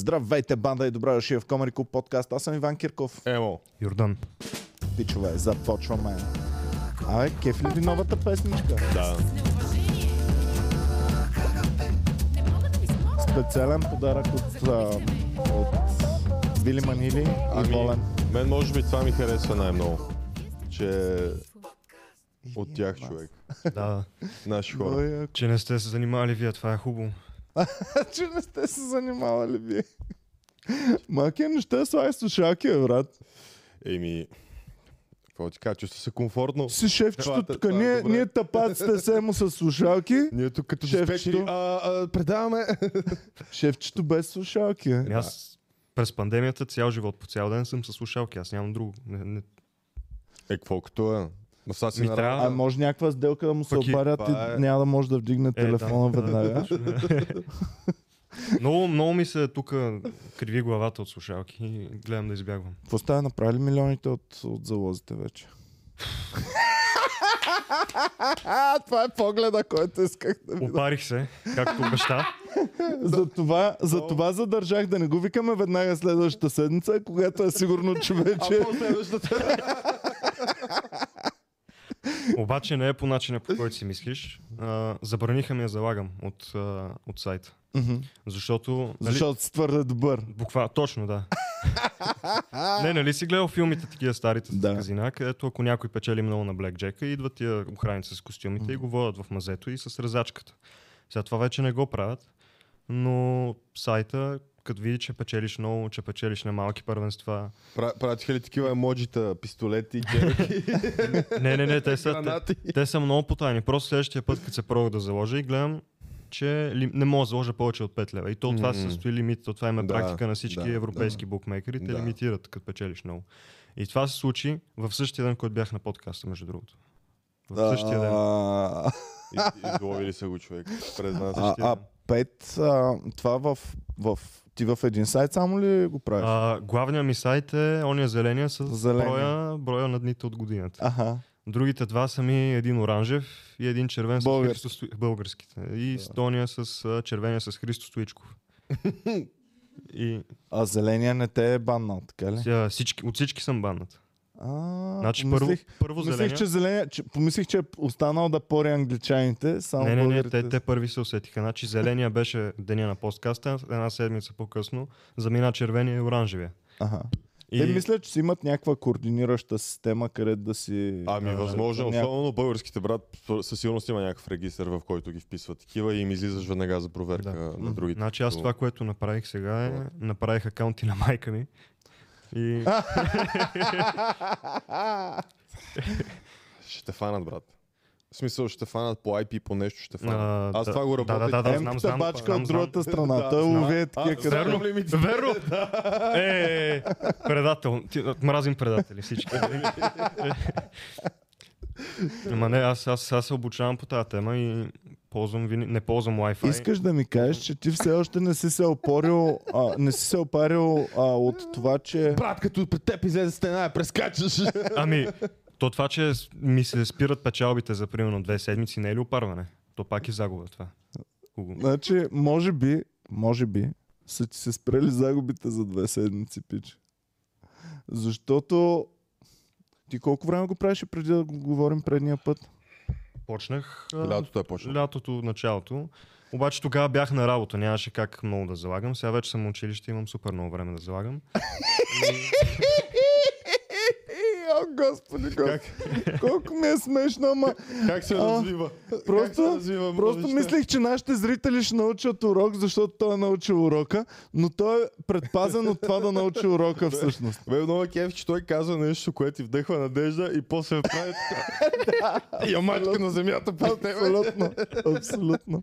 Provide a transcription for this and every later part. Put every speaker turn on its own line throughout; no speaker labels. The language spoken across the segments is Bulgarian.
Здравейте, банда и добре дошли в Комари Клуб подкаст. Аз съм Иван Кирков.
Емо.
Йордан.
Пичове, започваме. Абе, кеф ли ви новата песничка?
Да.
Специален подарък от, а, от Вили Манили и
Ами,
Волен.
мен може би това ми харесва най-много. Че от тях човек.
Да,
Наши хора.
Че не сте се занимавали вие, това е хубаво.
че не сте се занимавали вие. Маки неща слагай слушалки, бе, брат.
Еми, какво ти кажа, чувства се комфортно.
Си шефчето
Това-
тук,
е
ние,
добре.
ние тапаците се му с слушалки,
Ние тук като
Шефчето.
а, а, предаваме.
шефчето без слушалки.
Аз през пандемията цял живот по цял ден съм с слушалки, аз нямам друго. Не, не,
Е, какво като е? Ма сега си
Ми
на
трябва-
А може някаква сделка да му се
Пък и
обадят
това
и
е-
няма да може да вдигне
Е,
телефона
да,
веднага.
много, много ми се тук криви главата от слушалки и гледам да избягвам.
Какво става? Направили милионите от, от залозите вече? Това е погледа, който исках да видя.
Опарих се, както обеща.
За това, за това задържах да не го викаме веднага следващата седмица, когато е сигурно, че вече...
следващата.
Обаче не е по начина, по който си мислиш. А, забраниха ми я залагам от, а, от сайта.
Мгм.
Защото... Нали,
Защото си твърде добър.
Буква, точно, да. не, нали си гледал филмите такива старите
Да.
казина, където ако някой печели много на Блек Джека, идват тия охраници с костюмите и го водят в мазето и с резачката. Сега това вече не го правят, но сайта, като види, че печелиш много, че печелиш на малки първенства.
Пра- Пратиха ли такива емоджита, пистолети, джерки,
Не, не, не, те са, те, те са много потайни. Просто следващия път, като се пробвах да заложа и гледам, че ли, не мога да заложа повече от 5 лева. И то това се състои лимит. То това има
Да,
практика на всички
да,
европейски букмейкери. Те
Да.
лимитират, като печелиш много. И това се случи в същия ден, който бях на подкаста, между другото. В същия ден.
Изловили са го човек пред нас.
а, а Пет, а, това в, в... Ти в един сайт само ли го правиш?
А, главният ми сайт е ония зеления с
Зеления.
броя, броя на дните от годината.
Аха.
Другите два са ми един оранжев и един червен с
Български.
Христо Стои... българските. И Стония с червения с Христо Стоичков. и
А зеления не те е баннал, така ли?
сега, всички, от всички съм баннат.
А,
Значи първо,
помислих,
първо
помислих,
зеления.
че зеления, че, помислих, че е останал да пори англичаните, само
Не, не, не,
българите.
те, те първи се усетиха. Значи зеления беше деня на подкаста, една седмица по-късно замина червения и оранжевия.
Ага.
И...
Те мислят, че си имат някаква координираща система, където да си...
Ами
а,
възможно,
ня-
особено българските брат, със сигурност има някакъв регистр, в който ги вписват такива и им излизаш веднага за проверка
Да.
на другите.
Значи аз това, което направих сега е, направих акаунти на майка ми. И
Ще фанат, брат. В смисъл, ще фанат по IP, по нещо ще фанат.
А,
Аз
да,
това го
да,
работя.
да, да,
Емката
знам, знам,
бачка
знам,
от другата
знам.
страна.
Да, знам.
лови е такива като...
верно.
Верно, верно. Е, е, е, предател. Ти, мразим предатели всички. Ама не, аз, аз, аз се обучавам по тази тема и ползвам, не ползвам Wi-Fi.
Искаш да ми кажеш, че ти все още не си се опорил, а, не си се опарил а, от това, че...
Брат, като пред теб излезе стена, я прескачаш.
Ами, то това, че ми се спират печалбите за примерно две седмици, не е ли опарване? То пак е загуба това.
Значи, може би, може би, са ти се спрели загубите за две седмици, пич. Защото... Ти колко време го правиш преди да го говорим предния път?
Почнах
Лятото е почнало.
лятото, началото. Обаче тогава бях на работа, нямаше как много да залагам. Сега вече съм училище, имам супер много време да залагам.
О, господи, господи. Колко ми е смешно, ама
Как се развива? Как се
просто,
развива
просто мислих, че нашите зрители ще научат урок, защото той е научил урока, но той е предпазен от това да научи урока всъщност.
Бе, много кеф, че той казва нещо, което ти вдъхва надежда и после прави така. Ямачка на земята пред тебе.
Абсолютно, абсолютно.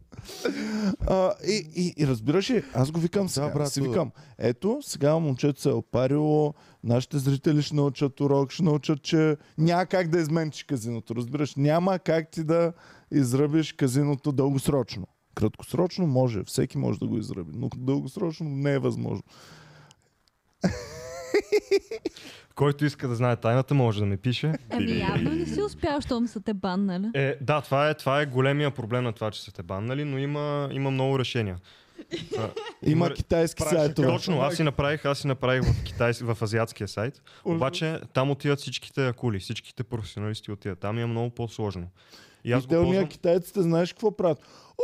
А, и, и, и разбираш ли, аз го викам сега,
брат,
си викам, ето, сега момчето се е опарило, нашите зрители ще научат урок, ще научат, че няма как да изменчиш казиното, разбираш, няма как ти да изръбиш казиното дългосрочно. Краткосрочно може, всеки може да го изръби, но дългосрочно не е възможно.
Който иска да знае тайната, може да ми пише.
Ами явно не си успял, щом са те баннали.
Е, да, това е, това е големия проблем на това, че са те баннали, но има, има много решения.
Има китайски сайтове.
Точно, аз си направих, аз си направих в, Китай, в азиатския сайт. Обаче там отиват всичките акули, всичките професионалисти отиват. Там е много по-сложно. И аз
И
го
те
ползвам.
китайците, знаеш какво правят? О,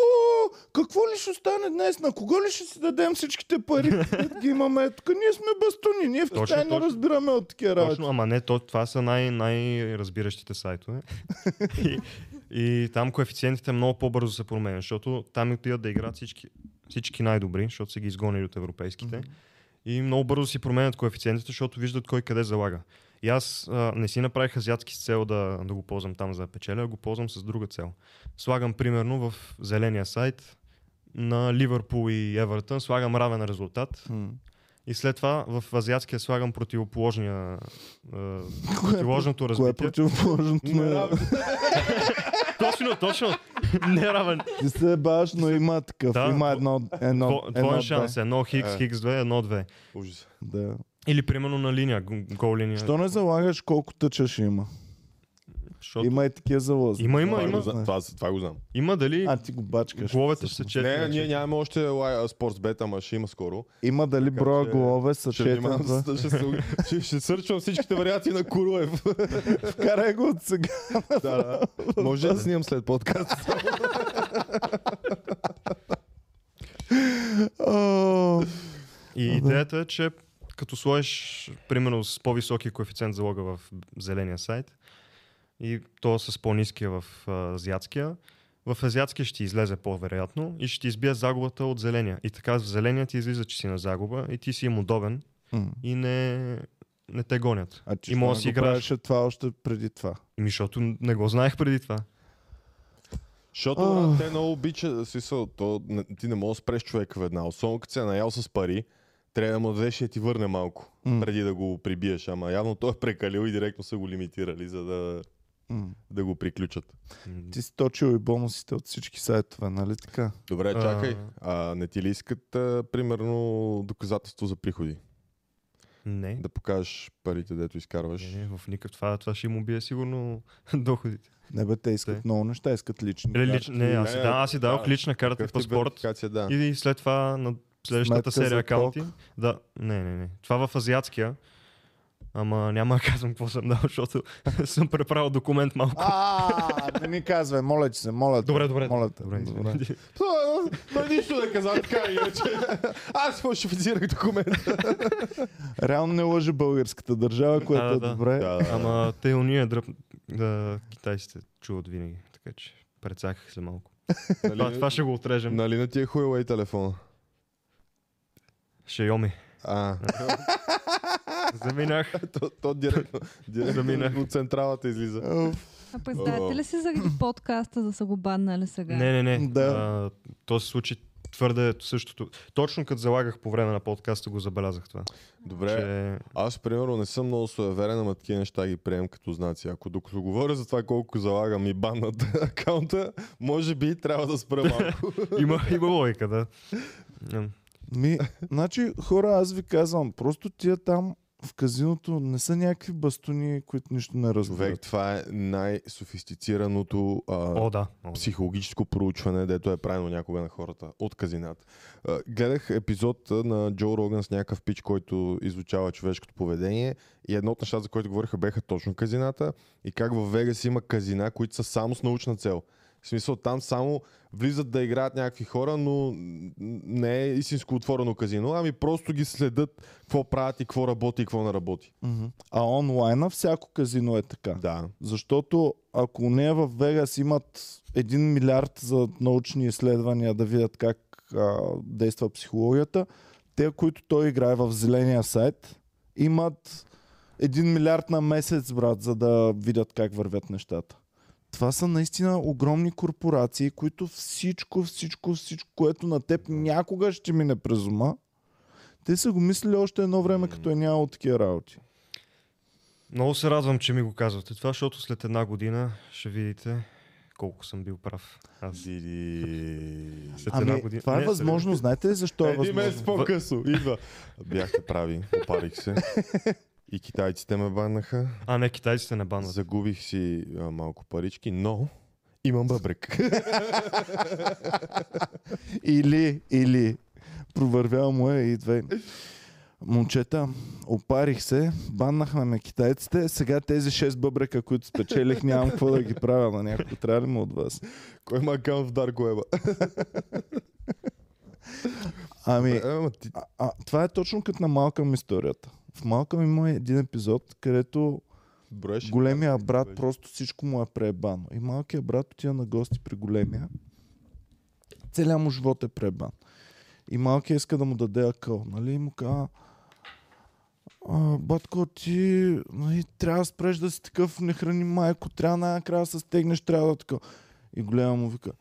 какво ли ще остане днес? На кого ли ще си дадем всичките пари? Ги имаме тук. Ние сме бастуни. Ние в
Точно,
Китай не
точно.
разбираме от такива работи.
Точно, ама не, то, това са най- най-разбиращите сайтове. и, и там коефициентите много по-бързо се променят, защото там отиват да играят всички, всички най-добри, защото са ги изгонили от европейските. И много бързо си променят коефициентите, защото виждат кой къде залага. И аз а, не си направих азиатски с цел да, да го ползвам там за печеля, а го ползвам с друга цел. Слагам примерно в зеления сайт на Ливърпул и Евертън, слагам равен резултат
М.
и след това в азиатския слагам противоположния, а, противоположното
Кое е
развитие.
противоположното на...
точно, точно. Не равен.
Ти се баш, но има такъв.
Да,
има едно, едно,
Дво-
едно, две.
шанс. Едно хикс,
Е.
хикс 2, едно 2.
Ужас.
Да.
Или примерно на линия, гол линия.
Що не залагаш колко тъча ще има?
Защото
Има и такива залози.
Има, има,
Това,
има.
Го, знам, това, това го знам.
има дали
А ти го бачкаш.
головете ще се четат.
Не, ние нямаме още спортсбет, ама ще има скоро.
Има дали
Така
броя
че
голове са
Ще,
четен.
внимавам,
да.
ще, ще, ще, ще сърчвам всичките вариации на Куруев.
Вкарай го от сега.
да, да. Може да снимам след подкаст.
И идеята е, че като сложиш, примерно с по-високи коефициент залога в зеления сайт и то с по-низкия в азиатския, в азиатския ще излезе по-вероятно и ще ти избие загубата от зеления. И така в зеления ти излиза, че си на загуба и ти си им удобен
М.
и не, не те гонят.
А ти
И може
не
да си играеш.
това още преди това.
Ими, защото не го знаех преди това.
Защото брат, те много обичат, смисъл, то, ти не можеш да спреш човека веднага. Особено като се е наял с пари, трябва да му дадеш и ти върне малко,
М.
преди да го прибиеш. Ама явно той е прекалил и директно са го лимитирали, за да, Да го приключат.
Ти си точил и бонусите от всички сайтове, нали така?
Добре, чакай. А, не ти ли искат, а, примерно, доказателство за приходи?
Не.
Да покажеш парите, дето изкарваш?
Не, не, в никакъв това, това ще им убие сигурно доходите.
Не бе, те искат
Те.
много неща, искат лични. Карти.
лич, не, аз си,
Не,
да, аз си дадох
да.
лична карта,
тип
паспорт
да.
и след това на следващата
Сметка
серия акаунти. Да, не, не, не. Това в азиатския. Ама няма да казвам какво съм дал, защото съм преправил документ малко.
А, не ми казвай, моля ти се, моля те.
Добре, добре.
Моля те.
Добре,
добре.
Той, нищо не каза, така иначе. Аз фалшифицирах документа.
Реално не лъжи българската държава, което
Да,
е
да.
добре.
Да, да.
Ама те уния дръп... Да, китайците чуват винаги. Така че прецаках се малко. Това,
Нали,
това ще го отрежем.
нали на ти е Huawei телефона?
Шейоми.
А,
Заминах.
то, то директно, директно
Заминах.
от централата излиза.
А представяте ли си заради подкаста да са го баннали сега?
Не, не, не.
Да.
А, то се случи твърде същото. Точно като залагах по време на подкаста го забелязах това.
Добре,
Че...
аз примерно не съм много суеверен, ама такива неща ги приемам като знаци. Ако докато говоря за това колко залагам и баннат акаунта, може би трябва да спра малко.
Има, има логика, да.
Ми, значи, хора, аз ви казвам, просто тия там в казиното не са някакви бастуни, които нищо не
Човек,
разбират.
това е най-софистицираното а,
О, да. О, да.
психологическо проучване, дето е правено някога на хората от казината. А, Гледах епизод на Джо Роган с някакъв пич, който изучава човешкото поведение и едно от нещата, за които говориха, беха точно казината и как в Вегас има казина, които са само с научна цел. В смисъл, там само влизат да играят някакви хора, но не е истинско отворено казино, ами просто ги следят какво правят и какво работи и какво не работи.
Мгм. А онлайна всяко казино е така.
Да.
Защото ако не в Вегас имат 1 милиард за научни изследвания да видят как а, действа психологията, те, които той играе в зеления сайт, имат 1 милиард на месец, брат, за да видят как вървят нещата. Това са наистина огромни корпорации, които всичко, всичко, всичко, което на теб някога ще мине през ума, те са го мислили още едно време, като е нямало такива работи.
Много се радвам, че ми го казвате това, защото след една година ще видите колко съм бил прав. Аз
Диди.
след една
Ами,
година...
това е
Не,
възможно. Знаете ли защо е
Един
възможно?
месец по-късно идва. Бяхте прави, опарих се. И китайците ме баннаха.
А, не, китайците не банват.
Загубих си а, малко парички, но имам бъбрек.
Или, или Провървява му е и две. Момчета, опарих се, баннахме ме китайците, сега тези 6 бъбрека, които спечелих, нямам какво да ги правя на някой. Трябва ли му от вас?
Кой има акаунт в Dark Web?
Ами, а, а, това е точно като на Малкъм историята. В Малкъм има един епизод, където
Броеш?
големия
Как
брат
беше?
просто всичко му е преебано. И малкият брат отива на гости при големия. Целият му живот е пребан. И малкият иска да му даде акъл. Нали? И му казва, а, батко, ти нали, трябва да спреш да си такъв, не храни майко, трябва най-накрая да се стегнеш, трябва да така. И голема му вика,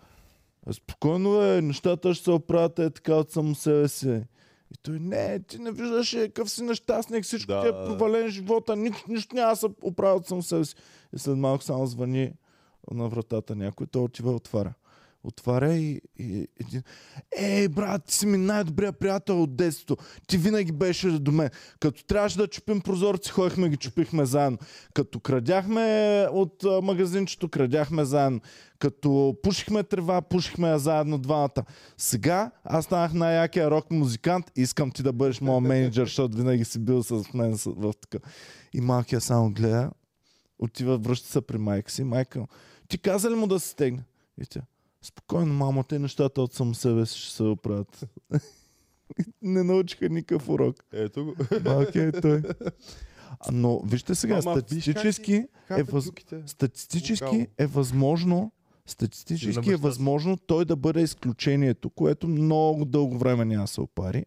«Е, спокойно е, нещата ще се оправят е така от само себе си. И той, не, ти не виждаш е, какъв си нещастник, всичко
Да,
ти е провален живота, нищо, нищо няма да се оправя от само себе си. И след малко само звъни на вратата някой, той отива и отваря. Отваря и, и един... Ей, брат, ти си ми най-добрият приятел от детството. Ти винаги беше до мен. Като трябваше да чупим прозорци, ходихме ги чупихме заедно. Като крадяхме от а, магазинчето, крадяхме заедно. Като пушихме трева, пушихме я заедно двамата. Сега аз станах най-якия рок музикант и искам ти да бъдеш моят менеджер, защото винаги си бил с мен в така. И малкият само гледа, отива, връща се при майка си. Майка, ти каза ли му да се стегне? И тя, спокойно, мамо, те нещата от само себе си ще се оправят. Не научиха никакъв урок.
Ето го.
Малкият е той. Но вижте сега,
Ама, виж как
статистически,
Хапят
е въз... статистически е възможно статистически е възможно той да бъде изключението, което много дълго време няма се опари.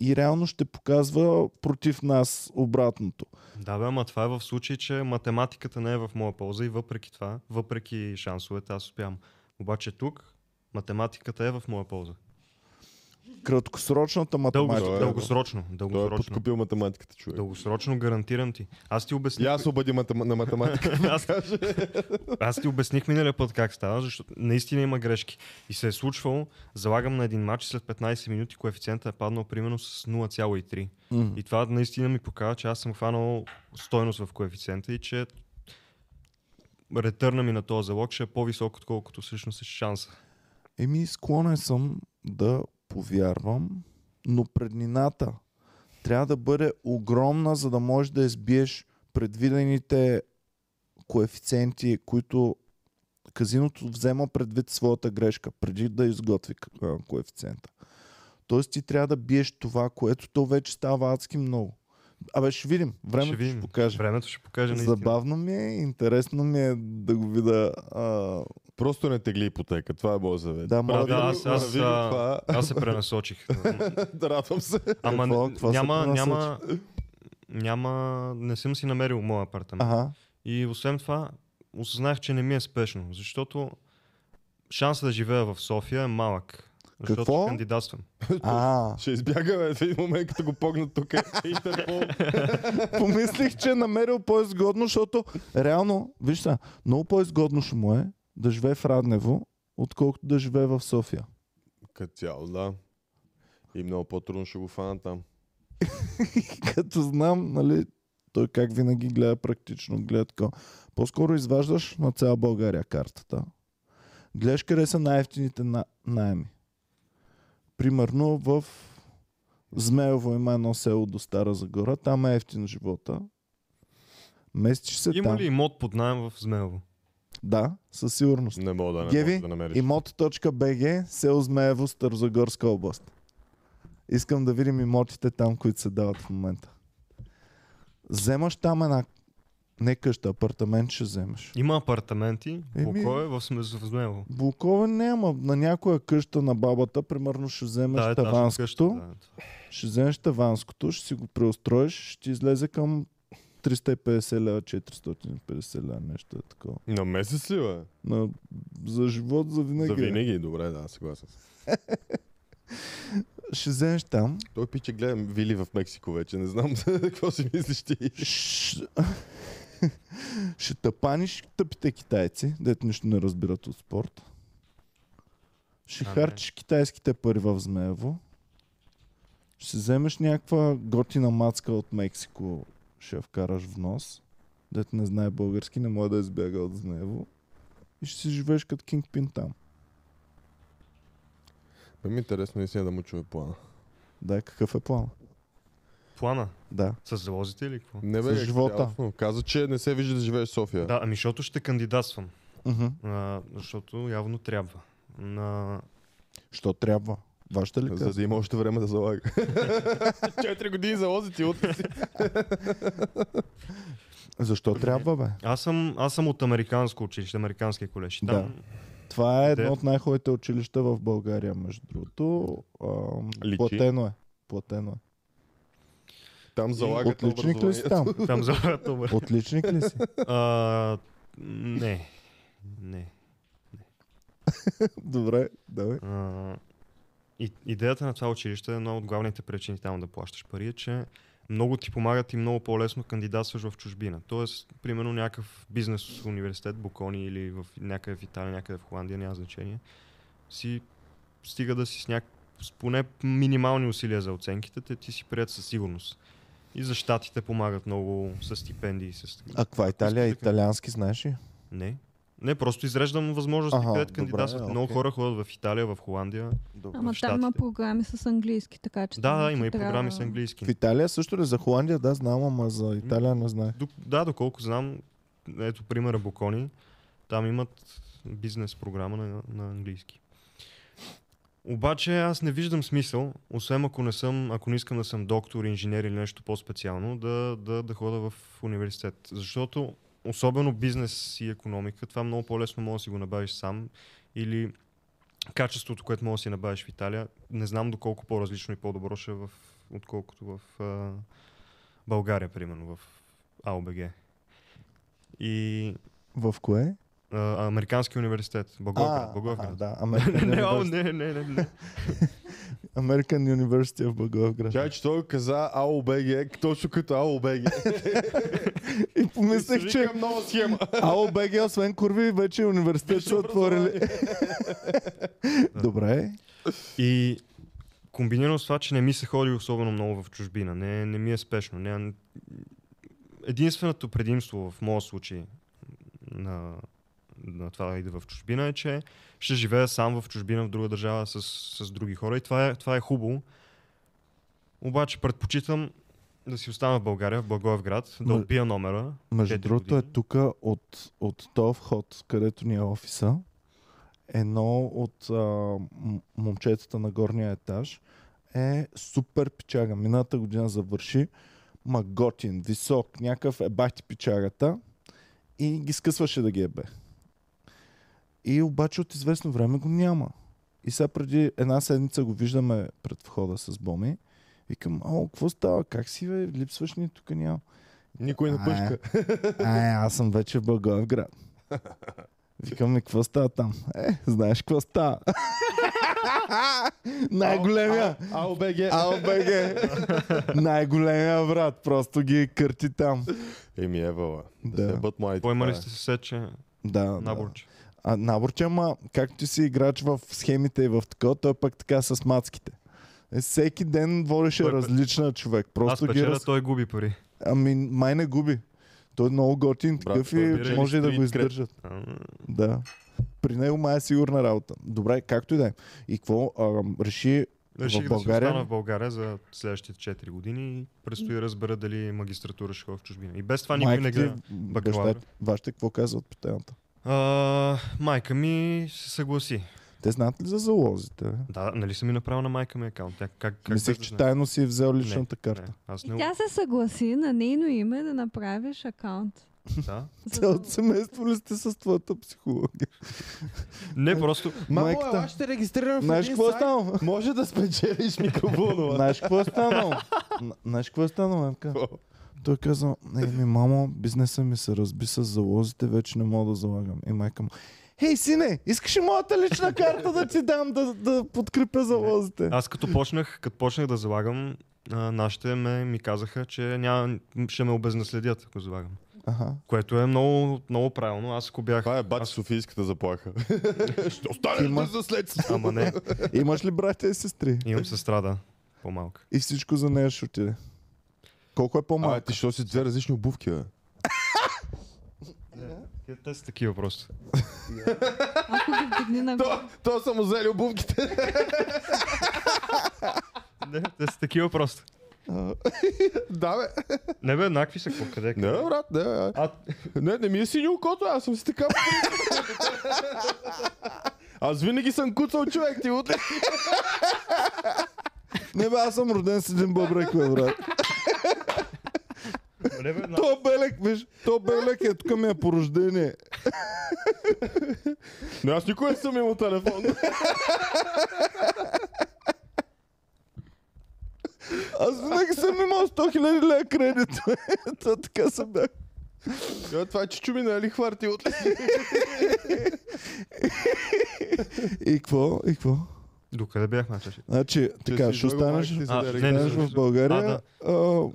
И реално ще показва против нас обратното.
Да, бе, ама това е в случай, че математиката не е в моя полза и въпреки това, въпреки шансовете, аз успявам. Обаче тук математиката е в моя полза.
Краткосрочната
Дълго,
математика.
е-
дългосрочно,
Той е
дългосрочно.
подкупил математиката, човек.
Дългосрочно гарантирам ти. Аз ти
И
обясних.
аз обади матем... на математика.
аз, аз ти обясних миналия път как става, защото наистина има грешки. И се е случвало, залагам на един матч след 15 минути, коефициентът е паднал примерно с 0,3.
М.
И това наистина ми показва, че аз съм хванал стойност в коефициента и че ретърна ми на този залог ще е по-висок, отколкото всъщност е шанса.
Еми, склонен съм да повярвам, но преднината трябва да бъде огромна, за да можеш да избиеш предвидените коефициенти, които казиното взема предвид своята грешка, преди да изготви коефициента. Тоест ти трябва да биеш това, което то вече става адски много. Абе, ще видим. Времето ще,
видим.
покаже.
Времето ще покаже наистина.
Забавно ми е, интересно ми е да го видя. А,
Просто не тегли ипотека. Това е моят съвет.
Да, моля
Да,
да,
аз, аз,
Прави го
а,
това.
аз се пренасочих.
да радвам се.
Ама
Какво? се
няма, няма, няма, не съм си намерил моя апартамент.
Ага.
И освен това, осъзнах, че не ми е спешно, защото шансът да живея в София е малък. Защото
Какво?
ще кандидатствам.
А,
Ще избягаме в един момент, като го погнат тук. Интерпол.
помислих, че е намерил по-изгодно, защото реално, виж сега, много по-изгодно ще му е да живее в Раднево, отколкото да живее в София.
Като цяло, да. И много по-трудно ще го фана там.
Като знам, нали, той как винаги гледа практично, гледа така. По-скоро изваждаш на цяла България картата. Гледаш къде са най-ефтините на... найеми. Примерно в Змеево има едно село до Стара Загора, там е ефтин живота. Местиш се
Има
там.
ли имот под найем в Змеево?
Да, със сигурност.
Не мога да, не
Геви,
мога да намериш.
Имот.bg, село Змеево, Старозагорска област. Искам да видим имотите там, които се дават в момента. Вземаш там една... Не къща, апартамент ще вземеш.
Има апартаменти, блокове в, Сме- в Змеево.
Блокове няма. На някоя къща на бабата, примерно ще вземеш
Да, етажна
таванското.
къща, да.
Ще вземеш таванското, ще си го преустроиш, ще излезе към 350 лева, 450 лева, нещо е такова.
На месец ли, бе?
На, за живот, за винаги.
За винаги, добре, да, съгласен съм.
Ще вземеш там,
Той пиче гледам вили в Мексико вече, не знам какво си мислиш ти.
Ш- ще тъпаниш тъпите китайци, дето нищо не разбират от спорт. Ще
А, не.
харчиш китайските пари в Змеево. Ще вземеш някаква готина мацка от Мексико, ще я вкараш в нос. Дето не знае български, не може да избяга от Змеево. И ще си живееш като кингпин там.
Бе ми е интересно наистина да му чуе плана.
Да, какъв е план?
Плана.
Да.
С залозите или какво?
Не
С
бе,
живота.
цялостно. Каза, че не се вижда да живееш в София.
Да, ами защото ще кандидатствам.
Мгм.
А, защото явно трябва. На...
Що трябва? Вашата ли
За
каза?
да има още време да залага. Четири години залози ти утре си.
Защо трябва, бе?
Аз съм, аз съм от американско училище, американския колеж. И
Да.
Там,
Това е едно
Де?
от най-хубавите училища в България, между другото. Ам,
Личи.
платено е. Платено е.
Там залагат
Отличник ли си там?
там залагат добър.
Отличник ли си?
А, не. Не.
Добре, давай.
А, и, идеята на това училище, една от главните причини там да плащаш пари е, че много ти помагат и много по-лесно кандидатстваш в чужбина. Тоест, примерно някакъв бизнес университет, Бокони или в някъде в Италия, някъде в Холандия, няма значение, си стига да си с, няк... с поне минимални усилия за оценките, те ти си прият със сигурност. И за щатите помагат много с стипендии. С...
А каква Италия? Италиански знаеш ли?
Не. Не, просто изреждам възможности,
Аха,
където кандидатстват. Много хора ходят в Италия, в Холандия.
Добре.
Ама
в
там има програми с английски, така че...
Да, да, има и
трябва-
програми с английски.
В Италия също ли? За Холандия, да, знам, ама за Италия не знае.
До, да, доколко знам, ето примера Бокони, там имат бизнес програма на, на английски. Обаче аз не виждам смисъл, освен ако не съм, ако не искам да съм доктор, инженер или нещо по-специално, да, да, да хода в университет. Защото особено бизнес и економика, това много по-лесно може да си го набавиш сам или качеството, което може да си набавиш в Италия, не знам доколко по-различно и по-добро ще е в, отколкото в а, България, примерно, в АОБГ. И
В кое?
А, Американски университет, Благоевград.
а,
Благоевград.
да,
не,
American
не, не, не, не, не.
American University в Благоевград.
Чай, че той каза АОБГ, точно като АОБГ.
И помислех, че
нова схема.
АОБГ, освен курви, вече университет са отворили. Добре.
И комбинирано с това, че не ми се ходи особено много в чужбина. Не, не ми е спешно. Не, единственото предимство в моя случай на, на това да ида в чужбина е, че ще живея сам в чужбина, в друга държава с, с други хора и това е, това е хубаво. Обаче предпочитам да си остана в България, в Благоевград, да отбия номера.
Между другото е тук от, от този вход, където ни е офиса, едно от а, момчетата на горния етаж е супер пичага. Миналата година завърши, ма готин, висок, някакъв е бахти пичагата и ги скъсваше да ги ебе. И обаче от известно време го няма. И сега преди една седмица го виждаме пред входа с Боми. Викам, о, какво става? Как си, бе? Липсваш ни, тук няма.
Никой не пъшка.
Ай, аз съм вече в Благоевград. Викам ми, какво става там? Е, знаеш какво става? Най-големия!
АОБГ.
АОБГ! Най-големия брат, просто ги кърти там.
Еми евала.
Да.
Да. Бъд младите.
Поемали сте се сече
Да, да.
наборче.
А наборче, ама както ти си играч в схемите и в такова, той пък така с мацките. Е, всеки ден водеше
Той пе-
различна човек.
Аз
Просто ги раз...
той губи пари.
Ами, май не губи. Той е много готин,
Брат,
такъв и може и да го издържат.
А,
Да. При него май е сигурна работа. Добре, както и да е. И какво а, реши
Реших
в
да си
България?
остана в България за следващите 4 години и предстои да разбера дали магистратура ще ходя в чужбина. И без това никой не гледа. бакалавър.
вашите какво казват по темата?
А, майка ми се съгласи.
Те знаят ли за залозите? бе?
Да, нали съм ми направил на майка ми акаунт? Тя, как, как
Мислех, че тайно си е взел личната
Не,
карта.
Не, аз
И
не...
тя се съгласи на нейно име да направиш акаунт.
Да.
Цялото семейство ли сте с твоята психология?
Не, просто...
Мамо,
Майката.
ела, ще регистрирам в
Знаеш какво е станало?
Може да спечелиш микрофонова.
Знаеш какво е станало? Знаеш какво е станало, мамка? Той каза, не ми мамо, бизнеса ми се разби с залозите, вече не мога да залагам. И майка му, Хей, сине, искаш ли моята лична карта да ти дам да, да подкрепя залозите?
Аз като почнах, като почнах да залагам, а, нашите ме, ми казаха, че няма, ще ме обезнаследят, ако залагам.
Аха.
Което е много, много правилно. Аз ако бях...
Това е бати
аз-
Софийската заплаха. Ще останеш
има-
за наследство.
Ама не,
Имаш ли братя и сестри?
имам сестра, да. По-малка.
И всичко за нея ще отиде. Колко е
А,
по-малко?
ти що си две различни обувки, бе?
Те, те са такива просто.
Ако ги вдигни на
То, то са му взели обувките.
Не, те са такива просто.
А, да, бе.
Не бе, еднакви са, какво, къде?
Не,
къде?
бе, брат, не, бе.
А,
Не, не ми е синьо окото, аз съм си така. Аз винаги съм куцал човек, ти утре.
Не бе, аз съм роден с един бъбрек, бе, брат.
не бе.
То белек, виж, то белек е тук ми е по рождение.
Но аз никога не съм имал телефон.
Аз винаги съм имал 100 000 лея кредит. То така съм бях.
Ja, това е чичо ми, нали хвърти от
И какво? И какво?
Докъде бяхме, чаши?
Значи, така,
си
ще останеш,
си
не, не, не,
в България.
А, да.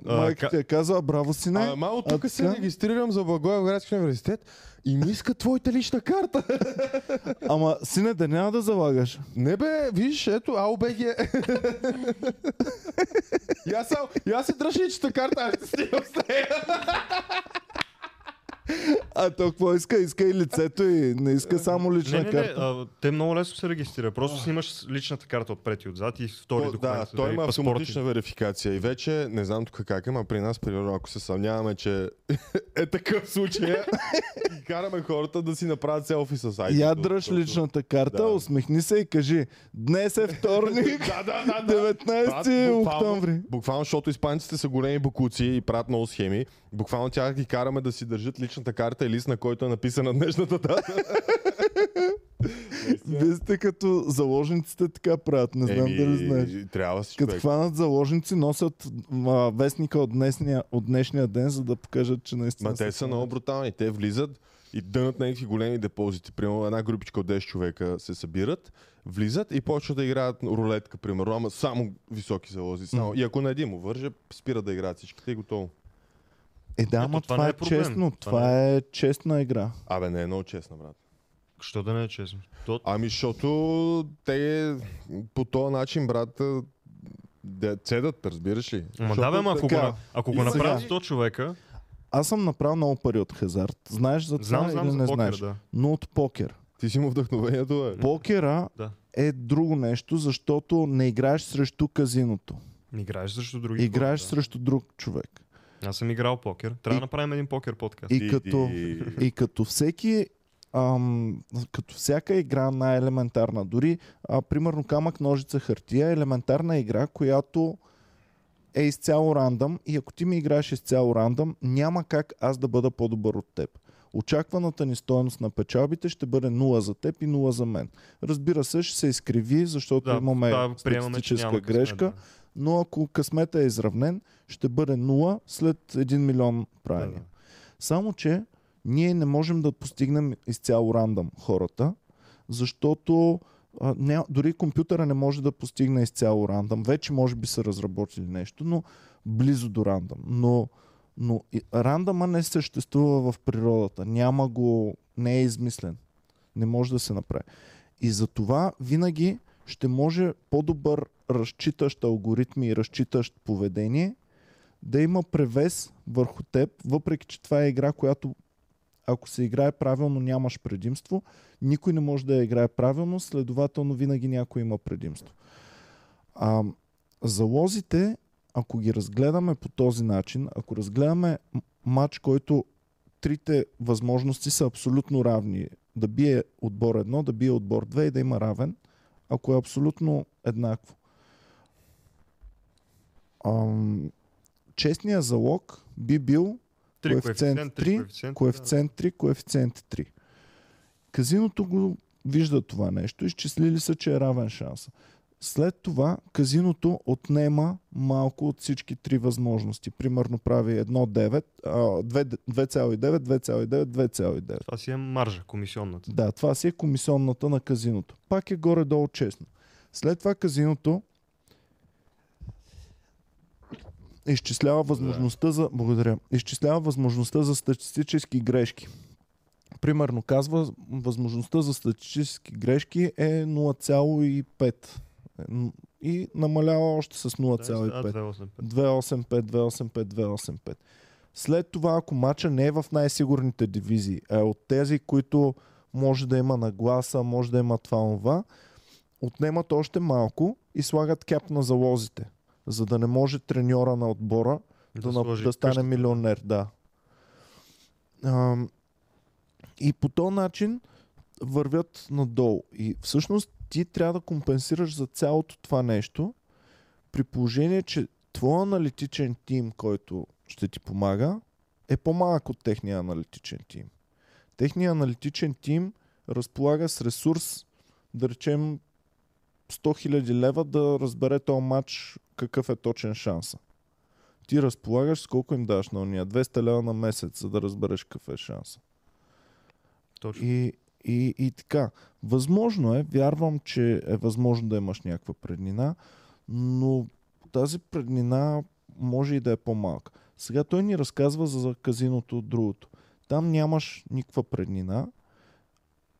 а, майка
ка-
ти е казала, браво сине.
А, мамо, тук
А,
се
така?
регистрирам за Благоевградски университет и ми иска твоята лична карта.
Ама, сине, да няма да залагаш.
Не бе, виж, ето, АОБГ. и аз, само- и аз си дръж личната карта, аз се снимам.
А то какво иска? Иска и лицето и не иска само лична
Не, не, не,
карта.
а, те много лесно се регистрира. Просто снимаш личната карта отпред и отзад и втори
То,
документ.
да, той има автоматична верификация и вече, не знам тук как е, но при нас, примерно, ако се съмняваме, че е такъв случай, караме хората да си направят селфи с айдито.
Я дръж личната карта,
Да.
усмихни се и кажи Днес е вторник,
Да, да, да, да.
19
буквално-
октомври.
Буквално, защото испанците са големи букуци и правят много схеми. Буквално тях ги караме да си държат личната карта и лист, на който е написана днешната дата.
Вие сте като заложниците така правят, не знам дали знаеш.
Трябва си
Като
човек.
хванат заложници, носят а, вестника от днешния, от днешния ден, за да покажат, че наистина
Ма те са много брутални. Те влизат и дънат на някакви големи депозити. Примерно една групичка от 10 човека се събират, влизат и почват да играят рулетка, примерно, ама само високи залози. Само. И ако на един му върже, спира да играят всичките и готово.
Е, да, ама
това
това,
не
е
е проблем.
честно.
Това
Това е честна игра.
Абе, не е много честно, брат.
Що да не е честно? То...
Ами, защото те по този начин, брат, да цедат, разбираш ли?
Ама
Защото
да, бе, ама ако, го,
така.
на- ако го направят
сега-
100 човека,
Аз съм направил много пари от хазарт. Знаеш за това
знам, знам
или не
покер,
знаеш?
да.
Но от покер.
Ти си му вдъхновението, бе.
Покера
Да.
е друго нещо, защото не играеш срещу казиното.
Играеш срещу други
Играеш
хора,
срещу друг човек.
Аз съм играл покер. Трябва
И-
да направим един покер подкаст.
И като, и като всеки ам, като всяка игра най-елементарна, дори а, примерно камък, ножица, хартия е елементарна игра, която е изцяло рандъм и ако ти ми играеш изцяло рандъм, няма как аз да бъда по-добър от теб. Очакваната ни стоеност на печалбите ще бъде 0 за теб и 0 за мен. Разбира се, ще се изкриви, защото
да,
имаме
да, приемаме, че
статистическа
няма късмет,
грешка,
да.
Но ако късмета е изравнен, ще бъде 0 след 1 милион правения.
Да.
Само, че ние не можем да постигнем изцяло рандъм хората, защото а, ня, дори компютъра не може да постигне изцяло рандъм. Вече може би са разработили нещо, но близо до рандъм. Но, но и, рандъма не съществува в природата. Няма го, не е измислен. Не може да се направи. И за това винаги ще може по-добър разчитащ алгоритми и разчитащ поведение да има превес върху теб, въпреки че това е игра, която ако се играе правилно, нямаш предимство. Никой не може да я играе правилно, следователно винаги някой има предимство. А, залозите, ако ги разгледаме по този начин, ако разгледаме матч, който трите възможности са абсолютно равни, да бие отбор 1, да бие отбор 2 и да има равен, ако е абсолютно еднакво. Ам, честният залог би бил
Три
коефициент
коефициент,
3,
три коефициент.
коефициент 3, коефициент 3. Казиното го вижда това нещо, изчислили са, че е равен шанс. След това казиното отнема малко от всички три възможности. Примерно прави 1,9, а, 2 2,9, 2,9, 2,9.
Това си е маржа, комисионната.
Да, това си е комисионната на казиното. Пак е горе-долу честно. След това казиното изчислява възможността за... Благодаря. Изчислява възможността за статистически грешки. Примерно казва, възможността за статистически грешки е 0,5. М, И намалява още с 0,5.
285.
285, 285, 285. След това, ако мача не е в най-сигурните дивизии, а е от тези, които може да има нагласа, може да има това, това, отнемат още малко и слагат кяп на залозите. За да не може треньора на отбора да, да, да стане милионер, да. Ам, и по този начин вървят надолу. И всъщност ти трябва да компенсираш за цялото това нещо, при положение, че твой аналитичен тим, който ще ти помага, е по-малък от техния аналитичен тим. Техният аналитичен тим разполага с ресурс, да речем 100 000 лева да разбере този матч какъв е точен шанса. Ти разполагаш с колко им даваш на уния? 200 лева на месец, за да разбереш какъв е шанса.
Точно.
И, и, и така. Възможно е, вярвам, че е възможно да имаш някаква преднина, но тази преднина може и да е по-малка. Сега той ни разказва за, за казиното от другото. Там нямаш никаква преднина.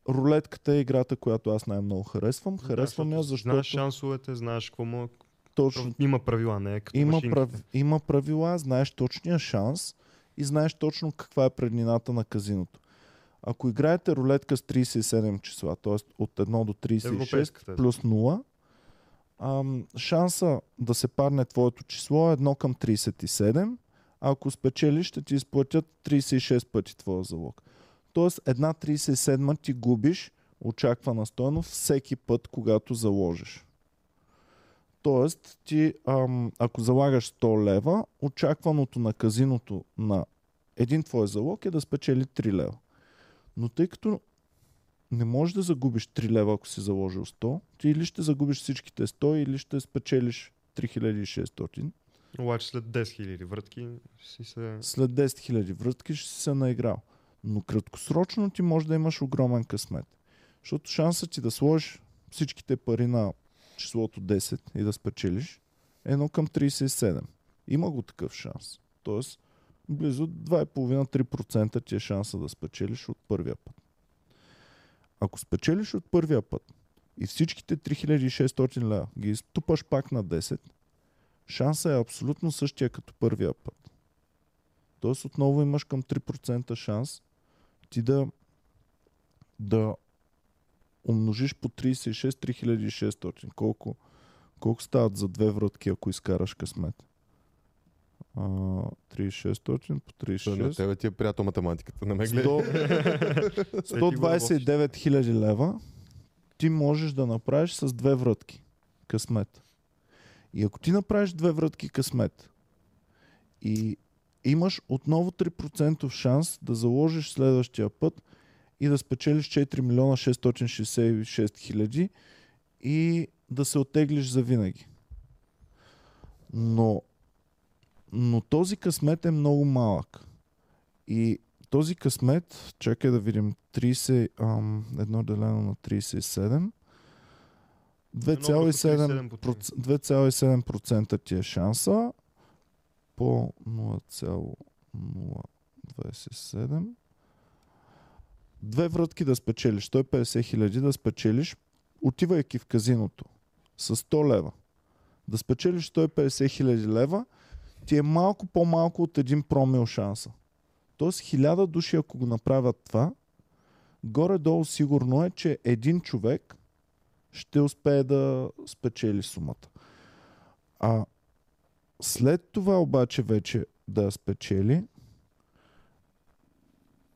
Рулетката е играта, която аз най-много харесвам. Харесвам я, защото
Знаеш шансовете, знаеш какво му...
точно
Има правила, не е като
има,
машинките.
прав... има правила, знаеш точния шанс и знаеш точно каква е преднината на казиното. Ако играете рулетка с 37 числа, т.е. от 1 до 36
Европейската е.
плюс 0, ам, шанса да се падне твоето число е 1 към 37, а ако спечелиш, ще ти изплатят 36 пъти твоя залог. Тоест една 37 ти губиш очаквана стойност всеки път, когато заложиш. Тоест, ти, ам, ако залагаш 100 лева, очакваното на казиното на един твой залог е да спечели 3 лева. Но тъй като не можеш да загубиш 3 лева, ако си заложил 100, ти или ще загубиш всичките 100, или ще спечелиш 3600.
Обаче след 10 000 вратки си се...
След 10 000 врътки ще си се наиграл. Но краткосрочно ти може да имаш огромен късмет. Защото шансът ти да сложиш всичките пари на числото 10 и да спечелиш е 1 към 37. Има го такъв шанс. Тоест, близо 2,5-3% ти е шанса да спечелиш от първия път. Ако спечелиш от първия път и всичките 3600 лева ги изтупаш пак на 10, шанса е абсолютно същия като първия път. Тоест отново имаш към 3% шанс ти да, да умножиш по 36 3600. Колко, колко стават за две вратки, ако изкараш късмет? А, 3600 по
Той на
36.
тебе ти е приятел математиката. Не ме гледай.
100 129 хиляди лева ти можеш да направиш с две вратки късмет. И ако ти направиш две вратки късмет и имаш отново 3% шанс да заложиш следващия път и да спечелиш 4 милиона 666 хиляди и да се оттеглиш за винаги. Но, но този късмет е много малък. И този късмет, чакай да видим, 30, ам, едно делено на 37, 2,7%, 2,7% ти е шанса по 0,027. Две вратки да спечелиш, 150 хиляди да спечелиш, отивайки в казиното с 100 лева. Да спечелиш 150 хиляди лева, ти е малко по-малко от един промил шанса. Тоест хиляда души, ако го направят това, горе-долу сигурно е, че един човек ще успее да спечели сумата. А след това обаче вече да спечели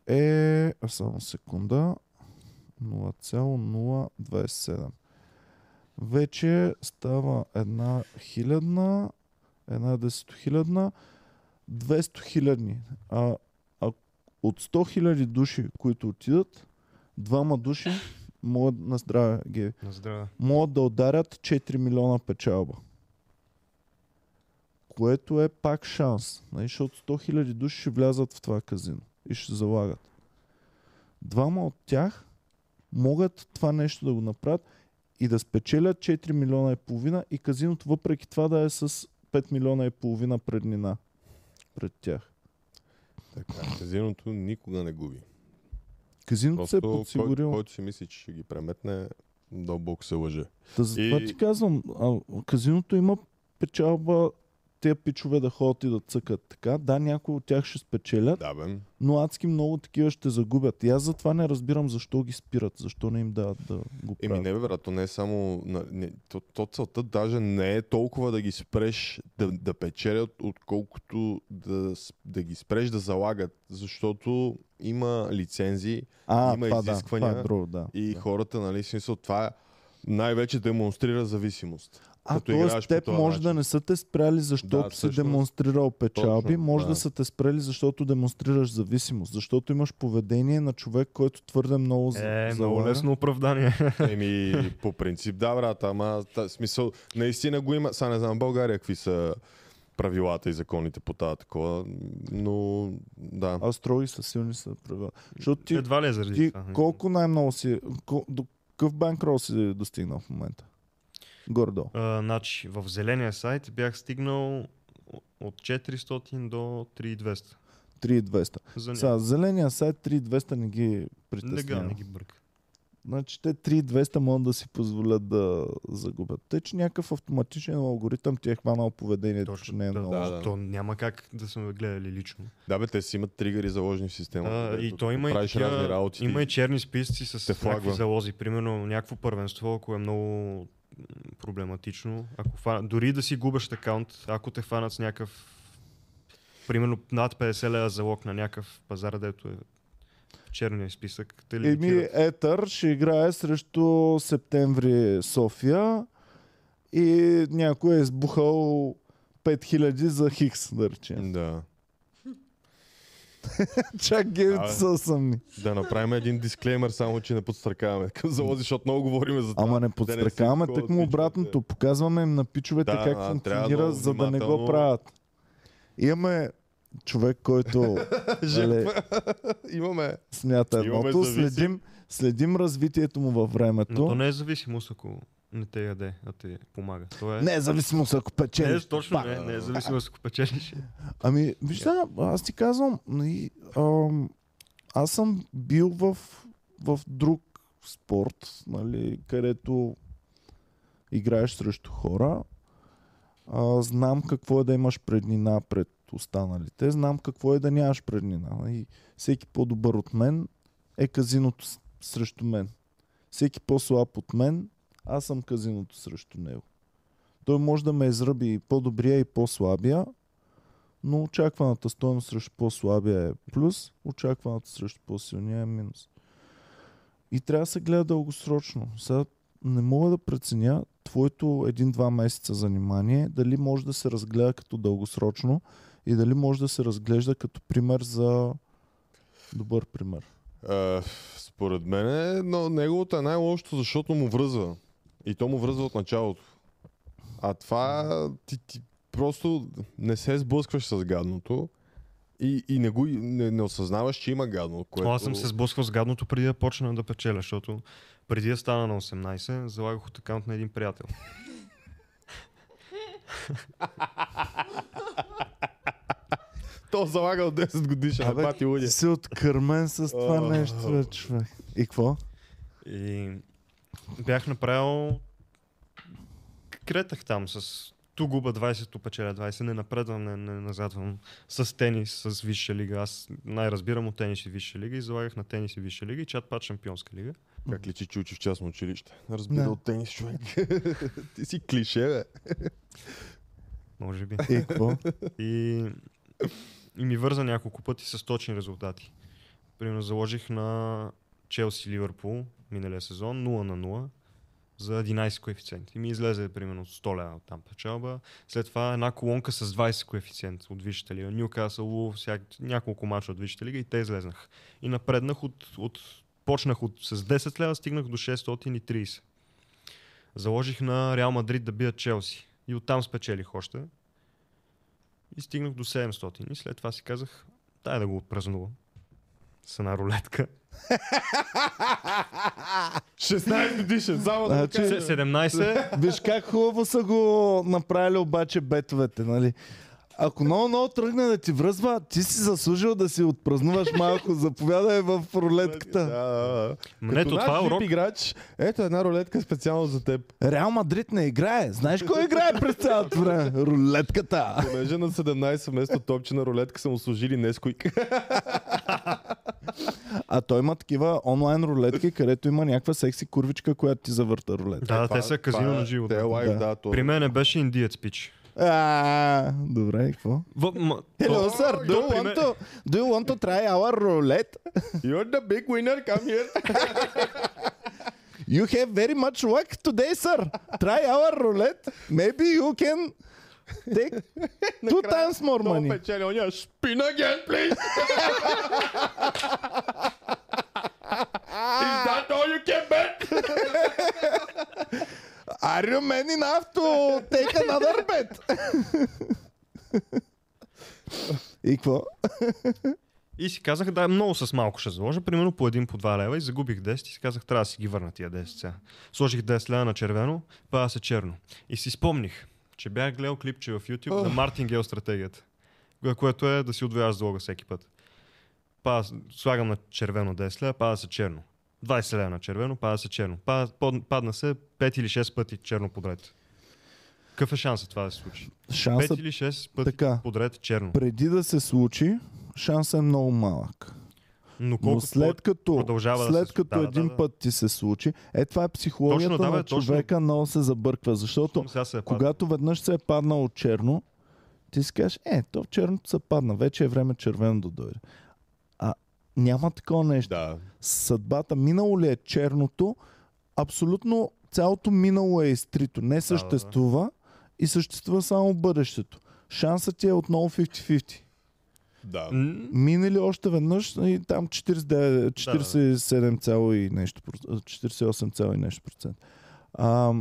е... Само секунда. 0,027. Вече става една хилядна, една десетохилядна, 200 хилядни. А, а от 100 хиляди души, които отидат, двама души могат на здраве ги
На здраве.
могат да ударят 4 милиона печалба. Което е пак шанс. Нали? Защото 100 хиляди души ще влязат в това казино и ще залагат. Двама от тях могат това нещо да го направят и да спечелят 4 милиона и половина и казиното въпреки това да е с 5 милиона и половина преднина пред тях.
Така, казиното никога не губи.
Казиното се е
Просто кой, който си мисли, че ще ги преметне, дълбоко се лъже.
Та затова
И-
ти казвам, а, казиното има печалба тези пичове да ходят и да цъкат така. Да, някои от тях ще спечелят,
Да, бе.
но адски много такива ще загубят. И аз затова не разбирам защо ги спират, защо не им дават да го
Еми
правят.
не, бе, то не е само... Не, то, то целта даже не е толкова да ги спреш да, да печелят, отколкото да, да ги спреш да залагат, защото има лицензии
а,
има
това, да,
изисквания
това е друго, да.
и
да.
хората, нали, смисъл, това най-вече демонстрира зависимост.
А, т.е. теб може
начин.
да не са те спряли, защото
Да,
си
всъщност.
демонстрирал печалби,
Точно,
може да.
да.
са те спрели, защото демонстрираш зависимост, защото имаш поведение на човек, който твърде много за-
Е, много
залага.
лесно оправдание.
Еми, по принцип, да, брат, ама та, смисъл, наистина го има. Сега не знам в България какви са правилата и законите по тази такова, но да.
А строги са силни са правила. Защото ти,
Едва ли е заради
ти
това.
колко най-много си, кол, до какъв банкрол си достигнал в момента? Гордо.
А, значи, в зеления сайт бях стигнал от 400 до 3200.
3200.
За
Сега, зеления сайт 3200 не ги
Лега,
притеснява.
не ги бърка.
Значи те 3200 могат да си позволят да загубят. Тъй, че някакъв автоматичен алгоритъм ти е хванал поведението, че не е
да,
много.
да, да.
То няма как да сме гледали лично.
Да, бе, те си имат тригъри заложени в системата.
А, и то има и, такива,
работи.
има и черни списъци с
те
някакви
флагва.
залози. Примерно някакво първенство, ако е много проблематично, ако фа... дори да си губеш акаунт, ако те фанат с някакъв примерно над 50 лева залог на някакъв пазар, дето е черния списък, те
Еми. Етър ще играе срещу Септември София и някой е избухал 5000 за Хикс, да речем.
Да.
Чак
Абе.
са сами.
Да направим един дисклеймер, само че не подстракаваме към залози, защото много говорим за това.
Ама не
да
подстрекаваме,
се
тък му обратното. Показваме им на пичовете
Да,
как функционира, за да не го правят. Имаме човек, който нали,
Жертва. Имаме.
смята едното. Следим, следим развитието му във
Но
времето.
то не е зависимост, ако не те яде, а те помага. То е...
Не е зависимост ако
не
печели.
е точно, не, не е зависимост, ако печелиш.
Ами, виж сега, аз ти казвам, нали, ам, аз съм бил в, в друг спорт, нали, където играеш срещу хора. А, знам какво е да имаш преднина пред останалите. Знам какво е да нямаш преднина. И всеки по-добър от мен е казиното срещу мен. Всеки по-слаб от мен, аз съм казиното срещу него. Той може да ме изръби по-добрия и по-слабия, но очакваната стоеност срещу по-слабия е плюс, очакваната срещу по-силния е минус. И трябва да се гледа дългосрочно. Сега не мога да преценя твоето един-два месеца занимание, дали може да се разгледа като дългосрочно и дали може да се разглежда като пример за добър пример.
А, според мен е, но неговото е най-лошото, защото му връзва. И то му връзва от началото. А това ти, ти просто не се сблъскваш с гадното и, и не, го, не, не осъзнаваш, че има гадно. Което...
Аз съм се сблъсквал с гадното преди да почна да печеля, защото преди да стана на 18, залагах от акаунт на един приятел.
То залага от 10 годишен,
Абе,
бати луди.
Ти си откърмен с това нещо, човек. И какво?
И бях направил... Кретах там с ту губа 20, ту печеля 20, не напредвам, не, не назадвам. С тенис, с висша лига. Аз най-разбирам от тенис и висша лига и залагах на тенис и висша лига и чат пат шампионска лига.
Как личи, че учи в частно училище? Разбира
Не.
от тенис човек. Ти си клише, бе.
Може би.
И какво?
И, и ми върза няколко пъти с точни резултати. Примерно заложих на Челси Ливърпул миналия сезон 0 на 0 за 11 коефициент. И ми излезе примерно 100 лева там печалба. След това една колонка с 20 коефициент от Висшата лига. Нюкасъл, няколко мача от Висшата лига и те излезнах. И напреднах от, от почнах от, с 10 лева, стигнах до 630. Заложих на Реал Мадрид да бият Челси. И оттам спечелих още. И стигнах до 700. И след това си казах, дай да го отпразнувам. С една рулетка.
16 годишен, само да
Значи-
го
Се-
кажа.
17.
Виж как хубаво са го направили обаче бетовете, нали? ако много, много тръгне да ти връзва, ти си заслужил да си отпразнуваш малко. Заповядай в рулетката.
да, Като
това е урок.
Играч, ето една рулетка специално за теб.
Реал Мадрид не играе. Знаеш кой играе през цялото време? Рулетката.
Понеже на 17 вместо топче на рулетка са му служили Несквик.
А той има такива онлайн рулетки, където има някаква секси курвичка, която ти завърта рулетка.
Да, те са казино на живо.
Е
да.
лайв,
Да.
да. то-
При мен беше индиец пич.
А, добре, какво?
В, ма,
Hello,
то-
sir. Do you, want to, do you want to try our roulette?
You're the big winner, come here.
You have very much luck today, sir. Try our roulette. Maybe you can take two times more money.
печели, оня spin again, please. Is that all you can bet?
Are you man enough to take another bet? И какво?
И си казах, да, много с малко ще заложа, примерно по един, по два лева и загубих 10 и си казах, трябва да си ги върна тия 10 сега. Сложих 10 лева на червено, пада се черно. И си спомних, че бях гледал клипче в YouTube за Мартин Гел стратегията, кое- което е да си отвояваш залога всеки път. Пада, слагам на червено 10 лева, пада се черно. 20 лева на червено, пада се черно. Пада, под, падна се 5 или 6 пъти черно подред. Какъв е шансът това да се случи? 5
Шансът
или 6 пъти
така.
подред черно.
преди да се случи, шансът е много малък.
Но
Но
колко
след като,
продължава да
след
се-
като
да, да,
един
да, да.
път ти се случи, е това е психологията
Точно, да, бе,
на
точно.
човека, много се забърква, защото
се е
когато веднъж се е паднал от черно, ти си кажеш, е, то в черното се падна, вече е време червено да дойде. А няма такова нещо.
Да.
Съдбата, минало ли е черното, абсолютно цялото минало е изтрито, не съществува и съществува само бъдещето. Шансът ти е отново 50-50.
Да.
М,
Мине ли още веднъж и там 49, 47 цяло и нещо, проц- 48 цяло и нещо процент. А,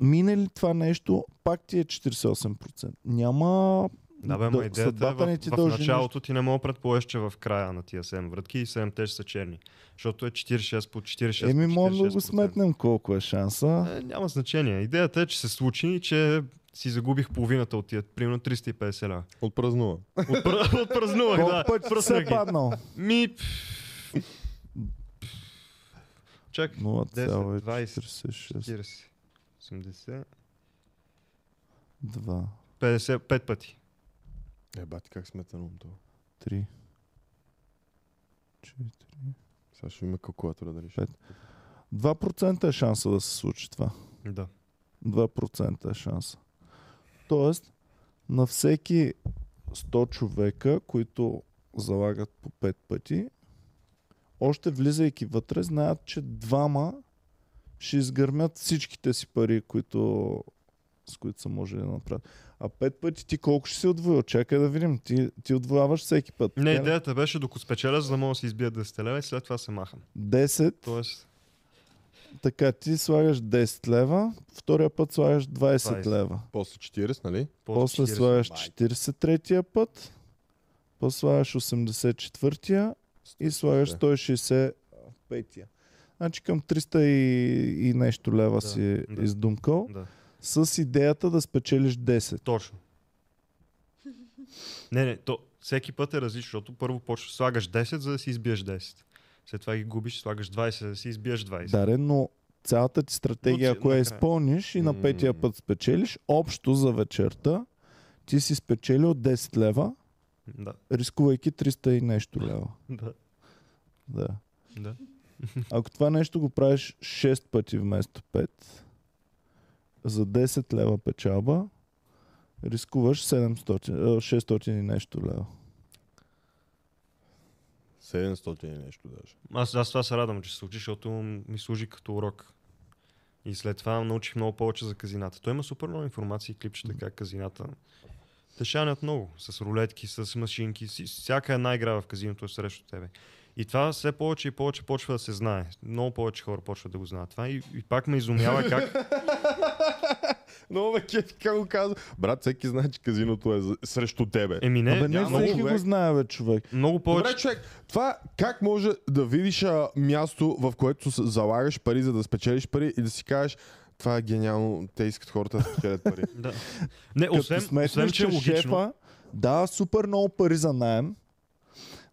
мине ли това нещо, пак ти е 48%. Няма...
Да, бе, ма идеята е в,
ти
в началото ти не мога предположиш, че в края на тия 7 вратки и 7 те ще са черни. Защото е 46 по 46
Еми, може да го
46%.
сметнем колко е шанса.
Е, няма значение. Идеята е, че се случи и че си загубих половината от тия, примерно 350 лева.
Отпразнува.
Отпр... Отпразнувах, да.
пъти се
Пръснах
е
ги.
паднал?
Ми... Чак.
0,46.
40, 80,
2,
50, 5 пъти.
Е, бати, как сметано това?
3, 4.
Сега ще има калкулатора да реши.
Пет. 2% е шанса да се случи това.
Да.
2% е шанса. Тоест, на всеки 100 човека, които залагат по 5 пъти, още влизайки вътре, знаят, че двама ще изгърмят всичките си пари, които, с които са можели да направят. А 5 пъти ти колко ще си отвоил? Чакай да видим. Ти, ти отвояваш всеки път.
Не,
така
идеята беше докато спечеля, за да мога да си избия 10 лева и след това се махам.
10,
Тоест,
така ти слагаш 10 лева, втория път слагаш 20,
20.
лева.
После 40, нали?
После
40.
слагаш
Майка.
43-тия път, после слагаш 84-тия и слагаш 165-тия. Значи към 300 и, и нещо лева
Да,
си
да.
издумкал,
Да,
с идеята да спечелиш 10.
точно. Не, не, то всеки път е различно, защото първо почваш, слагаш 10, за да си избиеш 10. След това ги губиш, слагаш 20, за да си избиеш 20.
Даре, но цялата ти стратегия,
Но
ако я изпълниш и на петия път спечелиш, общо за вечерта ти си спечелил 10 лева,
Да,
рискувайки 300 и нещо лева.
да,
Да.
да.
Ако това нещо го правиш 6 пъти вместо 5, за 10 лева печалба, рискуваш 700, а, 600 и нещо лева.
700 и нещо даже.
Аз, аз това се радвам, че се случи, защото ми служи като урок. И след това научих много повече за казината. Той има супер много информация и клипчета как казината те шанят много. С рулетки, с машинки. Всяка една игра в казиното е срещу тебе. И това все повече и повече почва да се знае. Много повече хора почват да го знаят това. И, и пак ме изумява как...
Много ме кефи, как го казва. Брат, всеки знае, че казиното е за- срещу тебе.
Еми не,
Абе, не
няма
всеки го знае, бе, човек.
много повече...
Добре, човек, това как може да видиш а, място, в което с- залагаш пари, за да спечелиш пари и да си кажеш, това е гениално, те искат хората да спечелят пари.
Да. Не,
Като
освен,
сметнеш,
освен, че е логично.
шефа дава супер много пари за найем,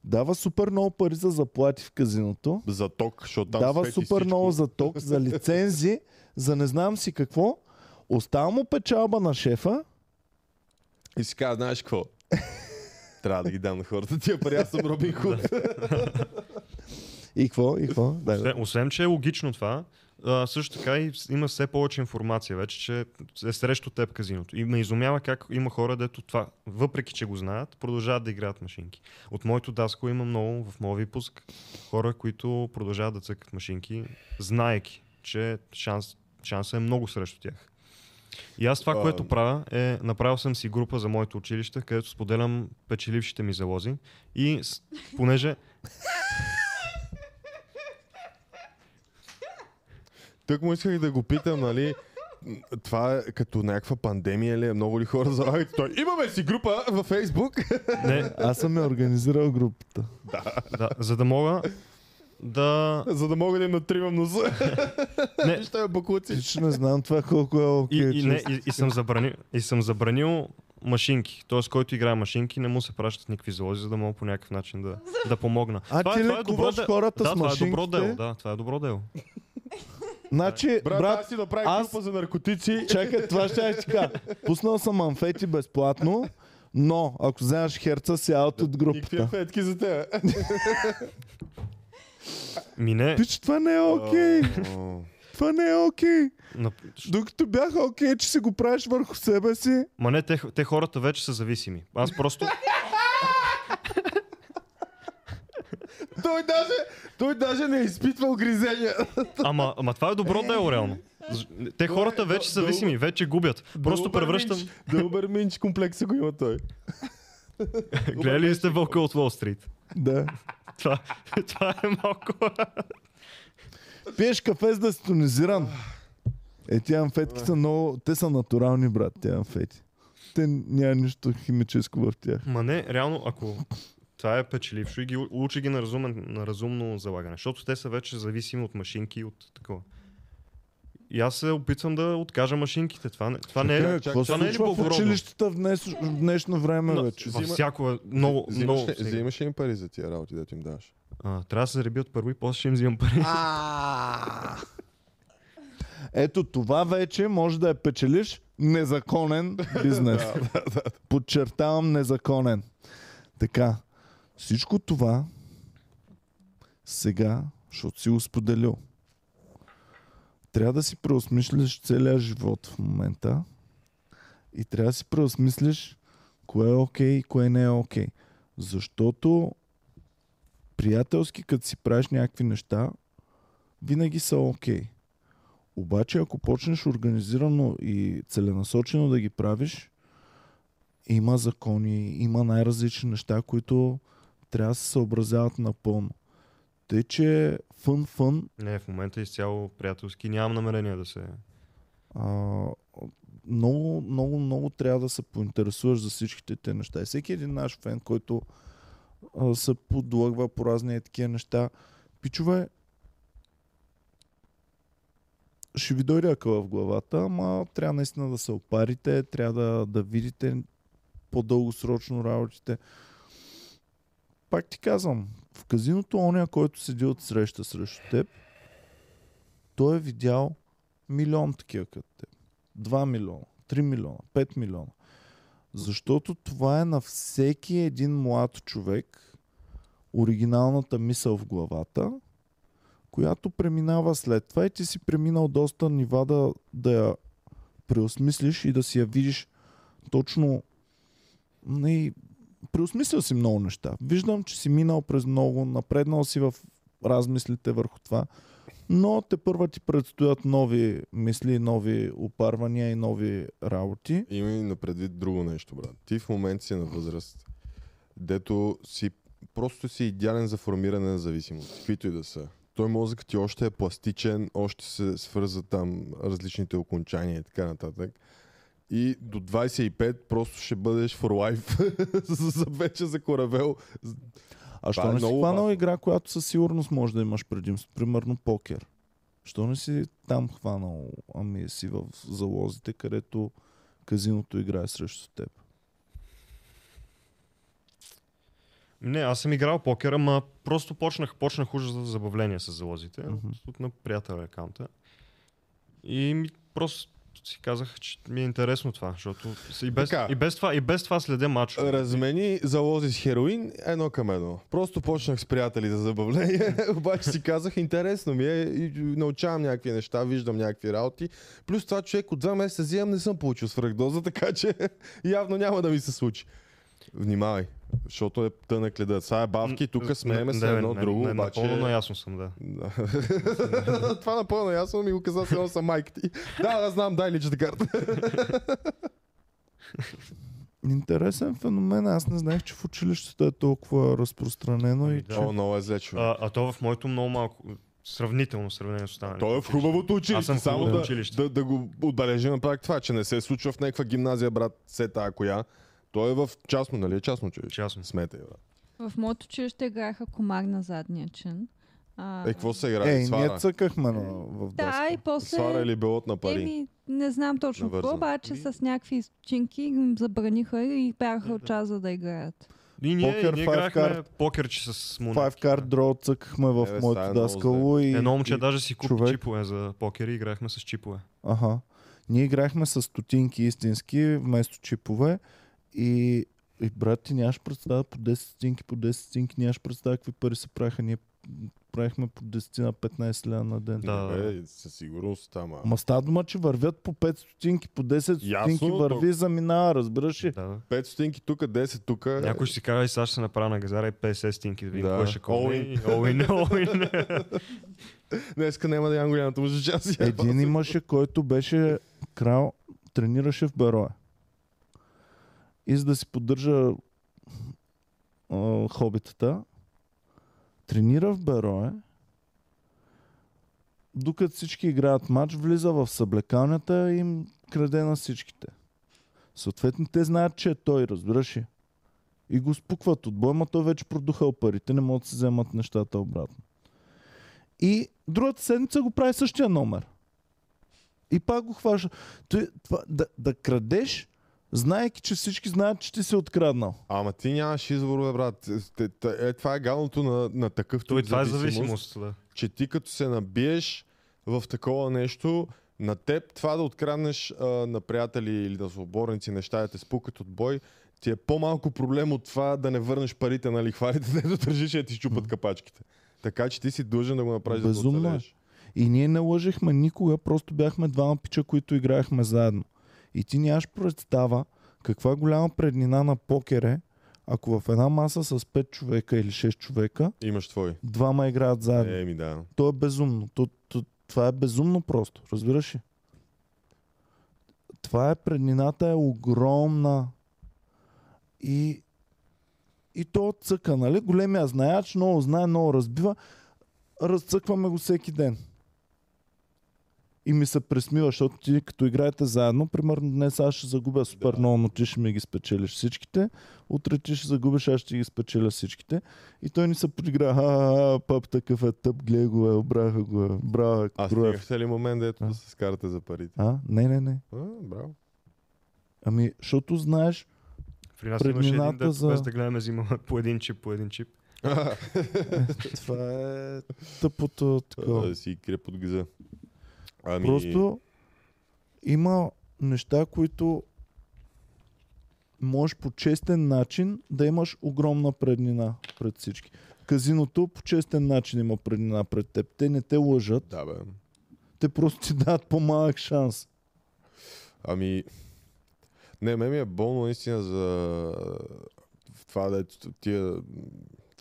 дава супер много пари за заплати в казиното,
За ток, защото там
дава супер
всичко.
много за ток, за лицензи, за не знам си какво. Остава му печалба на шефа,
И си казва, знаеш какво? Трябва да ги дам на хората. Тия пари аз съм Робин Худ.
и какво, и какво? Да, да.
Освен, освен, че е логично това, а, също така и има все повече информация вече, че е срещу теб казиното. И ме изумява как има хора, дето това, въпреки че го знаят, продължават да играят машинки. От моето даско има много в моят випуск хора, които продължават да цъкат машинки, знаеки, че шанс, шансът е много срещу тях. И аз това,
А,
което правя е, направил съм си група за моето училище, където споделям печелившите ми залози и с- понеже
Тук му исках да го питам, нали, това е като някаква пандемия ли е? Много ли хора залагат? Той, имаме си група във Фейсбук.
не,
Аз съм я организирал групата.
да, за да мога да...
за да мога да им натривам носа.
Не,
Вижте, бе, бакуци.
Лично не знам това колко е
и,
окей.
и, не, и, и, съм забранил, и съм забранил машинки. Тоест, който играе машинки, не му се пращат никакви залози, за да мога по някакъв начин да, да помогна.
А
това,
ти
е, това е
лекуваш
де-
хората
да,
с
това е добро
машинките?
дело. Да, това е добро дело.
Значи,
Брат,
брат,
аз си направих
аз-
група за наркотици.
чакай, това ще ти кажа. Пуснал съм амфети безплатно, но ако вземаш херца си аут от
Никакви
групата.
фетки за теб.
Мине,
Пич, това не е окей.
О,
Това не е окей.
на,
Докато бяха окей, че си го правиш върху себе си,
ма не, те, те хората вече са зависими. Аз просто...
Той даже, той даже не е изпитвал гризения.
Ама, ама това е добро дело, реално. Те хората вече са зависими, вече губят. Просто превръщам...
Дълбър минч комплекса го има той.
Гледали ли сте Вълка от Уолл Стрит?
да.
Това, това е малко...
Пиеш кафе за да си тонизиран. Е, тия амфетки са много... Те са натурални, брат, тия амфети. Те няма нищо химическо в тях.
Ма не, реално, ако това е печелившо и ги учи ги на, разумен, на разумно залагане, защото те са вече зависими от машинки и от такова. И аз се опитвам да откажа машинките. Това не, това не е...
Какво се
това не е ли
в училищата в, днес, в днешно време
На-
вече?
Във всяко е много, много.
Взимаш, ли- взимаш ли им пари за тия работи, да им даваш?
А, трябва да се зареби от първо и после ще им взимам пари.
Ето това вече може да е печелиш незаконен бизнес. Подчертавам незаконен. Така, всичко това сега, защото си го споделил, трябва да си преосмислиш целия живот в момента и трябва да си преосмислиш кое е окей и кое не е окей. Защото приятелски, като си правиш някакви неща, винаги са окей. Обаче, ако почнеш организирано и целенасочено да ги правиш, има закони, има най-различни неща, които трябва да се съобразяват напълно. Тъй, че фън-фън
Не, в момента изцяло приятелски. Нямам намерение да се...
а, много, много, много трябва да се поинтересуваш за всичките те неща. И всеки един наш фен, който а, се подлъгва по разни такива неща, пичове, ще ви дойде акъла в главата, ама трябва наистина да се опарите, трябва да, да видите по-дългосрочно работите. Пак ти казвам, в казиното оня, който седи от среща срещу теб, той е видял милион такива като теб. 2 милиона, 3 милиона, 5 милиона. Защото това е на всеки един млад човек оригиналната мисъл в главата, която преминава след това и ти си преминал доста нива да, да я преосмислиш и да си я видиш точно и преосмислил си много неща. Виждам, че си минал през много, напреднал си в размислите върху това, но те първа ти предстоят нови мисли, нови опарвания и нови работи.
Има и на предвид друго нещо, брат. Ти в момента си на възраст, дето си просто си идеален за формиране на зависимост, каквито и да са. Той мозък ти още е пластичен, още се свърза там различните окончания и така нататък. И до 25 просто ще бъдеш for life за, вече за коравел.
А що
е
не си
много
хванал игра, която със сигурност може да имаш предимство? Примерно покер. Що не си там хванал, ами си в залозите, където казиното играе срещу теб?
Не, аз съм играл покер, ама просто почнах, почнах уж за забавление с залозите.
Мгм.
От на приятел акаунта. И ми просто си казах, че ми е интересно това, защото и без,
Така.
и без, това, и без това следя матч.
Размени залози с хероин едно към едно. Просто почнах с приятели за забавление, обаче си казах, интересно ми е и научавам някакви неща, виждам някакви работи. Плюс това човек от два месеца взимам, не съм получил свръхдоза, така че явно няма да ми се случи. Внимавай, защото е тънък ледът. Сега е бавки, тук смееме се едно
не,
друго,
не,
обаче...
Напълно наясно съм, да.
Това напълно ясно ми го каза, едно съм майка ти. Да, да, знам, дай личната карта.
Интересен феномен. Аз не знаех, че в училището е толкова разпространено
Ами
и
да.
че...
О, много е зле.
А, а то в моето много малко, сравнително сравнение с останалите.
Той е в хубавото училище.
Аз съм
Само да,
училище.
да, да го отбележим на това, че не се случва в някаква гимназия, брат, се тая коя. Той е в частно, нали? е Частно училище.
Частно.
Смете, брат.
В моето училище играеха комар на задния чин. А,
Е, какво се играе?
Е, ние цъкахме на, в
Да,
даска.
и после...
Свара или белот на пари?
Еми, не знам точно какво, обаче
Ми-
с някакви източинки им забраниха и бяха от час за да играят.
И ние,
Покер,
ние играхме
card.
покерче с монети.
Five card draw цъкахме в
Е,
моето даскало и...
Едно момче
и...
даже си купи
човек-
чипове за покер и играхме с чипове.
Аха. Ние играхме с стотинки истински вместо чипове и, и брат ти нямаш представа по 10 стотинки, по 10 стотинки нямаш представа какви пари се правиха. Ние правихме по 10 на 15 лева на ден.
Да.
Е, със сигурност, ама...
Ма става дума, че вървят по 5 стотинки, по 10 стотинки върви,
то-
заминава, разбираш ли?
Да.
5 стотинки тук, 10 тук.
Някой ще си кара и сега ще се направя на газара и 50 стинки да видим
Да.
кой ще колне.
All-in,
all-in.
Днеска няма да ям голямата му част.
Един имаше, който беше крал, тренираше в Берое. И за да си поддържа а, хобитата, тренира в Берое, докато всички играят матч, влиза в съблекалнята и им краде на всичките. Съответно, те знаят, че е той, разбираш ли? И го спукват от бой, той вече продухал парите, не могат да си вземат нещата обратно. И другата седмица го прави същия номер. И пак го хваща. Той, това, да, да крадеш, знаеки, че всички знаят, че ти си откраднал.
Ама ти нямаш избор, бе, брат. Те- Е, това е галното на, на такъв тип
това е
зависимост.
Да.
че ти като се набиеш в такова нещо, на теб това да откраднеш а, на приятели или на съборници неща да те спукат от бой, ти е по-малко проблем от това да не върнеш парите на лихварите, дето държиш и да ти щупат капачките. Така че ти си длъжен да го направиш за да
Безумно е. И ние не лъжехме никога, просто бяхме двама пича, които играехме заедно. И ти нямаш представа каква голяма преднина на покер е, ако в една маса с 5 човека или 6 човека,
Имаш твой.
двама играят заедно.
Еми да.
То е безумно. То, то, това е безумно просто. Разбираш ли? Това е преднината е огромна. И, и то цъка, нали? Големия знаяч, много знае, много разбива. Разцъкваме го всеки ден. И ми се пресмива, защото ти като играете заедно, примерно днес аз ще загубя супер
Да.
много, но ти ще ми ги спечелиш всичките. Утре ти ще загубиш, аз ще ги спечеля всичките. И той ни се подигра, а, пап такъв е тъп, гледай го, е, обраха го, е, браво, е,
А стигахте ли момент, дето да се скарате за парите?
А, не, не, не.
А, браво.
Ами, защото знаеш,
При нас имаше един
Преднината
дет,
за-
без да гледаме, взима по един чип, по един чип.
това е тъпото такова.
да си крие под гъза. Ами,
Просто има неща, които можеш по честен начин да имаш огромна преднина пред всички. Казиното по честен начин има преднина пред теб. Те не те лъжат,
Да, бе.
те просто ти дадат по-малък шанс.
Ами, не, ме ми е болно наистина за това да тия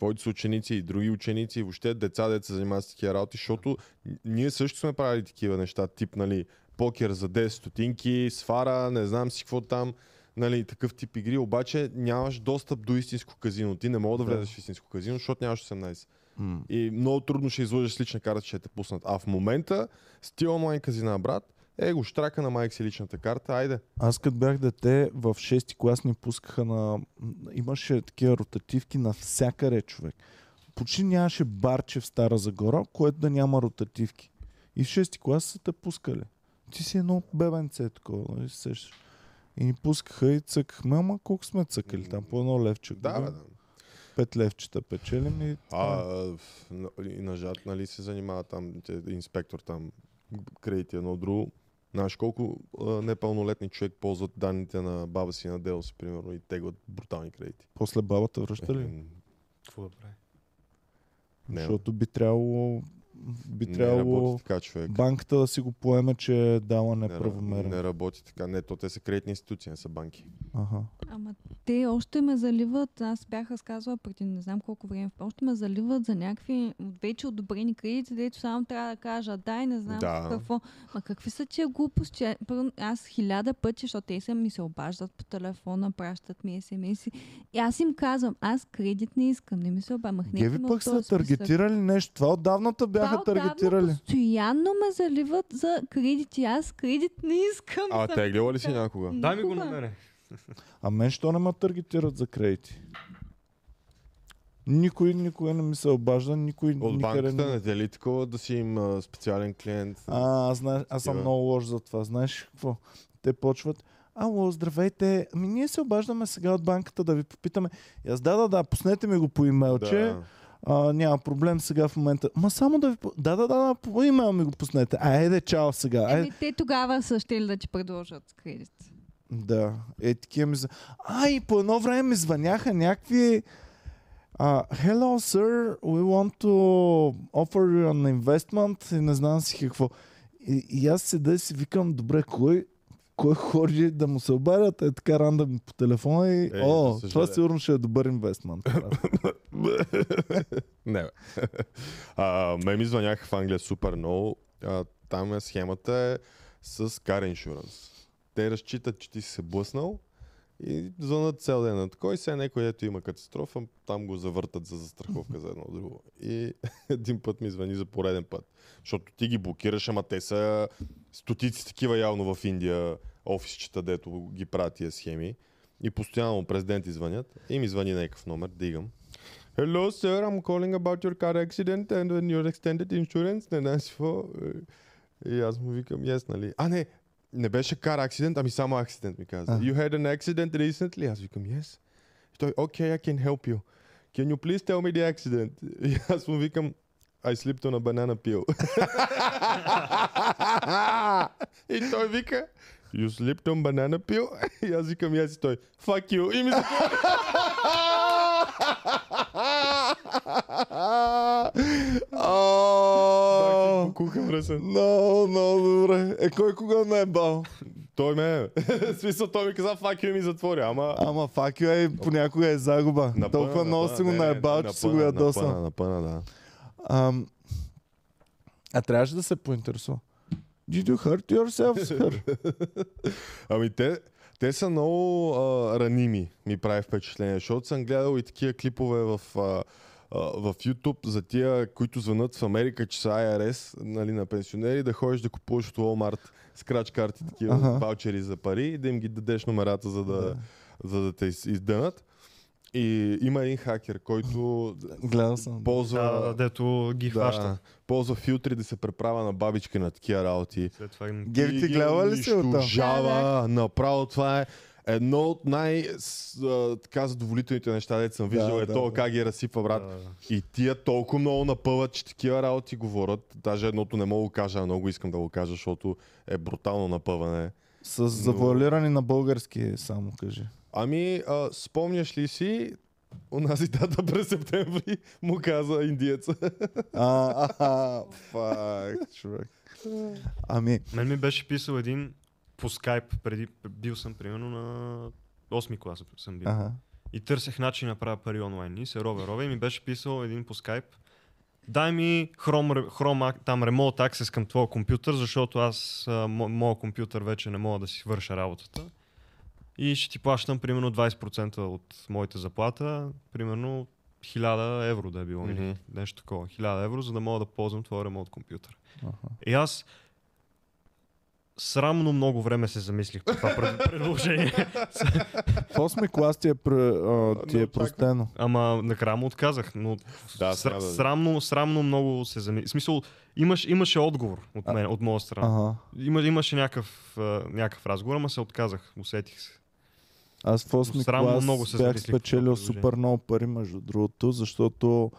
твоите са ученици и други ученици и въобще деца, деца се занимават с такива работи, защото ние също сме правили такива неща, тип, нали, покер за 10 стотинки, свара, не знам си какво там, нали, такъв тип игри, обаче нямаш достъп до истинско казино. Ти не мога да
Да.
влезеш в истинско казино, защото нямаш 18. И много трудно ще излъжеш с лична карта, че ще те пуснат. А в момента с тия онлайн казина, брат, е го штрака на майка си личната карта, айде.
Аз като бях дете, в 6-ти клас ни пускаха на... Имаше такива ротативки навсякъде, човек. Почти нямаше барче в Стара Загора, което да няма ротативки. И в 6-ти клас са те пускали. Ти си едно бебенце такова, нали се сещаш. И ни пускаха и цъкахме, ама колко сме цъкали там, по едно левче.
Да, бе, да.
5 левчета печелим и...
А, на- и нали се занимава там, инспектор там, кредити едно друго. Знаеш колко а, непълнолетни човек ползват данните на баба си на дело си, примерно, и теглят брутални кредити.
После бабата връща ли?
Какво да прави?
Не,
Защото би трябвало... Би
не
трябвало
работи така, човек.
банката да си го поеме, че е дала
Не, ра-
неправомерно.
не работи така. Не, то те са кредитни институции, не са банки.
Ага.
Ама те още ме заливат, аз бях разказвала преди не знам колко време, още ме заливат за някакви вече одобрени кредити, дето само трябва да кажа дай, не знам
Да.
какво. Ма какви са тия глупости? Първо, Аз хиляда пъти, защото те са ми се обаждат по телефона, пращат ми смс И аз им казвам, аз кредит не искам, не ми се обаждат. Махнете
Геви
ме
пък са таргетирали нещо. Това отдавната бяха
Отдавна
таргетирали.
Постоянно ме заливат за кредити. Аз кредит не искам.
А,
за
теглила ли си някога?
Дай ми го на мене.
А мен що не ме таргетират за кредити? Никой никога не ми се обажда, никой
От
никъде
банката
не...
не те ли такова да си им а, специален клиент?
А, аз, знаеш, аз съм
Такива.
много лош за това. Знаеш какво? Те почват. Ало, здравейте. Ами ние се обаждаме сега от банката да ви попитаме. И аз да, да, да, пуснете ми го по имейлче.
да.
А, няма проблем сега в момента. Ма само да ви... Да, да, да, да, по имейл ми го пуснете. Айде, чао сега.
Еми, те тогава са ще да ти предложат кредит.
Да, е такива ми... А, и по едно време ми звъняха някакви... Uh, hello, sir, we want to offer you an investment и не знам си какво. И, и аз седа и си викам, добре, кой, кой ходи да му се обадят е така рандъм по телефона и
Е,
о,
за
това сигурно ще е добър инвестмент.
не, бе. а, ме ми звъняха в Англия супер много. А, там е схемата е с car insurance. Те разчитат, че ти си се блъснал и звънат цял ден. Кой се някой, ето има катастрофа, там го завъртат за застраховка за едно друго. И един път ми звъни за пореден път. Защото ти ги блокираш, ама те са стотици такива явно в Индия офисчета, дето ги правят тия схеми. И постоянно президенти звънят. И ми звъни някакъв номер, дигам. Hello, sir. I'm calling about your car accident and your extended insurance. Не какво. И аз му викам, yes, нали. А, не, не беше car accident, ами само accident ми каза.
А.
You had an accident recently? Аз викам, yes. И той, okay, I can help you. Can you please tell me the accident? И аз му викам, I slipped on a banana peel. и той вика, You slipped on banana peel? И аз викам, yes, и той, fuck you. И ми затвори.
О,
Куха мръсен.
Много, много добре. Е, кой кога не е бал?
Той ме В смисъл, той ми каза, и ми затвори. Ама...
Ама факю е, понякога е загуба.
Напъна,
Толкова много
напъна,
си го наебал, че си го ядосал.
Напъна, напъна, да.
Ам, а трябваше да се поинтересува. Did you hurt yourself, sir?
Ами те, те са много а, раними, ми прави впечатление, защото съм гледал и такива клипове в, а, в YouTube за тия, които звънат в Америка, че са IRS, нали, на пенсионери, да ходиш да купуваш от Walmart скрач карти, такива
Ага.
ваучери за пари и да им ги дадеш номерата, за да,
Да.
за да те из- издънат. И има един хакер, който
Гледал съм.
ползва,
Да, дето ги хваща.
да, ползва филтри да се преправя на бабичка на такива работи.
След това им...
Ти гледала ли си от
унищожава. Направо това е едно от най с- а, така задоволителните неща, дето съм виждал.
Да,
е
да,
то
да.
как ги разсипва, брат.
Да.
И тия толкова много напъват, че такива работи говорят. Даже едното не мога да го кажа, а много искам да го кажа, защото е брутално напъване.
С завуалирани на български, само кажи.
Ами, а, спомняш ли си, онази дата през септември му каза индиеца.
А, а, фак, човек. Ами,
Мен ми беше писал един по скайп, преди бил съм примерно на 8 клас съм бил.
ага.
И търсех начин да правя пари онлайн. И се рове, рове и ми беше писал един по скайп. Дай ми Chrome, Chrome там Remote Access към твоя компютър, защото аз моят компютър вече не мога да си върша работата. И ще ти плащам примерно 20% от моята заплата, примерно 1000 евро да е било. Mm-hmm. Нещо такова. 1000 евро, за да мога да ползвам твоя ремонт компютър.
Аха.
И аз срамно много време се замислих по това пред- предложение.
В 8 клас ти е, пр- а, ти е простено.
Ама накрая му отказах, но
Да,
сра,
да-
срамно, срамно много се замислих. В смисъл, имаш, имаше отговор от,
А-
мен, от моя страна.
Ага.
Има, имаше някакъв, някакъв разговор, ама се отказах, усетих се.
Аз в 8
Срамно
клас
много се
бях спечелил супер много пари, между другото, защото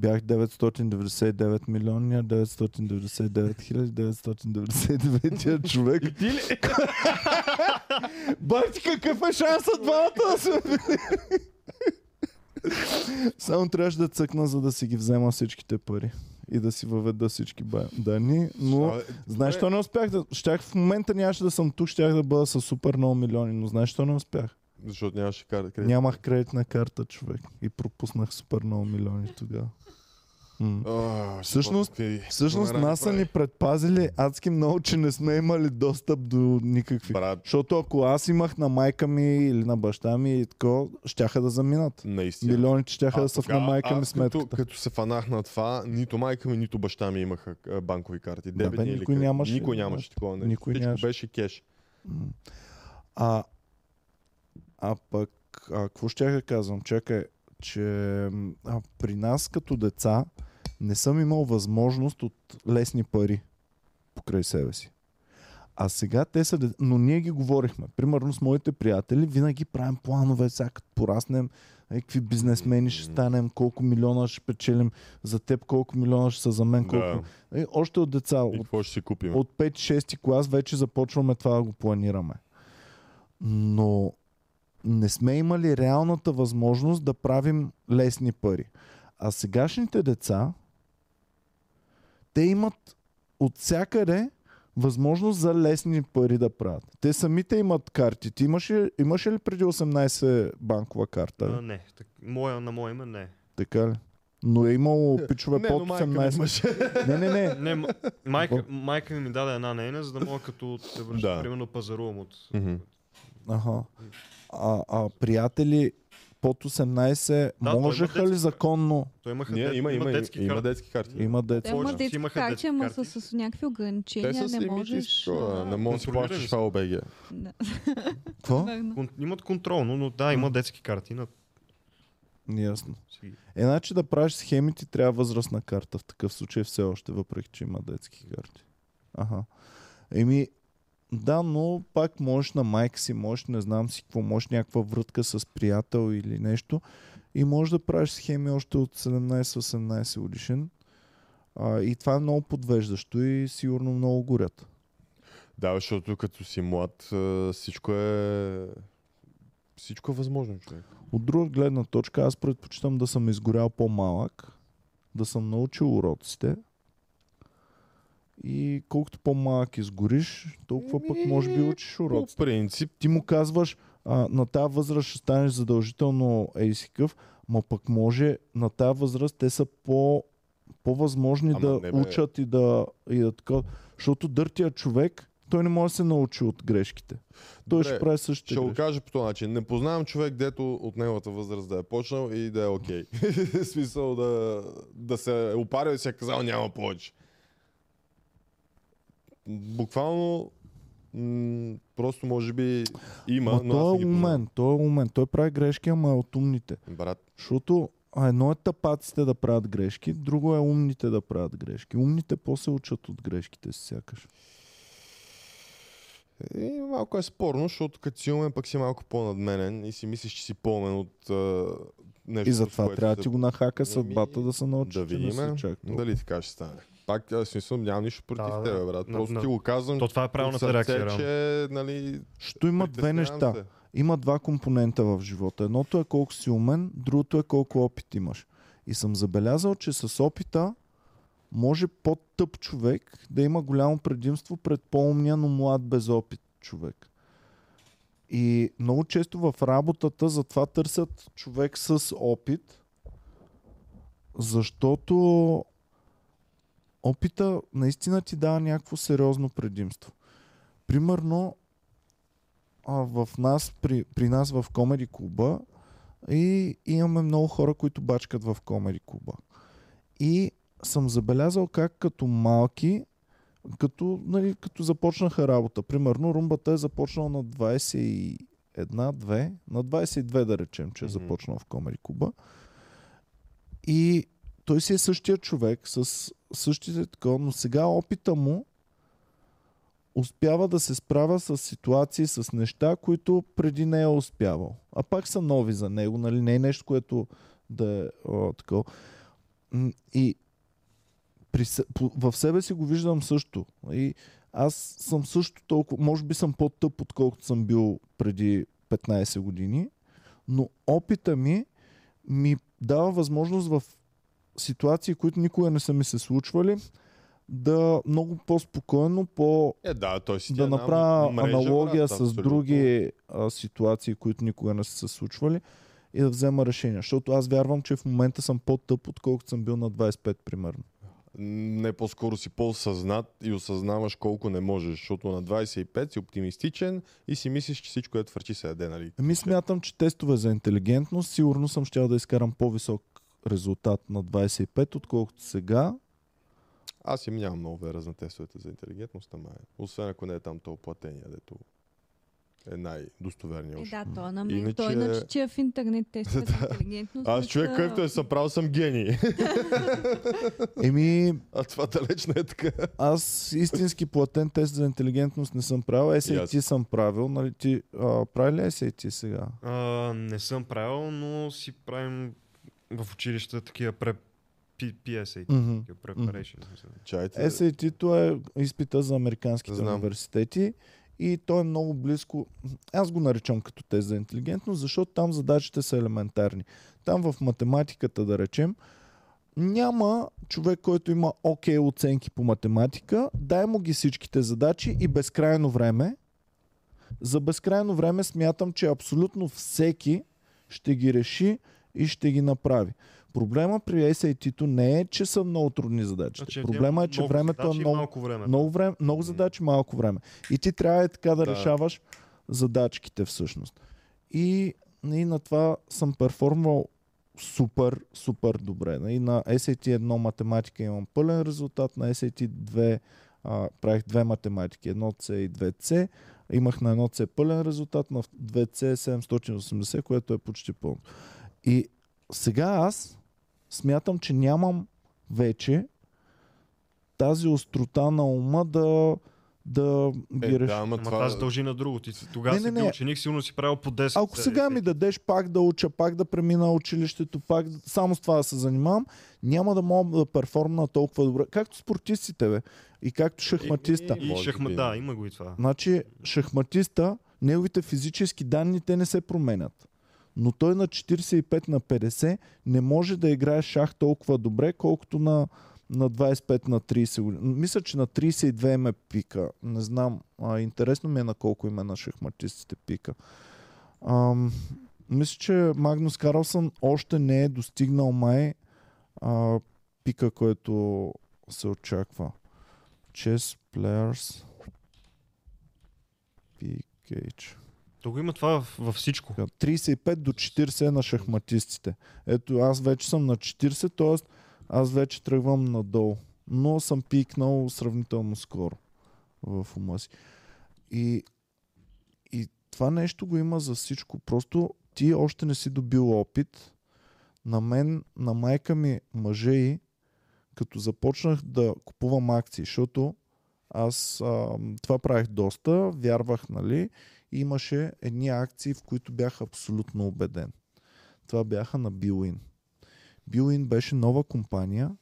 бях 999 милиони, 999 хиляди, 999 човек.
И ти ли?
Бати, какъв е шансът двамата да се Само трябваше да цъкна, за да си ги взема всичките пари и да си въведа всички данни, но
Абе,
знаеш, що не успях да... Щях в момента нямаше да съм тук, щях да бъда с супер много милиони, но знаеш, що не успях?
Защото нямаше карта.
Нямах кредитна карта, човек. И пропуснах супер много милиони тогава. Всъщност- Всъщност нас са ни предпазили адски много, че не сме имали достъп до никакви.
Брат,
Защото ако аз имах на майка ми или на баща ми и тако, щяха да заминат.
наистина.
Милионите щяха
А
да са на майка ми сметката.
Като, като се фанах на това, нито майка ми, нито баща ми имаха банкови карти.
Да, бе,
Дебетни или
никой
кредитни.
нямаше,
Никой
да.
нямаше такова. нещо.
Никой
Всичко
нямаше.
беше кеш.
А, а пък, а, какво ще я казвам? Чакай, че а, при нас като деца не съм имал възможност от лесни пари покрай себе си. А сега те са... Но ние ги говорихме. Примерно с моите приятели винаги правим планове, сега като пораснем, е, какви бизнесмени ще станем, колко милиона ще печелим за теб, колко милиона ще са за мен,
Да.
колко... Е, още от деца,
И
от
какво ще си купим?
от 5-6 клас вече започваме това да го планираме. Но не сме имали реалната възможност да правим лесни пари. А сегашните деца, те имат от всякъде възможност за лесни пари да правят. Те самите имат карти. Ти имаше, имаше ли преди 18 банкова карта?
А, не, так, моя, на моя име не.
Така ли? Но е имало пичове
не,
под
но майка ми
18.
имаше.
Не, не, не.
Не, м- майка, майка ми ми даде една нейна, за да мога като се връща,
Да.
примерно пазарувам от...
Мгм.
Аха. А, а приятели под 18
Да,
можеха
има
ли
детски
законно?
Той имаха
Не,
дет-
има, има,
детски
има
карти.
детски карти.
Има.
Повече.
имат детски
Имаха
карти,
детски
ама
карти.
с, с някакви ограничения
са
не можеш...
не можеш да плащаш
са.
в ОБГ.
да.
Какво?
Имат контрол, но, но да, има детски карти. На...
Ясно. Е, значи да правиш схеми ти трябва възрастна карта в такъв случай все още, въпреки че има детски карти. Ага. Еми, да, но пак можеш на майка си, можеш не знам си какво, можеш някаква врътка с приятел или нещо и можеш да правиш схеми още от 17-18 годишен. А, и това е много подвеждащо и сигурно много горят.
Да, защото като си млад, всичко е... Всичко е възможно, човек.
От друга гледна точка, аз предпочитам да съм изгорял по-малък, да съм научил уроците и колкото по-малък изгориш, толкова пък може би учиш
По
уроците.
принцип,
Ти му казваш, а, на тази възраст ще станеш задължително ейсикъв, ма пък може на тази възраст те са по, по-възможни
Ама
да
не, бе.
учат и да, и да така. Защото дъртия човек, той не може да се научи от грешките. Той
Добре,
ще прави същите
ще го
грешки.
кажа по този начин. Не познавам човек, дето от неговата възраст да е почнал и да е окей. В смисъл да, да се е опарил и си е казал няма повече. Буквално м- просто може би има,
Ма
но
той е умен, той е умен. Той прави грешки, ама е от умните.
Брат,
Защото а едно е тапаците да правят грешки, друго е умните да правят грешки. Умните после учат от грешките си сякаш.
И малко е спорно, защото като си умен, пък си малко по-надменен и си мислиш, че си по-умен от а, нещо.
И затова трябва да ти го нахака съдбата да се научи.
Да видим. Дали така ще стане. Пак, аз смисъл, нямам нищо против
Да, да.
тебе, брат.
На-
Просто
на-
ти го казвам.
То това е правилната реакция.
че, нали,
Що има две неща.
се.
Има два компонента в живота. Едното е колко си умен, другото е колко опит имаш. И съм забелязал, че с опита може по-тъп човек да има голямо предимство пред по-умния, но млад без опит човек. И много често в работата затова търсят човек с опит, защото опита наистина ти дава някакво сериозно предимство. Примерно, а, в нас, при, при нас в Комеди клуба и имаме много хора, които бачкат в Комеди клуба. И съм забелязал как като малки, като, нали, като започнаха работа. Примерно румбата е започнал на 21-2, на 22 да речем, че е започнал в Комеди клуба. И той си е същия човек с същите такова, но сега опита му успява да се справя с ситуации, с неща, които преди не е успявал. А пак са нови за него, нали? Не е нещо, което да е о, такова. И при, в себе си го виждам също. И аз съм също толкова, може би съм по-тъп, отколкото съм бил преди 15 години, но опита ми ми дава възможност в ситуации, които никога не са ми се случвали, да много по-спокойно, по
Е, да, той си
да
е
направя
мрежа,
аналогия
брат,
с
абсолютно.
други а, ситуации, които никога не са се случвали и да взема решения. Защото аз вярвам, че в момента съм по-тъп, отколкото съм бил на 25, примерно.
Не по-скоро си по-осъзнат и осъзнаваш колко не можеш, защото на 25 си оптимистичен и си мислиш, че всичко е твърчи се яде, нали?
Ами смятам, че тестове за интелигентност, сигурно съм щял да изкарам по-висок резултат на 25, отколкото сега.
Аз им нямам много вера на тестовете за интелигентност, ама е. Освен ако не е там то платения, дето е най-достоверният.
Е, да, той на мен.
Иначе-
Той иначе, че е в интернет тестове за интелигентност.
Аз човек, който е съправил, съм гений.
Еми,
а това далеч не е така.
аз истински платен тест за интелигентност не съм правил. SAT
аз.
съм правил. Нали, ти а, прави ли SAT сега?
А, не съм правил, но си правим в училище такива пре... P- PSA,
Мгм.
такива preparation.
Чайте.
SAT-то е изпита за американските
Знам.
университети и той е много близко. Аз го наричам като тест за интелигентност, защото там задачите са елементарни. Там в математиката, да речем, няма човек, който има окей оценки по математика, дай му ги всичките задачи и безкрайно време. За безкрайно време смятам, че абсолютно всеки ще ги реши и ще ги направи. Проблема при SAT-то не е, че са много трудни задачи.
Значи,
Проблема е, че времето е много,
малко време.
много, време, много задачи, малко време. И ти трябва е така да,
Да.
решаваш задачките всъщност. И, и на това съм перформал супер, супер добре. И на SAT 1 математика имам пълен резултат, на SAT 2 а, правих две математики, 1C и 2C. Имах на 1C пълен резултат, на 2C 780, което е почти пълно. И сега аз смятам, че нямам вече тази острота на ума да, да ги
Е,
реша.
да, ама това...
това се дължи на друго. Ти тогава
Не,
си
не,
бил
не.
ученик, сигурно си правил по 10.
Ако сега ми дадеш пак да уча, пак да премина училището, пак само с това да се занимавам, няма да мога да перформна толкова добре. Както спортистите, бе. И както шахматиста.
Еми,
И
Може
шахма, да,
не.
има го и това.
Значи, шахматиста, неговите физически данни, те не се променят. Но той на 45 на 50 не може да играе шах толкова добре, колкото на, на 25 на 30 години. Мисля, че на 32 ме пика. Не знам. А, интересно ми е на колко име на шахматистите пика. Ам, мисля, че Магнус Карлсън още не е достигнал май а, пика, който се очаква. Chess Players PKH.
То го има това във всичко.
Така, 35 до 40 е на шахматистите. Ето, аз вече съм на 40, т.е. аз вече тръгвам надолу. Но съм пикнал сравнително скоро в ума си. И, и това нещо го има за всичко. Просто ти още не си добил опит. На мен, на майка ми, мъже и, като започнах да купувам акции, защото аз а, това правих доста, вярвах, нали, и имаше едни акции, в които бях абсолютно убеден. Това бяха на Билин. Билин беше нова компания.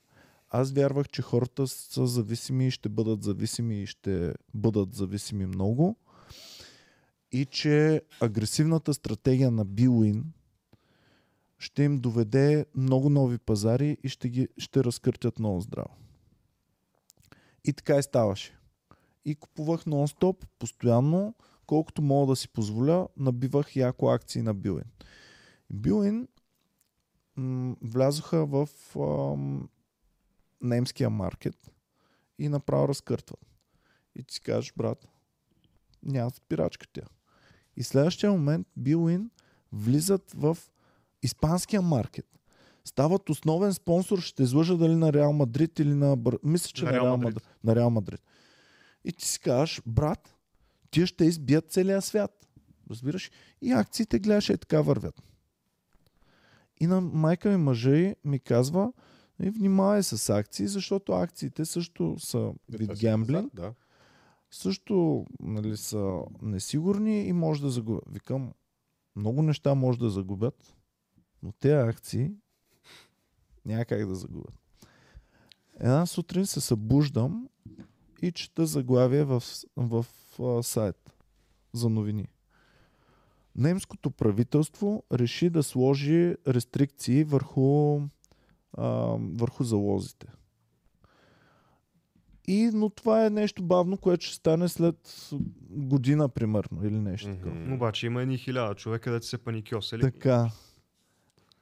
Аз вярвах, че хората са зависими и ще бъдат зависими и ще бъдат зависими много. И че агресивната стратегия на Билин ще им доведе много нови пазари и ще, ги, ще разкъртят много здраво. И така и ставаше. И купувах нон-стоп, постоянно, колкото мога да си позволя, набивах яко акции на Билин. Билин м- влязоха в ам, немския маркет и направо разкъртват. И ти си кажеш, брат, няма спирачка тя. И следващия момент Билин влизат в испанския маркет. Стават основен спонсор, ще излъжа дали на Реал Мадрид или на... Мисля, че
На
на,
Реал Мадрид.
Мадрид. на Реал Мадрид. И ти си кажеш, брат, тия ще избият целия свят. Разбираш? И акциите, гледаш, е така вървят. И на майка ми мъжа ми казва, и внимавай с акции, защото акциите също са
Е,
вид гемблинг.
Да.
също нали, са несигурни и може да загубят. Викам, много неща може да загубят, но тези акции няма как да загубят. Една сутрин се събуждам и чета заглавие в, в, в сайт за новини. Немското правителство реши да сложи рестрикции върху, а, върху залозите. И, но това е нещо бавно, което ще стане след година, примерно, или нещо такова.
Мгм.
Обаче има едни хиляда човека, където се паникьосали.
Така.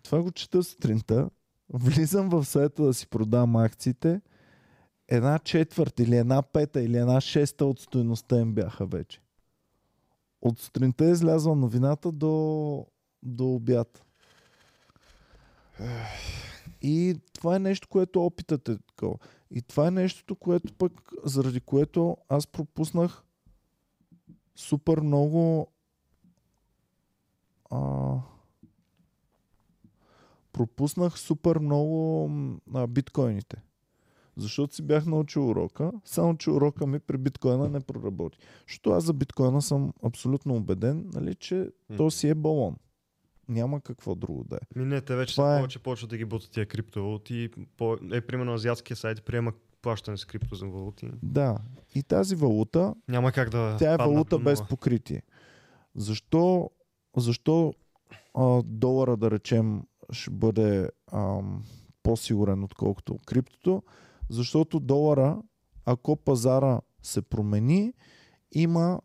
Това го чета сутринта. Влизам в сайта да си продавам акциите. Една четвърт или една пета или една шеста от стоеността им бяха вече. От сутринта е излязла новината до, до обяд. И това е нещо, което опитът е такова. И това е нещото, което пък, заради което аз пропуснах супер много а, пропуснах супер много а, биткоините. Защото си бях научил урока, само че урока ми при биткоина не проработи. Защото аз за биткоина съм абсолютно убеден, нали, че то си е балон. Няма какво друго да е.
Не, те вече
Това
са
е.
повече почват да ги бутат тия криптовалути. По... Е, примерно азиатския сайт приема плащане с крипто за валути.
Да. И тази валута,
Няма как да
тя е валута без покритие. Защо, защо а, долара, да речем, ще бъде ам, по-сигурен отколкото криптото? Защото долара, ако пазара се промени, има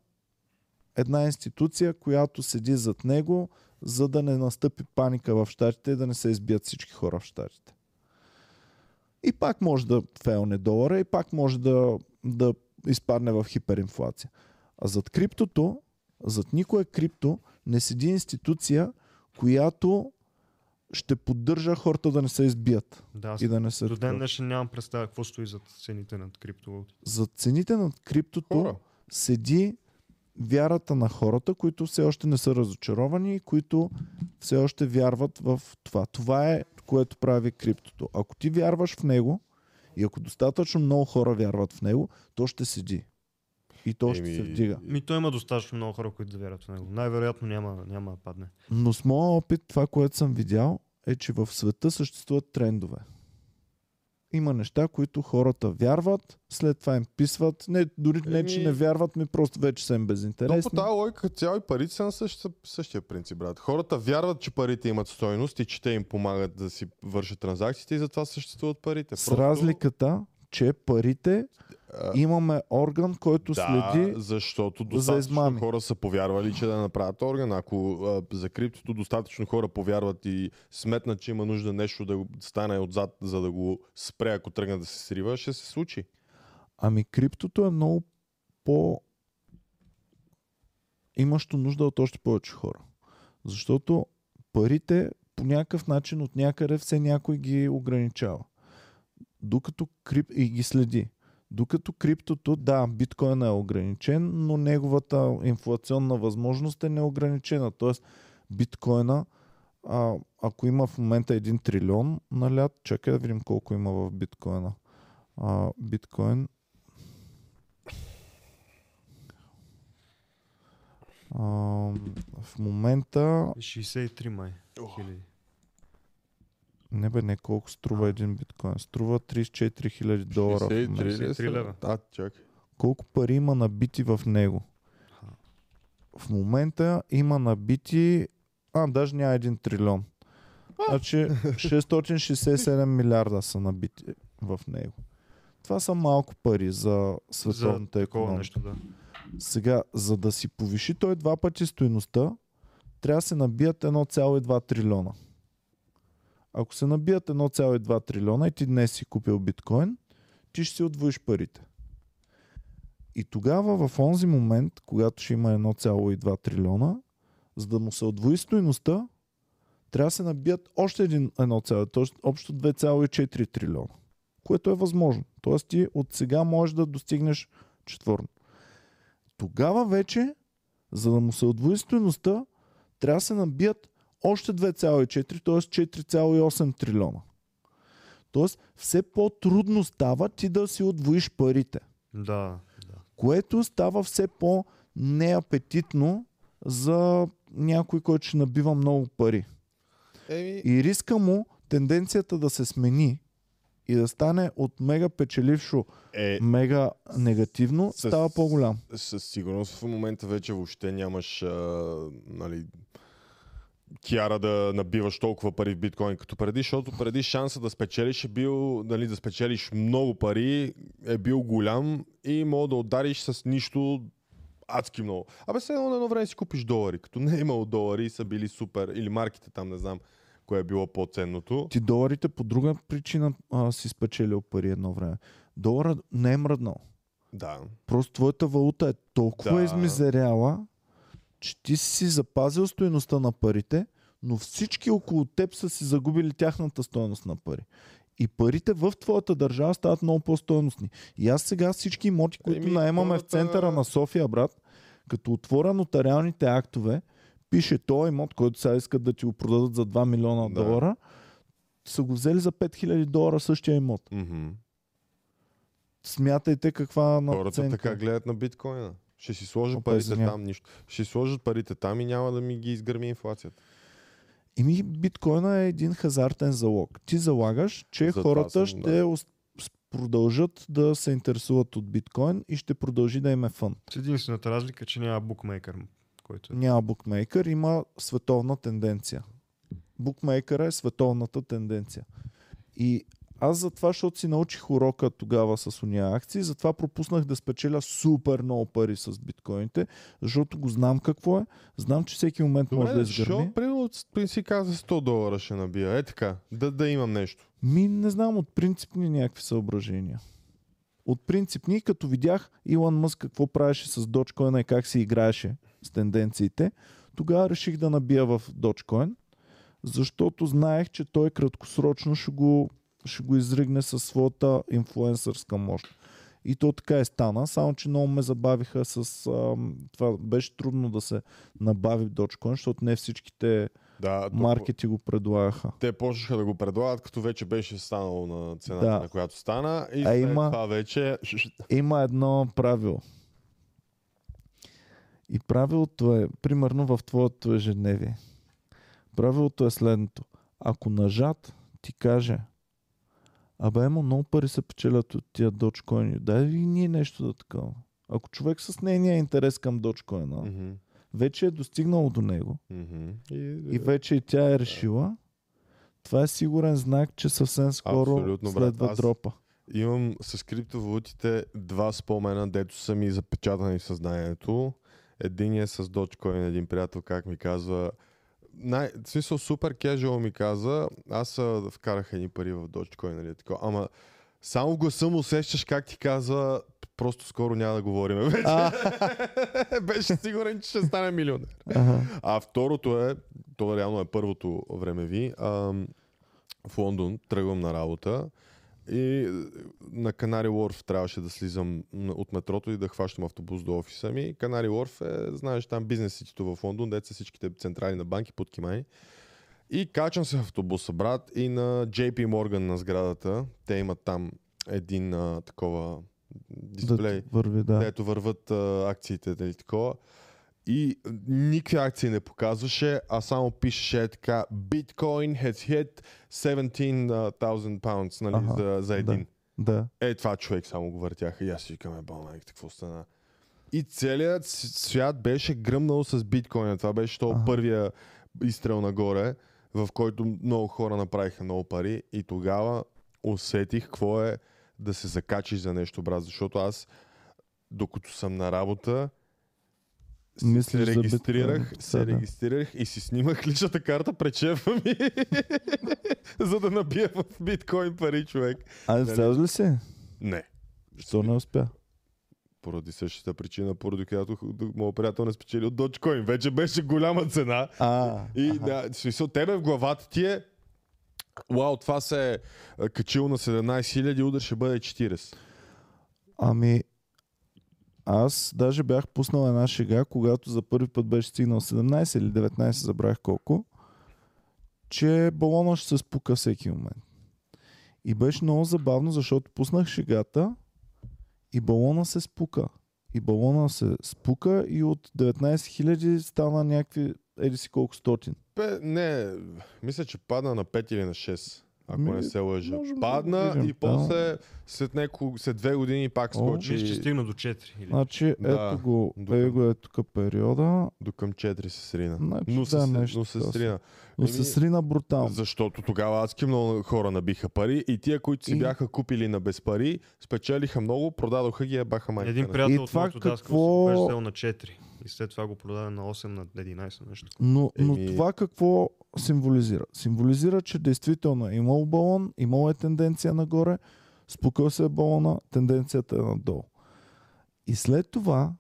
една институция, която седи зад него, за да не настъпи паника в щатите и да не се избият всички хора в щатите. И пак може да фейлне долара и пак може да, да изпадне в хиперинфлация. А зад криптото, зад никое крипто, не седи институция, която ще поддържа хората да не се избият
Да,
и да не се...
до ден днешен нямам представа какво стои зад цените на криптовалути.
За цените на криптото
Хора.
седи вярата на хората, които все още не са разочаровани и които все още вярват в това. Това е което прави криптото. Ако ти вярваш в него и ако достатъчно много хора вярват в него, то ще седи. И то ще
Еми,
се вдига.
Ми той има достатъчно много хора, които да вярват в него. Най-вероятно няма, няма да падне.
Но с моя опит, това, което съм видял, е, че в света съществуват трендове. Има неща, които хората вярват, след това им писват. Не, дори не, че
Еми-
не вярват ми, просто вече са им
То по
безинтересни.
тази логика цяло и парите са на същия, същия принцип, брат. Хората вярват, че парите имат стойност и че те им помагат да си вършат транзакциите и затова съществуват парите.
С разликата, че парите
а,
имаме орган, който
да,
следи.
защото
за
достатъчно
измами.
хора са повярвали, че да направят орган. Ако а, за криптото достатъчно хора повярват и сметнат, че има нужда нещо да стане отзад, за да го спре, ако тръгне да се срива, ще се случи.
Ами криптото е много по... имащо нужда от още повече хора. Защото парите по някакъв начин от някъде все някой ги ограничава. Докато крип... и ги следи. Докато криптото, да, биткоин е ограничен, но неговата инфлационна възможност е неограничена. Тоест, биткоина, а, ако има в момента 1 трилион на лят, чакай да видим колко има в биткоина. А, биткоин а, в момента
63 май. Хиляди.
Не бе, не колко струва един биткоин. Струва 34 хиляди долара. в
63
момента.
ли
63
са?
лева.
А, чакай.
Колко пари има набити в него? В момента има набити... А, даже няма един трилион. Значи 667 милиарда са набити в него. Това са малко пари за световната
За
економика.
нещо, да.
Сега, за да си повиши той два пъти стоеността, трябва да се набият 1,2 трилиона. Ако се набият 1,2 трилиона и ти днес си купил биткоин, ти ще си отвоиш парите. И тогава в онзи момент, когато ще има 1,2 трилиона, за да му се отвои стоеността, трябва да се набият още един 1, т.е. общо 2,4 трилиона. Което е възможно. Тоест ти от сега можеш да достигнеш четворно. Тогава вече, за да му се отвои стоеността, трябва да се набият още 2,4, т.е. 4,8 трилиона. Тоест, все по-трудно става ти да си отвоиш парите.
Да, да.
което става все по-неапетитно за някой, който ще набива много пари.
Еми,
И риска му тенденцията да се смени и да стане от мега печелившо,
е,
мега негативно,
С-
става по-голям.
със сигурност в момента вече въобще нямаш а, нали, кяра да набиваш толкова пари в биткоин като преди, защото преди шанса да спечелиш е бил, нали, да спечелиш много пари е бил голям и мога да удариш с нищо адски много. Абе, все едно на едно време си купиш долари. Като не е имало долари, са били супер. Или марките там, не знам кое е било по-ценното.
Ти доларите по друга причина а, си спечелил пари едно време. Долара не е мръднал.
Да.
Просто твоята валута е толкова
Да.
измизеряла, че ти си запазил стоеността на парите, но всички около теб са си загубили тяхната стоеност на пари. И парите в твоята държава стават много по-стоеностни. И аз сега всички имоти, които
Еми,
наемаме в
хората-
центъра на София, брат, като отворя нотариалните актове, пише този имот, който сега искат да ти го продадат за 2 милиона
Да.
долара, са го взели за 5000 долара същия имот.
Мгм.
Смятайте каква
Хората
надценка.
така гледат на биткоина. Ще си сложат
Опа,
парите
извинявай.
там, нищо. Ще си сложат парите там и няма да ми ги изгърми инфлацията.
Ими биткоина е един хазартен залог. Ти залагаш, че
За
хората
съм,
ще
да.
продължат да се интересуват от биткоин и ще продължи да им е фън.
С единствената разлика, че няма букмейкър, който е.
Няма букмейкър, има световна тенденция. Букмейкъра е световната тенденция. И аз затова, защото си научих урока тогава с уния акции, затова пропуснах да спечеля супер много пари с биткоините, защото го знам какво е, знам, че всеки момент може да изгърми.
защо? Примерно при си каза 100 долара ще набия. Е така, да, да имам нещо.
Ми не знам, от принципни някакви съображения. От принципни, като видях Илон Мъск какво правеше с Dogecoin и как се играеше с тенденциите, тогава реших да набия в Dogecoin, защото знаех, че той краткосрочно ще го, ще го изригне със своята инфлуенсърска мощ. И то така е стана, само че много ме забавиха с... Ам, това беше трудно да се набави Dogecoin, защото не всичките
Да,
маркети го предлагаха.
Те почнаха да го предлагат, като вече беше станало на цената,
Да.
на която стана. И
А има-
това вече...
има едно правило. И правилото е, примерно в твоето ежедневие. Правилото е следното. Ако нажат ти каже, абе, емо, много пари се печелят от тия дочкоини, дай ви ние нещо да такова. Ако човек с нейния интерес към дочкоина
Мгм,
вече е достигнал до него
мгм. И,
и вече и тя е решила, това е сигурен знак, че съвсем скоро
Абсолютно, брат.
следва
Аз-
дропа.
Имам с криптовалутите два спомена, дето са ми запечатани в съзнанието. Един е с Dogecoin, един приятел, как ми казва, най- смисъл супер кежуал ми каза, аз а, вкарах едни пари в Dogecoin, нали, такова. ама само гласа му усещаш как ти казва, просто скоро няма да говорим вече. Беше сигурен, че ще стане милионер. А второто е, то реално е първото времеви, ам, в Лондон тръгвам на работа и е, на Канари Уорф трябваше да слизам от метрото и да хващам автобус до офиса ми. Канари Уорф е, знаеш, там бизнес ситито в Лондон, дето са всичките централи на банки под Кимай. И качвам се в автобуса, брат, и на JP Morgan на сградата. Те имат там един а, такова дисплей
Да върви, да.
дето върват а, акциите, нали такова. И никакви акции не показваше, а само пишеше е така Bitcoin has hit 17,000 pounds нали,
Аха,
за, за един.
Да.
Е, това човек само го въртяха и аз си викаме, балнайк, какво стана? И целият свят беше гръмнал с биткоина. Това беше то
Ага.
първия изстрел нагоре, в който много хора направиха много пари. И тогава усетих какво е да се закачиш за нещо, брат. Защото аз, докато съм на работа,
Мислиш
се регистрирах,
биткоин.
се
Да, да.
регистрирах и си снимах личната карта пред шефа ми, за да набия в биткоин пари, човек.
А
Нали?
ли си?
Не.
Що не успя?
Поради същата причина, поради която моят приятел не спечели от Dogecoin. Вече беше голяма цена.
А,
И
аха.
да, смисъл, тебе в главата ти е Вау, това се е а, качило на 17 000, удар ще бъде 40.
Ами, аз даже бях пуснал една шега, когато за първи път беше стигнал 17 или 19, забравих колко, че балона ще се спука всеки момент. И беше много забавно, защото пуснах шегата и балона се спука. и балона се спука и от 19 000 стана някакви еди си колко стотин.
Пе, не, мисля, че падна на 5 или на 6. Ако
Ми,
не се лъжа.
да
Падна
видим,
и после след, неко, след две години пак
О.
скочи
Мисля, че стигна до 4. Или...
Значи
Да,
ето го,
до към-
го е тук периода,
до към 4 се срина.
Значи,
но се,
да,
се-
нещо
но се срина.
но
Еми,
се срина брутално.
Защото тогава адски много хора набиха пари и тия, които си
И-
бяха купили на без пари, спечелиха много, продадоха ги, ебаха майка.
Един приятел
И
от
това
моето
какво-
на 4. И след това го продаде на 8, на 11, нещо такова.
Но, но
Еми-
това какво символизира? Символизира, че действително е имал балон, имало е тенденция нагоре, спукал се е балона, тенденцията е надолу. И след това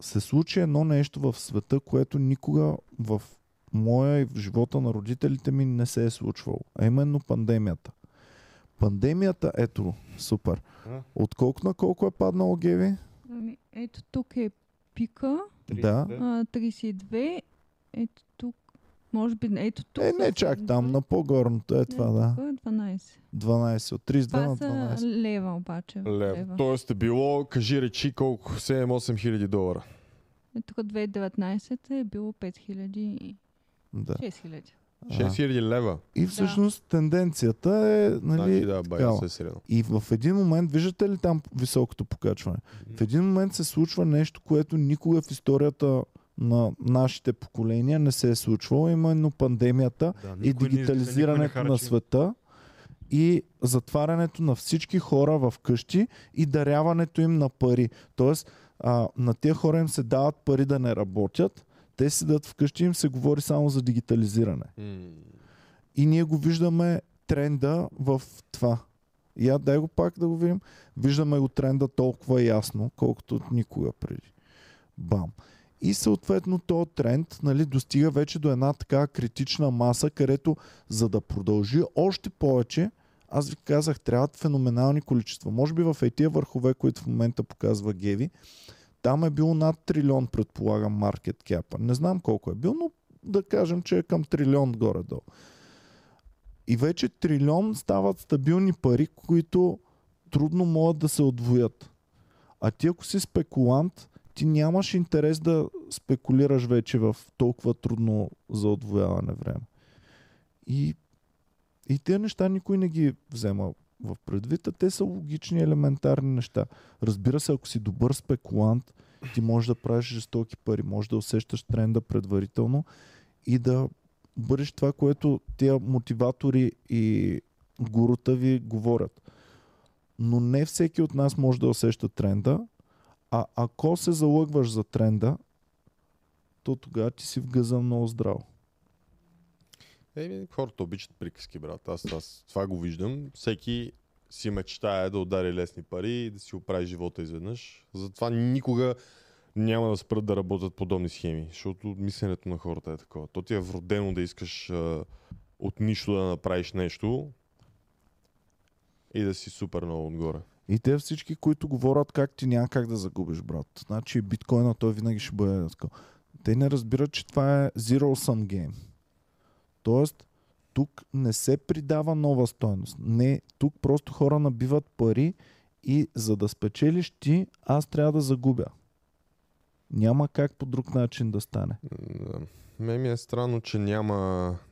се случи едно нещо в света, което никога в моя и в живота на родителите ми не се е случвало. А именно пандемията. Пандемията, ето, супер.
А?
От колко на колко е паднало Геви?
Ами, ето тук е пика,
Да.
а, 32. Ето тук, може би, ето тук.
Е, не чак там,
7,
на по-горното е това, да.
тук е 12.
12, от 32
Това
на
са
12.
лева обаче.
Лев. Тоест е било, кажи речи колко, 7-8 хиляди долара.
Е, тук 2019 е било 5000
Да.
6000.
6 хиляди лева.
И всъщност тенденцията е, нали,
Значи да, бая
такава.
се е
и в един момент, виждате ли там високото покачване? В един момент се случва нещо, което никога в историята на нашите поколения не се е случвало, именно пандемията
Да,
и дигитализирането на света и затварянето на всички хора в къщи и даряването им на пари. Тоест, а, на тези хора им се дават пари да не работят, те седат вкъщи и им се говори само за дигитализиране.
М.
И ние го виждаме тренда в това. Я дай го пак да го видим. Виждаме го тренда толкова ясно, колкото от никога преди. Бам. И съответно този тренд нали, достига вече до една така критична маса, където за да продължи още повече, аз ви казах, трябват феноменални количества. Може би в е тия върхове, които в момента показва Геви, там е било над трилион, предполагам, маркет кепа. Не знам колко е бил, но да кажем, че е към трилион горе-долу. И вече трилион стават стабилни пари, които трудно могат да се отвоят. А ти ако си спекулант, ти нямаш интерес да спекулираш вече в толкова трудно за отвояване време. И, и тези неща никой не ги взема в предвид, а те са логични, елементарни неща. Разбира се, ако си добър спекулант, ти можеш да правиш жестоки пари, можеш да усещаш тренда предварително и да бъдеш това, което тия мотиватори и гурута ви говорят. Но не всеки от нас може да усеща тренда, а ако се залъгваш за тренда, то тогава ти си в гъза много здраво.
Еми, хората обичат приказки, брат. Аз, аз това го виждам. Всеки си мечтае да удари лесни пари и да си оправи живота изведнъж. Затова никога няма да спрат да работят подобни схеми, защото мисленето на хората е такова. То ти е вродено да искаш а, от нищо да направиш нещо и да си супер много отгоре.
И те всички, които говорят как ти няма как да загубиш, брат. Значи биткоина той винаги ще бъде така. Те не разбират, че това е zero sum game. Тоест, тук не се придава нова стойност. Не, тук просто хора набиват пари и за да спечелиш ти, аз трябва да загубя. Няма как по друг начин да стане.
Да. Ме ми е странно, че няма,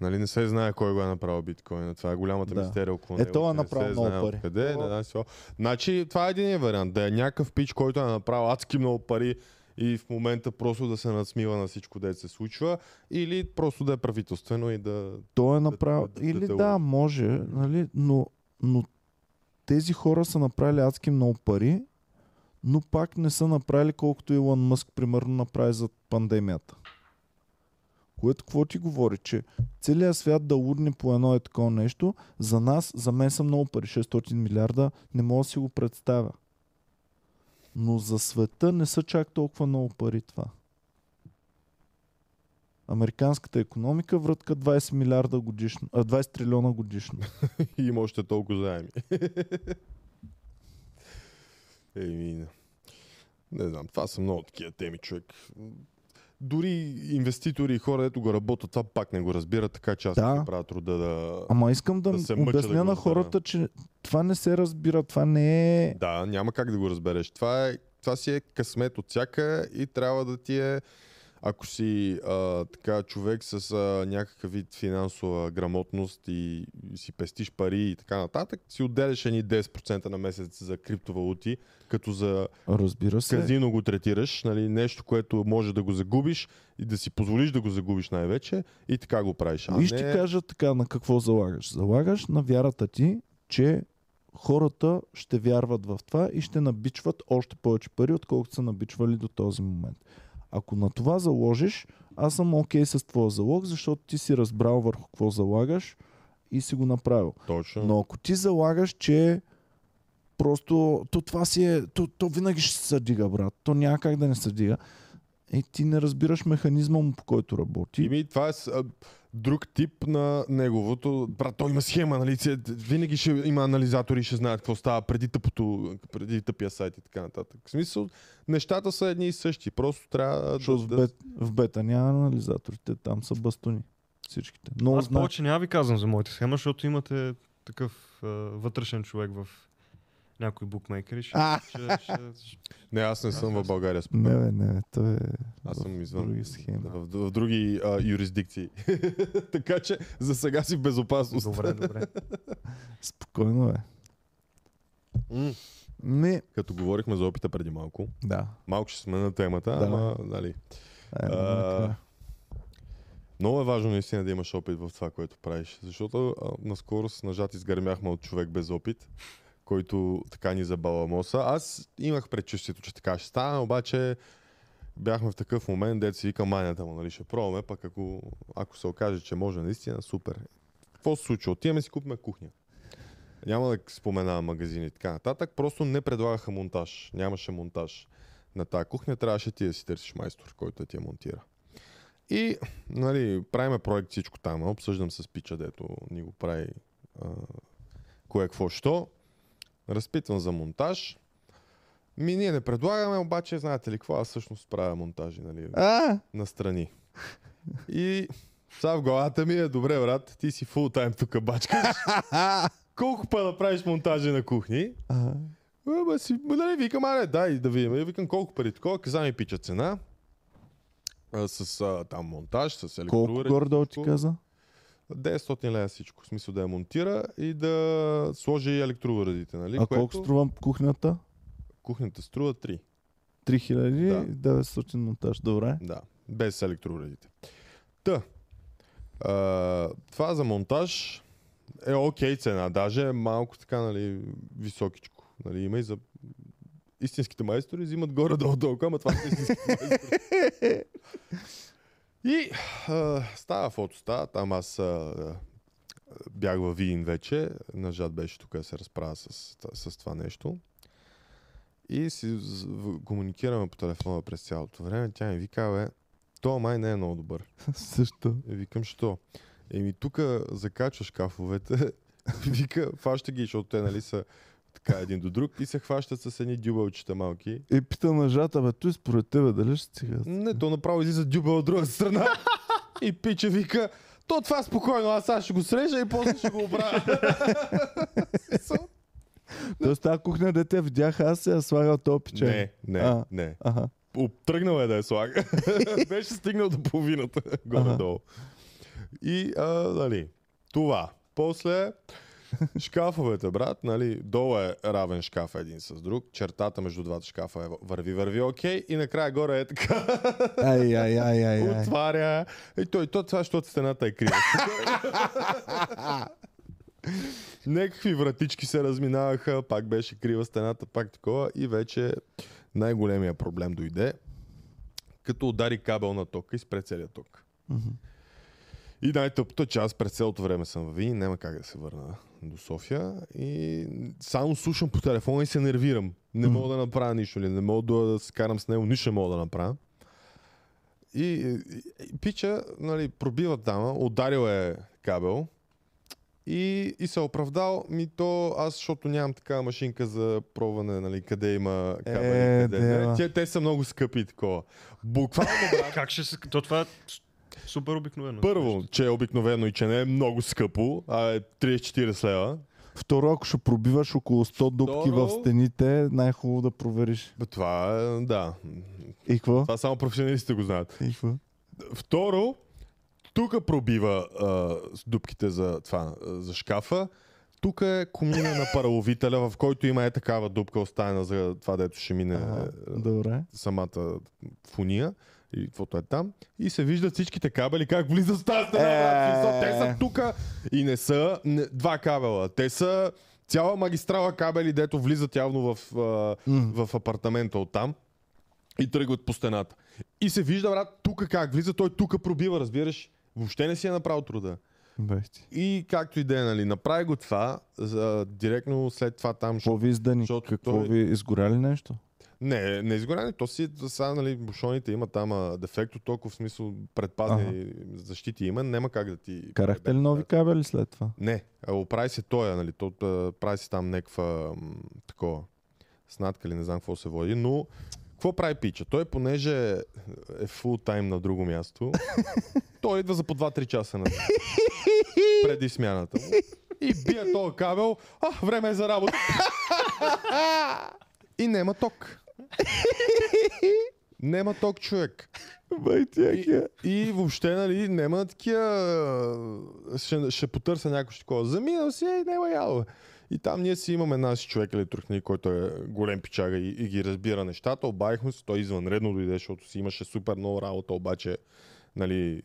нали, не се знае кой го е направил биткоина. Това е голямата
Да.
мистерия около
Е,
него.
е
че не
направил
се
много
знае
пари. Това-
не знам си. Значи, това е един вариант. Да е някакъв пич, който е направил адски много пари и в момента просто да се надсмива на всичко, дето се случва, или просто да е правителствено и да...
Той е направил.
да- да
Или да,
лъже.
може, нали, но, но тези хора са направили адски много пари, но пак не са направили колкото Илон Мъск, примерно, направи за пандемията. Което какво ти говори, че целият свят да лудне по едно е такова нещо, за нас, за мен са много пари, 600 милиарда, не мога да си го представя. Но за света не са чак толкова много пари това. Американската економика врътка 20 милиарда годишно, а 20 трилиона годишно.
и има още толкова заеми. Еми, не. знам, това са много такива теми, човек. Дори инвеститори и хора, ето го работят, това пак не го разбират, така че аз
Да.
да. правя труда да...
Ама искам да,
Да се
обясня
да
на хората, че това не се разбира, това не е...
Да, няма как да го разбереш. Това е, това си е късмет от всяка и трябва да ти е ако си а, така човек с а, някакъв вид финансова грамотност и, и си пестиш пари и така нататък, си отделяш едни 10% на месец за криптовалути, като за
Разбира се.
казино го третираш, нали, нещо, което може да го загубиш и да си позволиш да го загубиш най-вече и така го правиш. А
И ще ти
не...
кажа така на какво залагаш. Залагаш на вярата ти, че хората ще вярват в това и ще набичват още повече пари, отколкото са набичвали до този момент. Ако на това заложиш, аз съм окей с твоя залог, защото ти си разбрал върху какво залагаш и си го направил.
Точно.
Но ако ти залагаш, че просто то това си е, то, то винаги ще се дига, брат. То няма как да не се дига. И ти не разбираш механизма му, по който работи.
Ими, това е друг тип на неговото. Брат, той има схема, нали? Винаги ще има анализатори ще знаят какво става преди, тъпото, преди тъпия сайт и така нататък. В смисъл, нещата са едни и същи. Просто трябва
в,
да,
бет, в бета няма анализаторите, там са бастуни. Всичките. Но
Аз
знаеш,
повече няма ви казвам за моята схема, защото имате такъв а, вътрешен човек в някои букмейкери. Ще, ще, ще, ще,
Не, аз не съм в България.
не, бе, не, бе, той е
Аз съм извън.
други схеми.
В, в, в други а, юрисдикции. така че за сега си в безопасност.
добре, добре.
Спокойно е.
М,
Не,
Като говорихме за опита преди малко,
да.
малко ще сме на темата,
Да.
ама, нали,
Е,
А. Много е важно наистина да имаш опит в това, което правиш. Защото а, наскоро с нажат изгърмяхме от човек без опит, който така ни забаламоса. Аз имах предчувствието, че така ще стане, обаче бяхме в такъв момент, дет си вика манята му, нали, ще пробваме, пък ако, ако се окаже, че може наистина, супер. Какво се случва? Отиваме си купим кухня. Няма да споменавам магазини и така нататък, просто не предлагаха монтаж. Нямаше монтаж на тази кухня, трябваше ти да си търсиш майстор, който да ти я монтира. И, нали, правиме проект всичко там, обсъждам с пича, дето ни го прави а, кое какво що. Разпитвам за монтаж. Ми ние не предлагаме, обаче знаете ли какво, аз всъщност правя монтажи, нали,
А,
настрани. И сега в главата ми е, добре брат, ти си фул тайм тук бачкаш. Колко па да правиш монтажи на кухни?
а,
Ама си, нали, викам, аре, дай да видим. И викам колко пари такова, каза ми пича цена. А, с а, там монтаж, с
колко
електроуреди.
горе-долу ти
всичко.
каза?
900 лева всичко. В смисъл да я монтира и да сложи и електроуредите, нали?
А колко струва кухнята?
Кухнята струва 3.
3900 монтаж. Добре.
Да, без електроуредите. Та, а, това за монтаж е окей цена, даже е малко така, нали, високичко. Нали, има и за истинските майстори взимат горе-долу толкова, ама това са истинските майстори. И а, става фото, става, там аз а, бях във Виин вече, нажат беше тук да се разправя с, с това нещо. И си комуникираме по телефона през цялото време. Тя ми вика, бе, то май не е много добър.
Също.
И викам, що? Еми, тук закачва шкафовете. Вика, фаща ги, защото те, нали, са така един до друг и се хващат с едни дюбелчета малки.
И пита на жата, бе, той според тебе дали ще стига?
Не, то направо излиза дюбел от друга страна. и пича вика, то това спокойно, аз сега ще го срежа и после ще го оправя.
Тоест тази кухня, дете видях, аз се я слагал този печен.
не, не,
А.
не.
Ага.
Тръгнал е да я слага. Беше стигнал до половината, горе-долу. И, а, нали, това. После шкафовете, брат, нали, долу е равен шкаф един с друг, чертата между двата шкафа е върви, върви, окей, и накрая горе е така,
Ай, ай, ай, ай, ай.
отваря. И той, то, това, защото стената е крива. Некакви вратички се разминаваха, пак беше крива стената, пак такова и вече най-големия проблем дойде, като удари кабел на тока и спре целият ток.
Мгм.
И най-тъпото е, че аз през цялото време съм във Вин, няма как да се върна до София и само слушам по телефона и се нервирам. Не мога да направя нищо или не мога да, да се карам с него, нищо не мога да направя. И, и, и пича, нали, пробива там, ударил е кабел и, и се оправдал ми то, аз защото нямам такава машинка за пробване, нали, къде има кабели,
Е,
къде не. Те, те са много скъпи такова. Буквално, брат,
Как ще се... То това е супер обикновено.
Първо, че е обикновено и че не е много скъпо, а е 30-40 лева.
Второ, ако ще пробиваш около 100 дупки в стените, най-хубаво да провериш.
Бе, Това е, да.
И какво?
Това само професионалистите го знаят.
И какво?
Второ, тук пробива а, дупките за, това, за шкафа. Тук е комина на параловителя, в който има е такава дупка оставена за това, дето ще мине а,
добре.
самата фуния и каквото е там. И се виждат всичките кабели как влизат в тази.
Е.
Смисъл, Те са тук и не са не, два кабела. Те са цяла магистрала кабели, дето влизат явно в,
М.
в апартамента оттам и тръгват по стената. И се вижда, брат, тук как влиза, той тук пробива, разбираш. Въобще не си е направил труда.
Бех ти.
И както и да е, нали, направи го това, за, директно след това там...
Какво ви издани? Какво
той-
ви изгоря ли нещо?
Не, не изгоряне, то си сега, нали, бушоните има там дефект от толкова в смисъл предпазни защити има, няма как да ти...
Карахте ли нови кабели след това?
Не, оправи се тоя, нали, то, прави се там някаква такова снатка или не знам какво се води, но какво прави пича? Той понеже е фул тайм на друго място, той идва за по 2-3 часа на ден. преди смяната му. И бие този кабел, а, време е за работа. И нема ток. Нема ток, човек. И, и въобще, нали, няма такива... Ще, ще потърся някой такова. Заминал си, ей, няма яло. И там ние си имаме наш човек електрохни, който е голем пичага и, и ги разбира нещата. Обадихме се, той извънредно дойде, защото си имаше супер много работа, обаче, нали,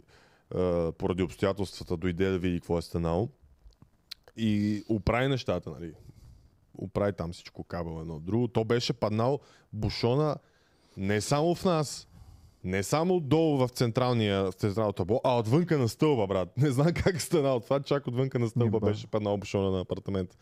поради обстоятелствата дойде да види какво е станало. И оправи нещата, нали. Оправи там всичко кабел едно от друго. То беше паднал бушона не само в нас, не само долу в централния, в централното табло, а отвънка на стълба, брат. Не знам как е станало това, чак отвънка на стълба
Еба.
беше паднал бушона на апартамент.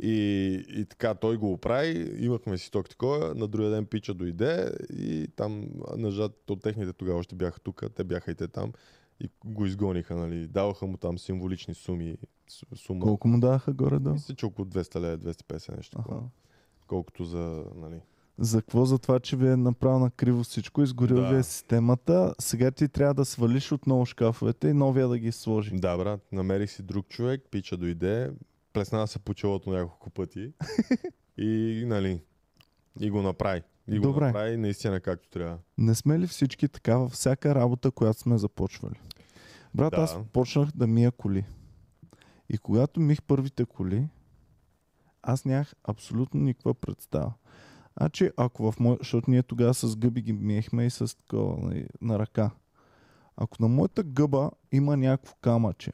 И, и така той го оправи, имахме си ток такова, на другия ден пича дойде и там нажат от техните тогава още бяха тук, те бяха и те там и го изгониха, нали. Даваха му там символични суми, сума.
Колко му даваха горе-долу?
Мисля, че около 200 лева, 250 нещо.
Аха.
Колкото за, нали.
За какво? За това, че ви е направил на криво всичко, изгорил
Да.
ви е системата. Сега ти трябва да свалиш отново шкафовете и новия да ги сложи.
Да, брат, намерих си друг човек, пича дойде, плесна се по челото няколко пъти и, нали, и го направи. И го
Добре.
направи наистина както трябва.
Не сме ли всички така във всяка работа, която сме започвали? Брат,
Да.
аз почнах да мия коли. И когато мих първите коли, аз нямах абсолютно никаква представа. Значи, ако в мой... Защото ние тогава с гъби ги миехме и с такова нали, на ръка. Ако на моята гъба има някакво камъче,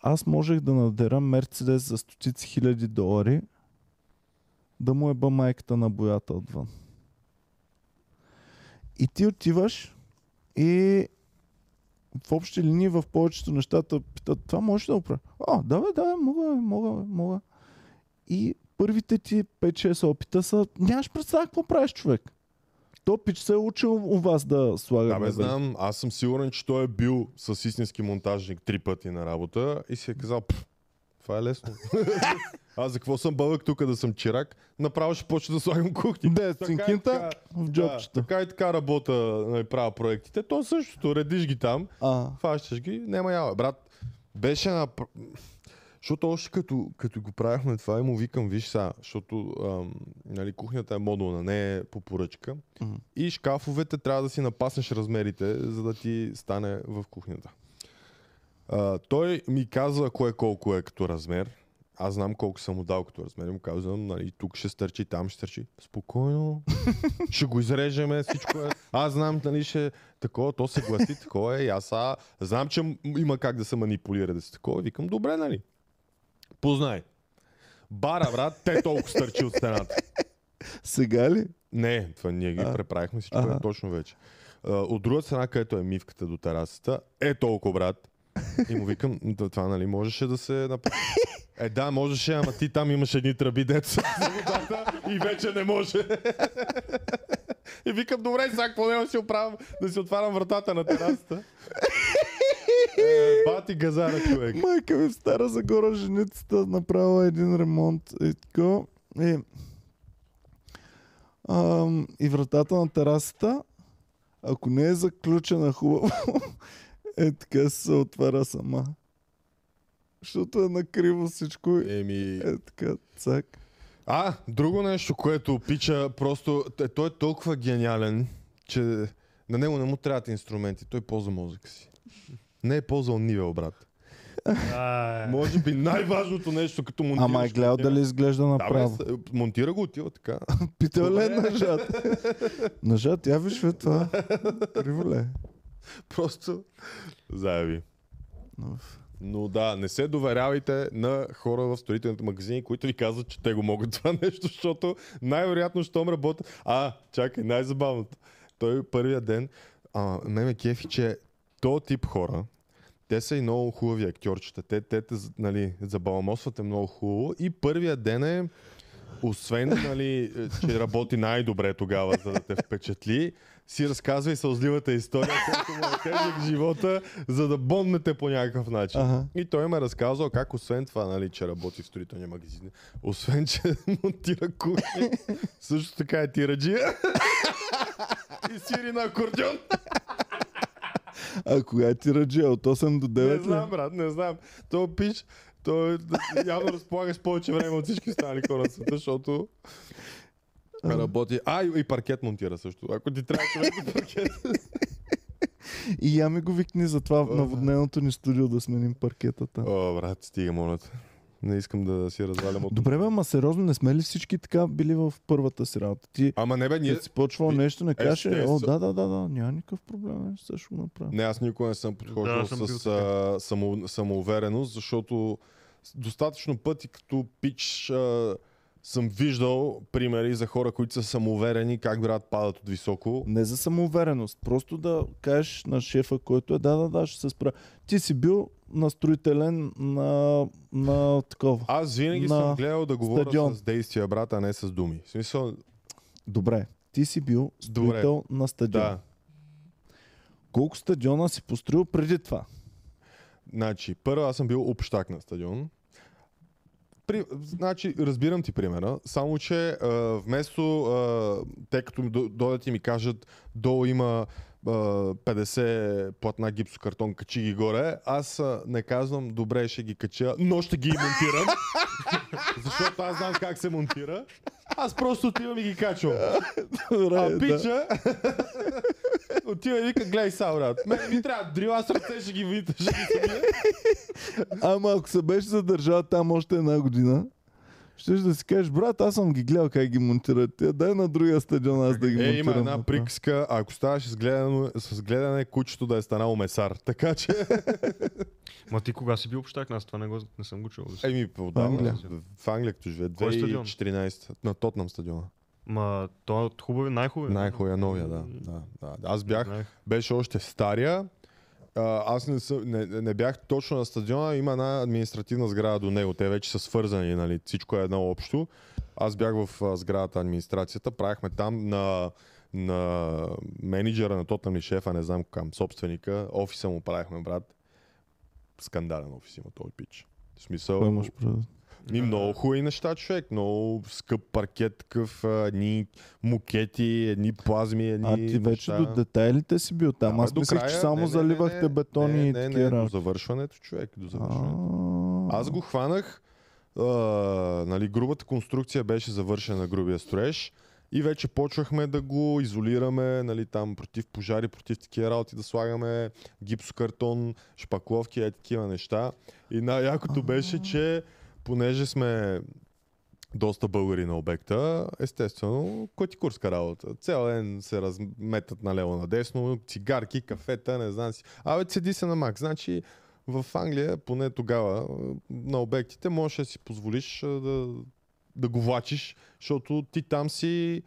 аз можех да надера Мерцедес за стотици хиляди долари, да му еба майката на боята отвън. И ти отиваш и в общи линии в повечето нещата питат, това можеш да го правя? А, да бе, да бе, мога, мога, мога. И първите ти 5-6 опита са, нямаш представа какво правиш човек. То пич се е учил у вас да слага.
Да, бе, знам, аз съм сигурен, че той е бил с истински монтажник три пъти на работа и си е казал, «Пф, това е лесно. аз за какво съм бълък тук да съм чирак? Направо ще почна да слагам кухни.
Де, цинкинта в
Да,
джобчета.
така и така работа, нали, правя проектите. То същото, редиш ги там,
А,
фащаш ги, няма яла. Брат, беше на... Защото още като, като го правихме това и му викам, виж сега, защото ам, нали, кухнята е модулна, не е по поръчка.
Мгм.
И шкафовете трябва да си напаснеш размерите, за да ти стане в кухнята. А, той ми казва кое колко е като размер. Аз знам колко съм му дал като размер. Му казвам, нали, тук ще стърчи, там ще стърчи. Спокойно. ще го изрежеме, всичко е. Аз знам, нали, ще такова, то се гласи, такова е. И аз а, знам, че има как да се манипулира да се такова. Викам, добре, нали? Познай. Бара, брат, те толкова стърчи от стената.
сега ли?
Не, това ние ги
А.
преправихме всичко е точно вече. От друга страна, където е мивката до терасата, е толкова, брат. И му викам, «Да, това нали можеше да се направи. Е да, можеше, ама ти там имаш едни тръби деца водата и вече не може. И викам, добре, сега няма да си оправям, да си отварям вратата на терасата. Е, бати газара, човек.
Майка ми в Стара Загора женицата направила един ремонт и така. И, ам, и вратата на терасата, ако не е заключена хубаво, е така се отваря сама. защото е накриво всичко.
Еми...
Е така, цак.
А, друго нещо, което пича просто... т- Той е толкова гениален, че на него не му трябват инструменти. Той ползва мозъка си. Не е ползвал нивел, брат. Може би най-важното нещо, като монтираш...
Ама е гледал дали изглежда
Да, бе,
направо.
с- монтира го, отива така.
Питал ли е нажат? нажат, я виж това. Криво ли е?
Просто заеби. Но да, не се доверявайте на хора в строителните магазини, които ви казват, че те го могат това нещо, защото най-вероятно, щом работят... А, чакай, най-забавното. Той първия ден, а, ме ме кефи, че то тип хора, те са и много хубави актьорчета. Те, те, те нали, забаламосват е много хубаво. И първия ден е, освен, нали, че работи най-добре тогава, за да те впечатли, си разказва и сълзливата история, колко му е тежък живота, за да боннете по някакъв начин.
Ага.
И той ме е разказал как освен това, нали, че работи в строителния магазин, освен, че монтира кухни, също така е тираджия и свири на акордеон.
А кога е ти раджи? От 8 до 9
Не знам, брат, не знам. То пич, той явно разполага с повече време от всички останали хора в света, защото работи. А, и, и паркет монтира също. Ако ти трябва човек за паркет.
И я ми го викни за това в наводненото ни студио да сменим паркетата.
О, брат, стига, моля те. Не искам да си развалям от...
Добре, бе, ма сериозно, не сме ли всички така били в първата си работа? Ти,
Ама не бе, ние...
Си почвал
ви-
нещо, не каже,
естествено.
о, да, да, да, да, няма никакъв проблем, е, също го направя.
Не, аз никога не съм подхождал
Да, съм
с а, само, самоувереност, защото достатъчно пъти като пич а, съм виждал примери за хора, които са самоуверени, как брат падат от високо.
Не за самоувереност, просто да кажеш на шефа, който е, да, да, да, ще се спра. Ти си бил настроителен на, на такова.
Аз винаги
На
съм гледал да говоря
стадион.
с действия, брат, а не с думи. В смисъл,
Добре, ти си бил
Добре.
строител на стадион.
да.
Колко стадиона си построил преди това?
Значи, първо аз съм бил общак на стадион. При, значи, разбирам ти примера, само че а, вместо а, те като дойдат и ми кажат долу има а, 50 платна гипсокартон, качи ги горе, аз а, не казвам добре ще ги кача, но ще ги монтирам, защото аз знам как се монтира. Аз просто отивам и ги качвам.
Добре,
А
да.
отива и вика, гледай са, брат. Мен ми трябва дрила, аз ръце ще ги видите, ще ги събия.
Ама ако се беше задържал там още една година, ще да си кажеш, брат, аз съм ги гледал как ги монтират. Тя дай на другия стадион аз да ги
Е,
монтирам.
има една приказка, ако ставаш с гледане, с гледане кучето да е станало месар. Така че,
Ма ти кога си бил общак? Аз това не, го, не съм го чул.
еми, отдавна,
Англия.
в Англия като живее,
Кой стадион?
2014, на Тотнам стадиона.
Ма той е от хубави, най-хубави.
Най-хубавия новия, да. да, да. Аз бях, беше още стария. А, аз не, съм, не, не бях точно на стадиона, има една административна сграда до него. Те вече са свързани, нали? всичко е едно общо. Аз бях в а, сградата администрацията, правихме там на, на менеджера на Тотнам и шефа, не знам към, собственика, офиса му правихме, брат. Скандален офис има този пич. В смисъл,
Кой имаш предвид?
Ми много хубави неща, човек. Много скъп паркет, такъв, едни мукети, едни плазми, едни
А ти вече
неща.
до детайлите си бил там.
Да,
Аз мислех, че
края.
само
Не, не,
заливахте
не, не.
бетони
не,
и
не,
такива
не, до завършването, човек, до завършването. Аз го хванах, а, нали, грубата конструкция беше завършена, грубия строеж. И вече почвахме да го изолираме, нали, там против пожари, против такива работи, да слагаме гипсокартон, шпакловки, е такива неща. И най-якото беше, че понеже сме доста българи на обекта, естествено, котикурска работа. Цял ден се разметат наляво надесно, цигарки, кафета, не знам си. Абе, седи се на мак. Значи, в Англия, поне тогава, на обектите, можеш да си позволиш да, да го влачиш, защото ти там си,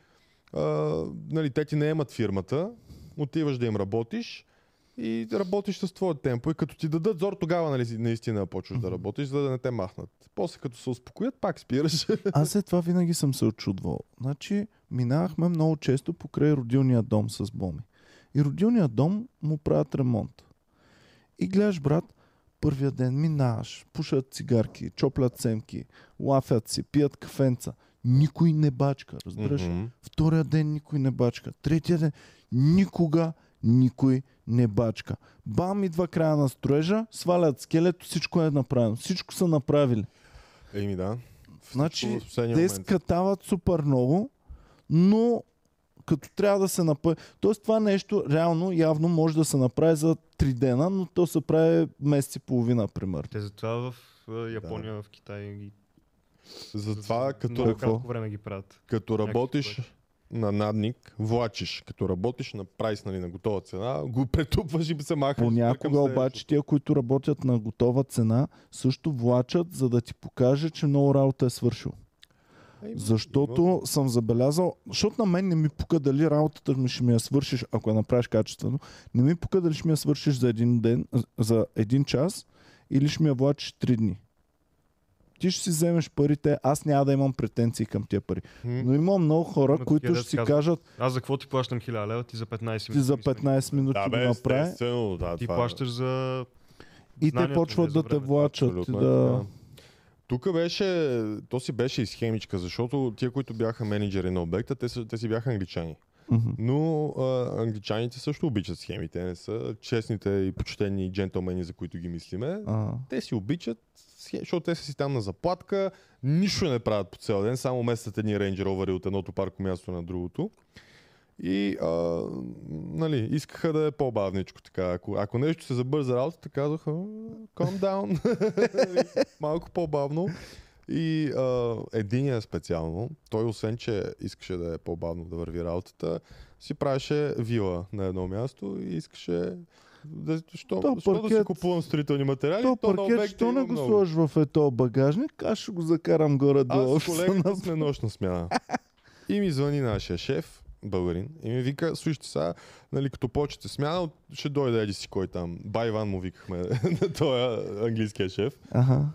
а, нали, те ти не имат фирмата, отиваш да им работиш и работиш с твоя темпо. И като ти дадат зор, тогава нали, наистина почваш да работиш, за да не те махнат. После като се успокоят, пак спираш.
Аз след това винаги съм се очудвал. Значи, минавахме много често покрай родилния дом с Боми. И родилния дом му правят ремонт. И гледаш, брат, първия ден минаваш, пушат цигарки, чоплят семки, лафят си, пият кафенца. Никой не бачка, разбираш?
Мгм.
Втория ден никой не бачка. Третия ден никога никой не бачка. Бам, идва края на строежа, свалят скелето, всичко е направено. Всичко са направили.
Еми да.
Значи, Те скатават супер много, но като трябва да се направи. Тоест това нещо реално явно може да се направи за три дена, но то се прави месец и половина, примерно.
Те затова в Япония, в Китай ги...
Затова като,
много
Какво?
време ги правят.
като работиш. На надник, влачиш. Като работиш на прайс, нали, на готова цена, го претупваш и се махаш.
Понякога обаче тия, които работят на готова цена, също влачат, за да ти покаже, че много работа е свършил. Защото съм забелязал, защото на мен не ми пука дали работата ми ще ми я свършиш, ако я направиш качествено, не ми пука дали ще ми я свършиш за един ден, за един час или ще ми я влачиш три дни. Ти ще си вземеш парите, аз няма да имам претенции към тия пари. Но има много хора,
Има
които ще си кажат,
Аз за какво ти плащам 1000 лева, ти за 15 минути.
ти за
ми сме-
15 минути
Да,
го
бе,
направи
естествено, да,
Ти
това е.
плащаш за...
и те почват да те влачат. Да...
Тук беше, то си беше и схемичка, защото тия, които бяха менеджери на обекта, те, те си бяха англичани. Но а, англичаните също обичат схеми. Те не са честните и почтени джентълмени, за които ги мислиме.
А,
Те си обичат, защото те са си там на заплатка, нищо не правят по цял ден, само местят едни овери от едното парко място на другото. И а, нали, искаха да е по-бавничко. Така. Ако, ако нещо се забърза работата, казаха calm down. Малко по-бавно. И а, единия специално, той освен, че искаше да е по-бавно да върви работата, си правеше вила на едно място и искаше да, що,
То
що да си
паркет-
купувам строителни материали,
то
то на
паркет,
обекта
що не го
много.
сложиш в ето багажник, аз ще го закарам горе-долу.
Аз
в
с колегата
офиса
сме нощна смяна. И ми звъни нашия шеф, българин, и ми вика, слушайте сега, нали, като почете смяна, ще дойде еди си кой там. Байван му викахме на този английския шеф.
Ага.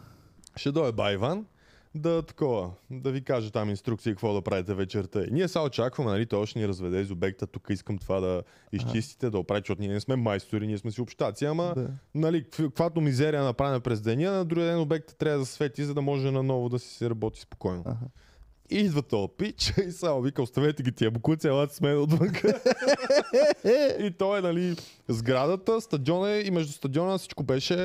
Ще дойде Байван, да такова, да ви каже там инструкции какво да правите вечерта. И ние сега очакваме, нали, той ще ни разведе из обекта, тук искам това да изчистите, да оправите, защото ние не сме майстори, ние сме си общаци, ама
Да.
нали, какв- каквато мизерия направим през деня, на другия ден обекта трябва да свети, за да може наново да си се работи спокойно.
Ага.
И идва този пич и само вика, оставете ги тия букуци, елате с мен отвън. и той е, нали, сградата, стадиона е и между стадиона всичко беше,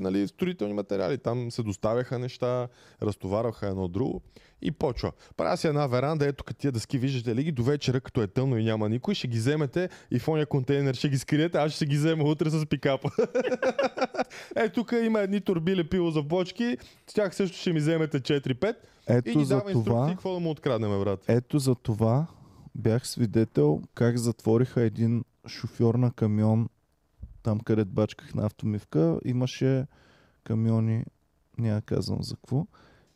нали, строителни материали. Там се доставяха неща, разтоварваха едно друго. И почва. Правя си една веранда, ето като тия дъски, виждате ли ги, до вечера, като е тъмно и няма никой, ще ги вземете и в ония контейнер ще ги скриете, аз ще ги взема утре с пикапа. е, тук има едни турбили пило за бочки, с тях също ще ми вземете 4-5 и
Ето
ни
за
дава
това,
какво да му откраднем, брат.
ето за това бях свидетел как затвориха един шофьор на камион там където бачках на автомивка. Имаше камиони, няма казвам за какво,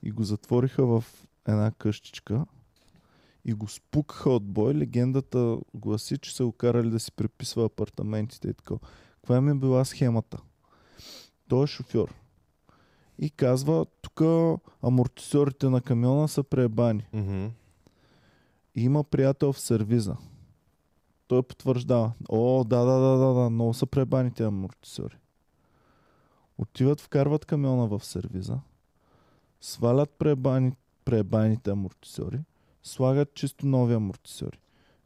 и го затвориха в една къщичка и го спукаха от бой. Легендата гласи, че са го карали да си преписва апартаментите и така. Каква ми е била схемата? Той е шофьор. И казва, тук амортисьорите на камиона са преебани.
Мгм.
И има приятел в сервиза. Той потвърждава. О, да, да, да, да, да, много са пребани тези амортисьори. Отиват, вкарват камиона в сервиза, свалят пребани, пребаните амортисьори, слагат чисто нови амортисьори.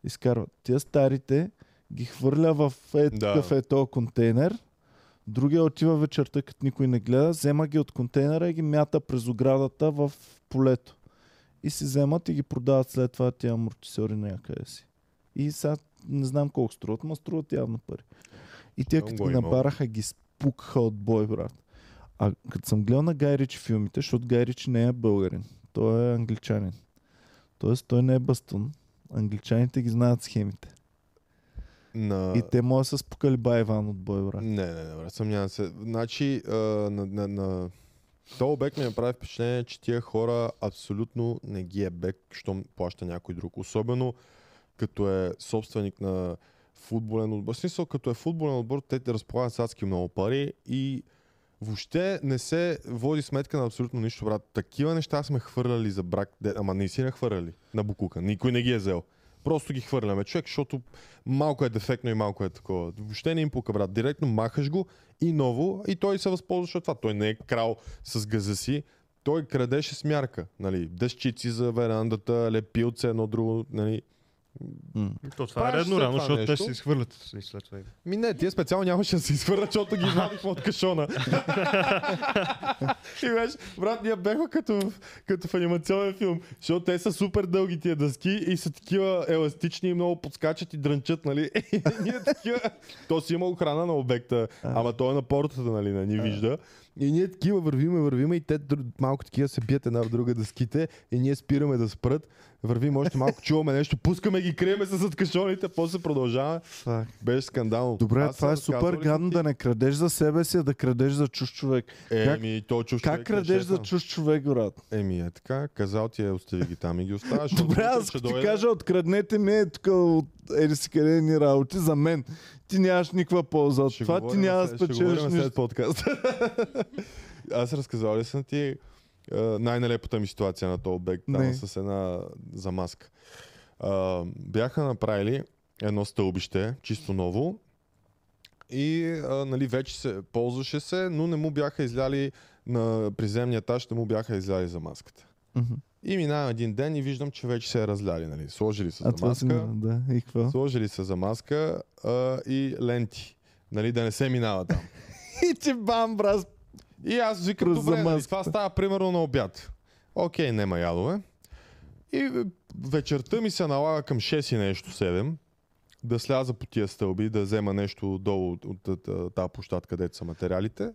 Изкарват. Тия старите ги хвърля в е,
Да.
такъв е този контейнер, другия отива вечерта, като никой не гледа, взема ги от контейнера и ги мята през оградата в полето и си вземат и ги продават след това тия амортисьори някъде си. И сега не знам колко струват, но струват явно пари. И
Много
като ги набараха, ги спукаха от бой, брат. А като съм гледал на Гай Ричи филмите, защото Гай Ричи не е българин, той е англичанин. Тоест той не е бастун. Англичаните ги знаят схемите.
На...
И те могат да се спукали Байван от бой, брат.
Не, не, не, брат, съмнявам се. Значи, а, на, на, на... То обект ми направи впечатление, че тия хора абсолютно не ги е бек, щом плаща някой друг. Особено като е собственик на футболен отбор. В смисъл, като е футболен отбор, те те разполагат с адски много пари и въобще не се води сметка на абсолютно нищо, брат. Такива неща сме хвърляли за брак, де, ама не си не хвърляли на букука. Никой не ги е взел. Просто ги хвърляме, човек, защото малко е дефектно и малко е такова. Въобще не им пука, брат. Директно махаш го и ново и той се възползваше от това. Той не е крал с газа си. Той крадеше с мярка. Нали? Дъщици за верандата, лепилце, едно друго. Нали?
М.
То това е
Правиш
редно
след
рано,
това
защото те
нещо.
се изхвърлят и след това.
Ми не, тия специално нямаше да се изхвърлят, защото ги извадихме от кашона. и беше, брат, ние бяхме като, като в анимационен филм, защото те са супер дълги тия дъски и са такива еластични и много подскачат и дрънчат, нали? И ние такива... То си има охрана на обекта, ама той е на портата, нали, не ни вижда. И ние такива вървиме, вървиме и те малко такива се бият една в друга дъските и ние спираме да спрат. Вървим още малко, чуваме нещо, пускаме ги, криеме се зад кашоните, после продължаваме.
Фак.
Беше скандално.
Добре,
Аз
това е супер гадно да не крадеш за себе си, а да крадеш за чуж човек. Как-
Еми, то чуш
Как
човек е
крадеш за чуж човек, брат?
Еми, е така. Казал ти е, остави ги там и ги оставаш.
Добре, аз
ще
ти
дойде.
кажа, откраднете ми е тук от еди си къде ни работи за мен. Ти нямаш никаква полза от
Ще
това, ти няма да спечелиш
говорим след
нищо.
подкаст. аз разказал ли съм ти най-нелепата ми ситуация на този обект, там с една замазка. А, бяха направили едно стълбище, чисто ново, и а, нали, вече се ползваше се, но не му бяха изляли на приземния етаж, не му бяха изляли за маската.
Мгм.
И минава един ден и виждам, че вече се е разляли. Нали. Сложили са
А
за маска,
да, и какво?
сложили са за маска а, и ленти. Нали, да не се минава там.
И ти бам, брат.
И аз викам, добре, нали, това става примерно на обяд. Окей, нема ядове. И вечерта ми се налага към 6 и нещо, 7, да сляза по тия стълби, да взема нещо долу от, от, от, от тази площад, където са материалите.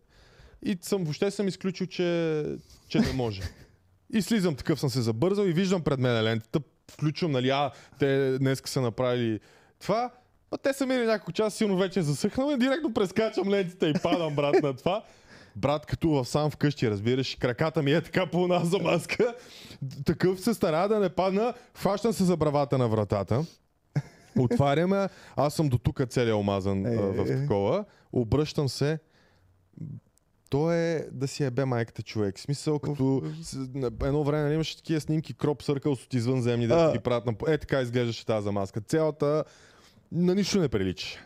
И съм, въобще съм изключил, че, че не може. И слизам такъв, съм се забързал и виждам пред мен лентата, включвам, нали, а, те днес са направили това, а те са минали няколко часа, силно вече е засъхнал и директно прескачам лентите и падам, брат, на това. Брат, като в сам вкъщи, разбираш, краката ми е така пълна за маска. Такъв се стара да не падна, хващам се за бравата на вратата. Отваряме, аз съм до тук целия омазан а, в
Е.
такова. Обръщам се. То е да си ебе майката човек. В Смисъл, като едно време нали, имаше такива снимки кроп съркъл от извънземни, да ги правят на... Е, така изглеждаше тази маска. Цялата на нищо не прилича.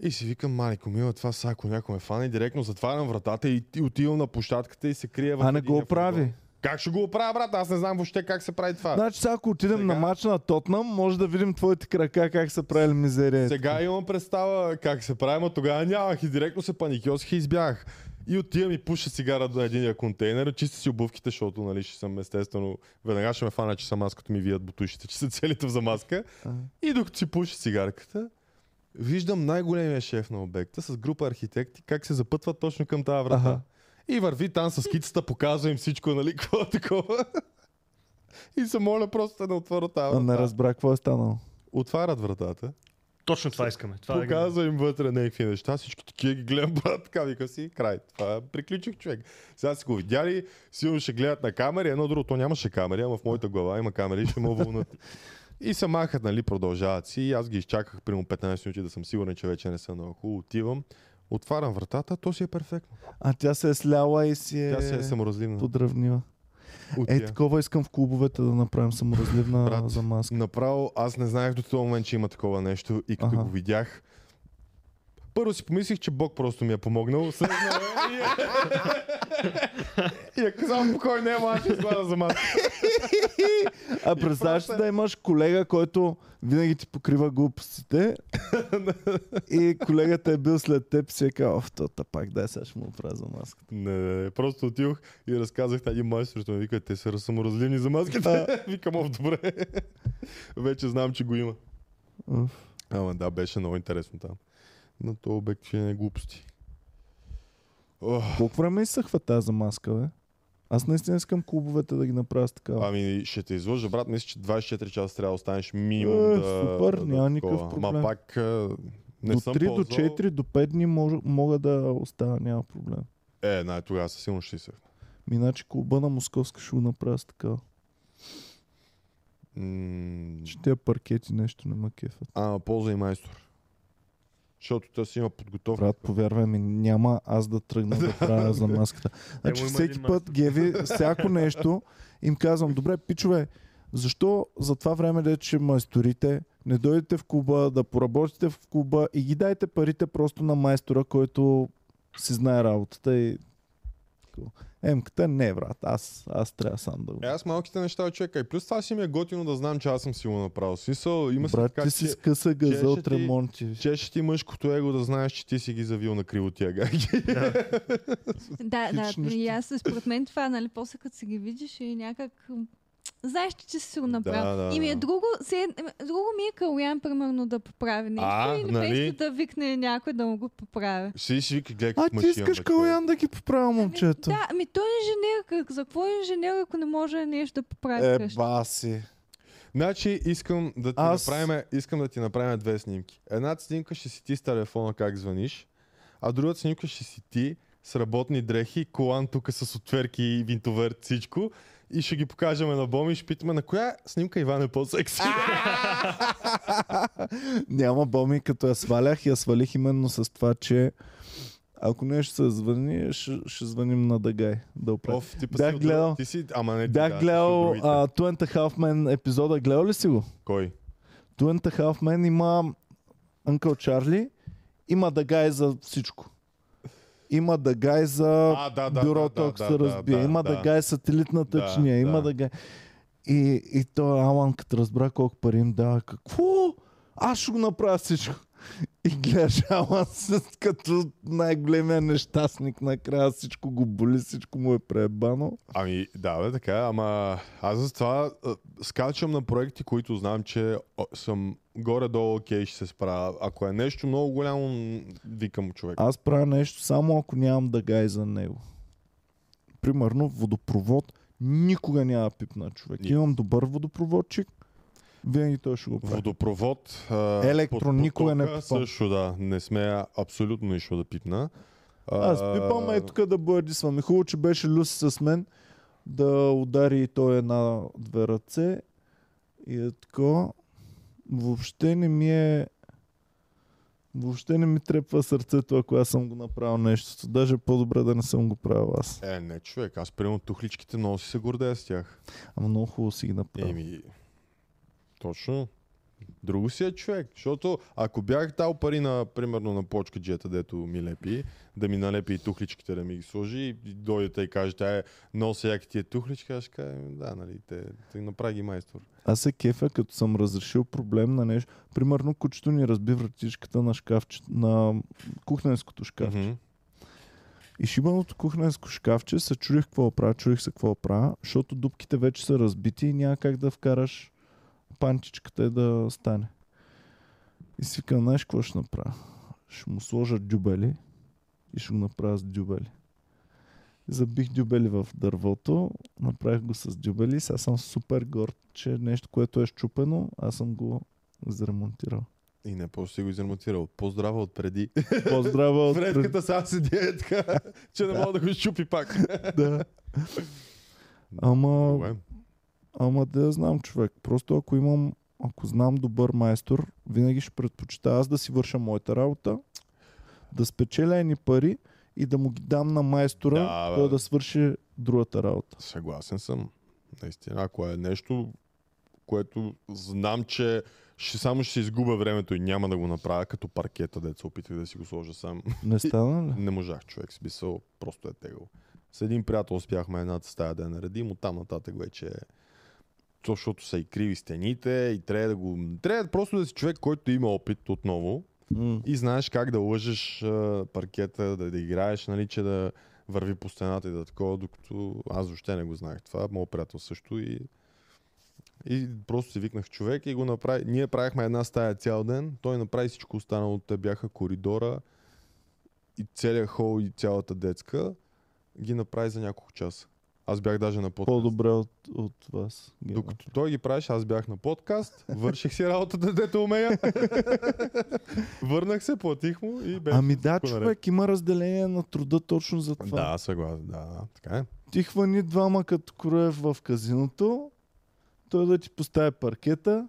И си викам, малико мила, това са ако някой ме фане, директно затварям вратата и, и отивам на площадката и се крия в
А не го прави.
футбол. Как ще го оправя, брат? Аз не знам въобще как се прави това.
Значи сега ако отидем
Сега-
на матч на Тотнам, може да видим твоите крака как са правили мизерия.
Сега имам представа как се прави, но тогава нямах и директно се паникьосих и избягах. И отивам и пуша цигара до единия контейнер, чисти си обувките, защото нали, ще съм естествено, веднага ще ме фана, че съм аз, като ми вият бутушите, че са целите за маска.
А.
И докато си пуша цигарката, виждам най-големия шеф на обекта с група архитекти, как се запътват точно към тази врата.
Аха.
И върви там с скицата, показва им всичко, нали, какво е такова. И се моля просто да не отворят тази
А
врата.
не разбрах какво е станало.
Отварят вратата.
Точно това искаме. Това е
Показва им вътре някакви неща, всички такива ги гледам, брат, така вика си, край. Това приключих човек. Сега си го видяли, силно ще гледат на камери, едно друго, то нямаше камери, ама в моята глава има камери и ще ме вълнат. И се махат, нали, продължават си. И аз ги изчаках примерно 15 минути да съм сигурен, че вече не са на хубаво. Отивам, отварям вратата, то си е перфектно.
А тя се е сляла и си е,
Тя се е саморазливна.
подравнила. Е, такова искам в клубовете да направим саморазливна
Брат,
за маска.
Направо, аз не знаех до този момент, че има такова нещо и като
Аха.
го видях, първо си помислих, че Бог просто ми е помогнал. След и е- е казал, спокойно, не, ама аз ще изгледа за маска.
А представяш ли да имаш колега, който винаги ти покрива глупостите и колегата е бил след теб и си е казал, оф, тота пак дай сега ще му оправя за маската.
Не, не, не, просто отидох и разказах на един майстор, ми вика, те са саморазливни за маската. Викам, оф, добре. Вече знам, че го има. Ама да, беше много интересно там. Но то обект ще не е глупости. Ох,
Колко време изсъхва тази за маска, бе? Аз наистина искам клубовете да ги направя с такава.
Ами ще те излъжа, брат. Мисля, че 24 часа трябва да останеш минимум
Е,
да...
супер,
да,
няма никакъв
такова.
проблем.
Ма пак не
до
съм
3, до
ползвал.
4, до 5 дни мож, мога да остана, няма проблем.
Е, най тогава със сигурно ще изсъхна.
Иначе клуба на Московска ще го направя с такава.
М,
Че тия паркети нещо не ма кефят.
А, полза и майстор. Защото той си има подготовка.
Брат, повярвай ми, няма аз да тръгна да правя за маската. Значи всеки път Геви, всяко нещо, им казвам, добре, пичове, защо за това време, де че майсторите, не дойдете в клуба, да поработите в клуба и ги дайте парите просто на майстора, който си знае работата и... Емката, не, брат, аз, аз трябва сам да го.
Е, аз малките неща човека. И плюс това си ми е готино да знам, че аз съм си го направил. Смисъл, има си
Брат,
така,
ти си
че,
скъса газа от
ти-
ремонти.
чеше ти мъжкото его да знаеш, че ти си ги завил на криво тия гайки.
Да, да,
нищо.
и аз според мен това, нали, после като си ги видиш и някак... Знаеш, че си го направил.
Да, да,
и ми е друго, се, друго ми е Калуян, примерно, да поправи нещо
А,
и
нали?
нали? да викне някой да му го поправи.
Си си вика, гледай
А ти
машина,
искаш. Калоян да ги поправя, момчето.
Да, ами той е инженер. Как, за какво е инженер, ако не може нещо да поправи
Е,
къщи?
баси.
Значи искам да ти
Аз-
направим, искам да ти направим две снимки. Едната снимка ще си ти с телефона как звъниш, а другата снимка ще си ти с работни дрехи, колан тук с отверки, винтовер, всичко. И ще ги покажем на Боми и ще питаме на коя снимка Иван е по-секси.
Няма боми, като я свалях, я свалих именно с това, че ако нещо се звъни, ще, ще звъним на Дагай да.
Оф, ти
Бях гледал-
Ти си, ама не ти,
Бях
да,
гледал а, Two and a Half Men епизода. Гледал ли си го?
Кой?
Two and a Half Men има Uncle Чарли, има Дагай за всичко. Има Дагай за
А, да, да,
бюрото,
да,
ако
да,
се
да,
разбие.
да,
има
да.
Дагай сателитната
Да,
чиния. Има
да.
Дагай. И, и той Алан, като разбра колко пари им дава, какво? Аз ще го направя всичко. И гледаш Алан с, като най-големия нещастник накрая всичко го боли, всичко му е пребано.
Ами, да, бе, така, ама аз за това скачам на проекти, които знам, че съм горе-долу окей, ще се справя. Ако е нещо много голямо, викам човек.
Аз правя нещо само ако нямам дъгай за него. Примерно водопровод никога няма пипна човек.
Ни-
Имам добър водопроводчик, винаги той ще го прави.
Водопровод. а,
Електро никога не пипам.
Също да, не сме абсолютно нищо да пипна.
Аз пипам е тук да боядисвам. И хубаво, че беше Люси с мен да удари и той една-две ръце. И е такова. Въобще не ми е... Въобще не ми трепва сърцето, ако аз съм го направил нещо. Даже по-добре да не съм го правил аз.
Е, не, човек, аз приемам тухличките, много си се гордея с тях.
Ама много хубаво си ги направил.
Еми, точно. Друго си е човек. Защото ако бях дал пари на, примерно, на почка джета, дето ми лепи, да ми налепи и тухличките да ми ги сложи и дойдете и кажете, е, нося яки тия тухлички, аз ще кажа, «Еми, да, нали, те, те направи ги майстор.
Аз се кефя, като съм разрешил проблем на нещо. Примерно, кучето ни разби вратичката на шкафче, на кухненското шкафче.
Мгм.
И шибаното кухненско шкафче се чудих какво правя, чудих се какво правя, защото дупките вече са разбити и няма как да вкараш пантичката и да стане. И си викам, знаеш какво ще направя? Ще му сложа дюбели и ще го направя с дюбели. Забих дюбели в дървото, направих го с дюбели, сега съм супер горд, че нещо, което е щупено, аз съм го заремонтирал.
И не, после си го изремонтирал. По-здрава от преди.
Поздравя от пред...
Фредката сега седи е така, че не мога да го щупи пак.
да. Ама
Добре.
Ама да я знам човек. Просто ако имам, ако знам добър майстор, винаги ще предпочита аз да си върша моята работа, да спечеля едни пари и да му ги дам на майстора,
Да, бе.
той да свърши другата работа.
Съгласен съм. Наистина, ако е нещо, което знам, че ще само ще изгубя времето и няма да го направя, като паркета, деца опитах да си го сложа сам.
Не стана ли?
Не можах, човек, смисъл, просто е тегъл. С един приятел успяхме едната стая да я наредим, оттам нататък вече е защото са и криви стените и трябва да го... Трябва просто да си човек, който има опит отново
М.
и знаеш как да лъжеш а, паркета, да, да играеш, нали, че да върви по стената и да такова, докато аз въобще не го знаех това, моят приятел също и и просто си викнах човек и го направи. Ние правихме една стая цял ден, той направи всичко останало. Те бяха коридора и целият хол и цялата детска ги направи за няколко часа. Аз бях даже на подкаст.
По-добре от, от вас. ги
Докато той ги правиш, аз бях на подкаст, върших си работата, дето умея. Върнах се, платих му и беше
Ами да,
всичко наред.
човек, има разделение на труда точно за това.
Да, съгласен, да, да, така е.
Ти хвани двама като Короев в казиното, той да ти поставя паркета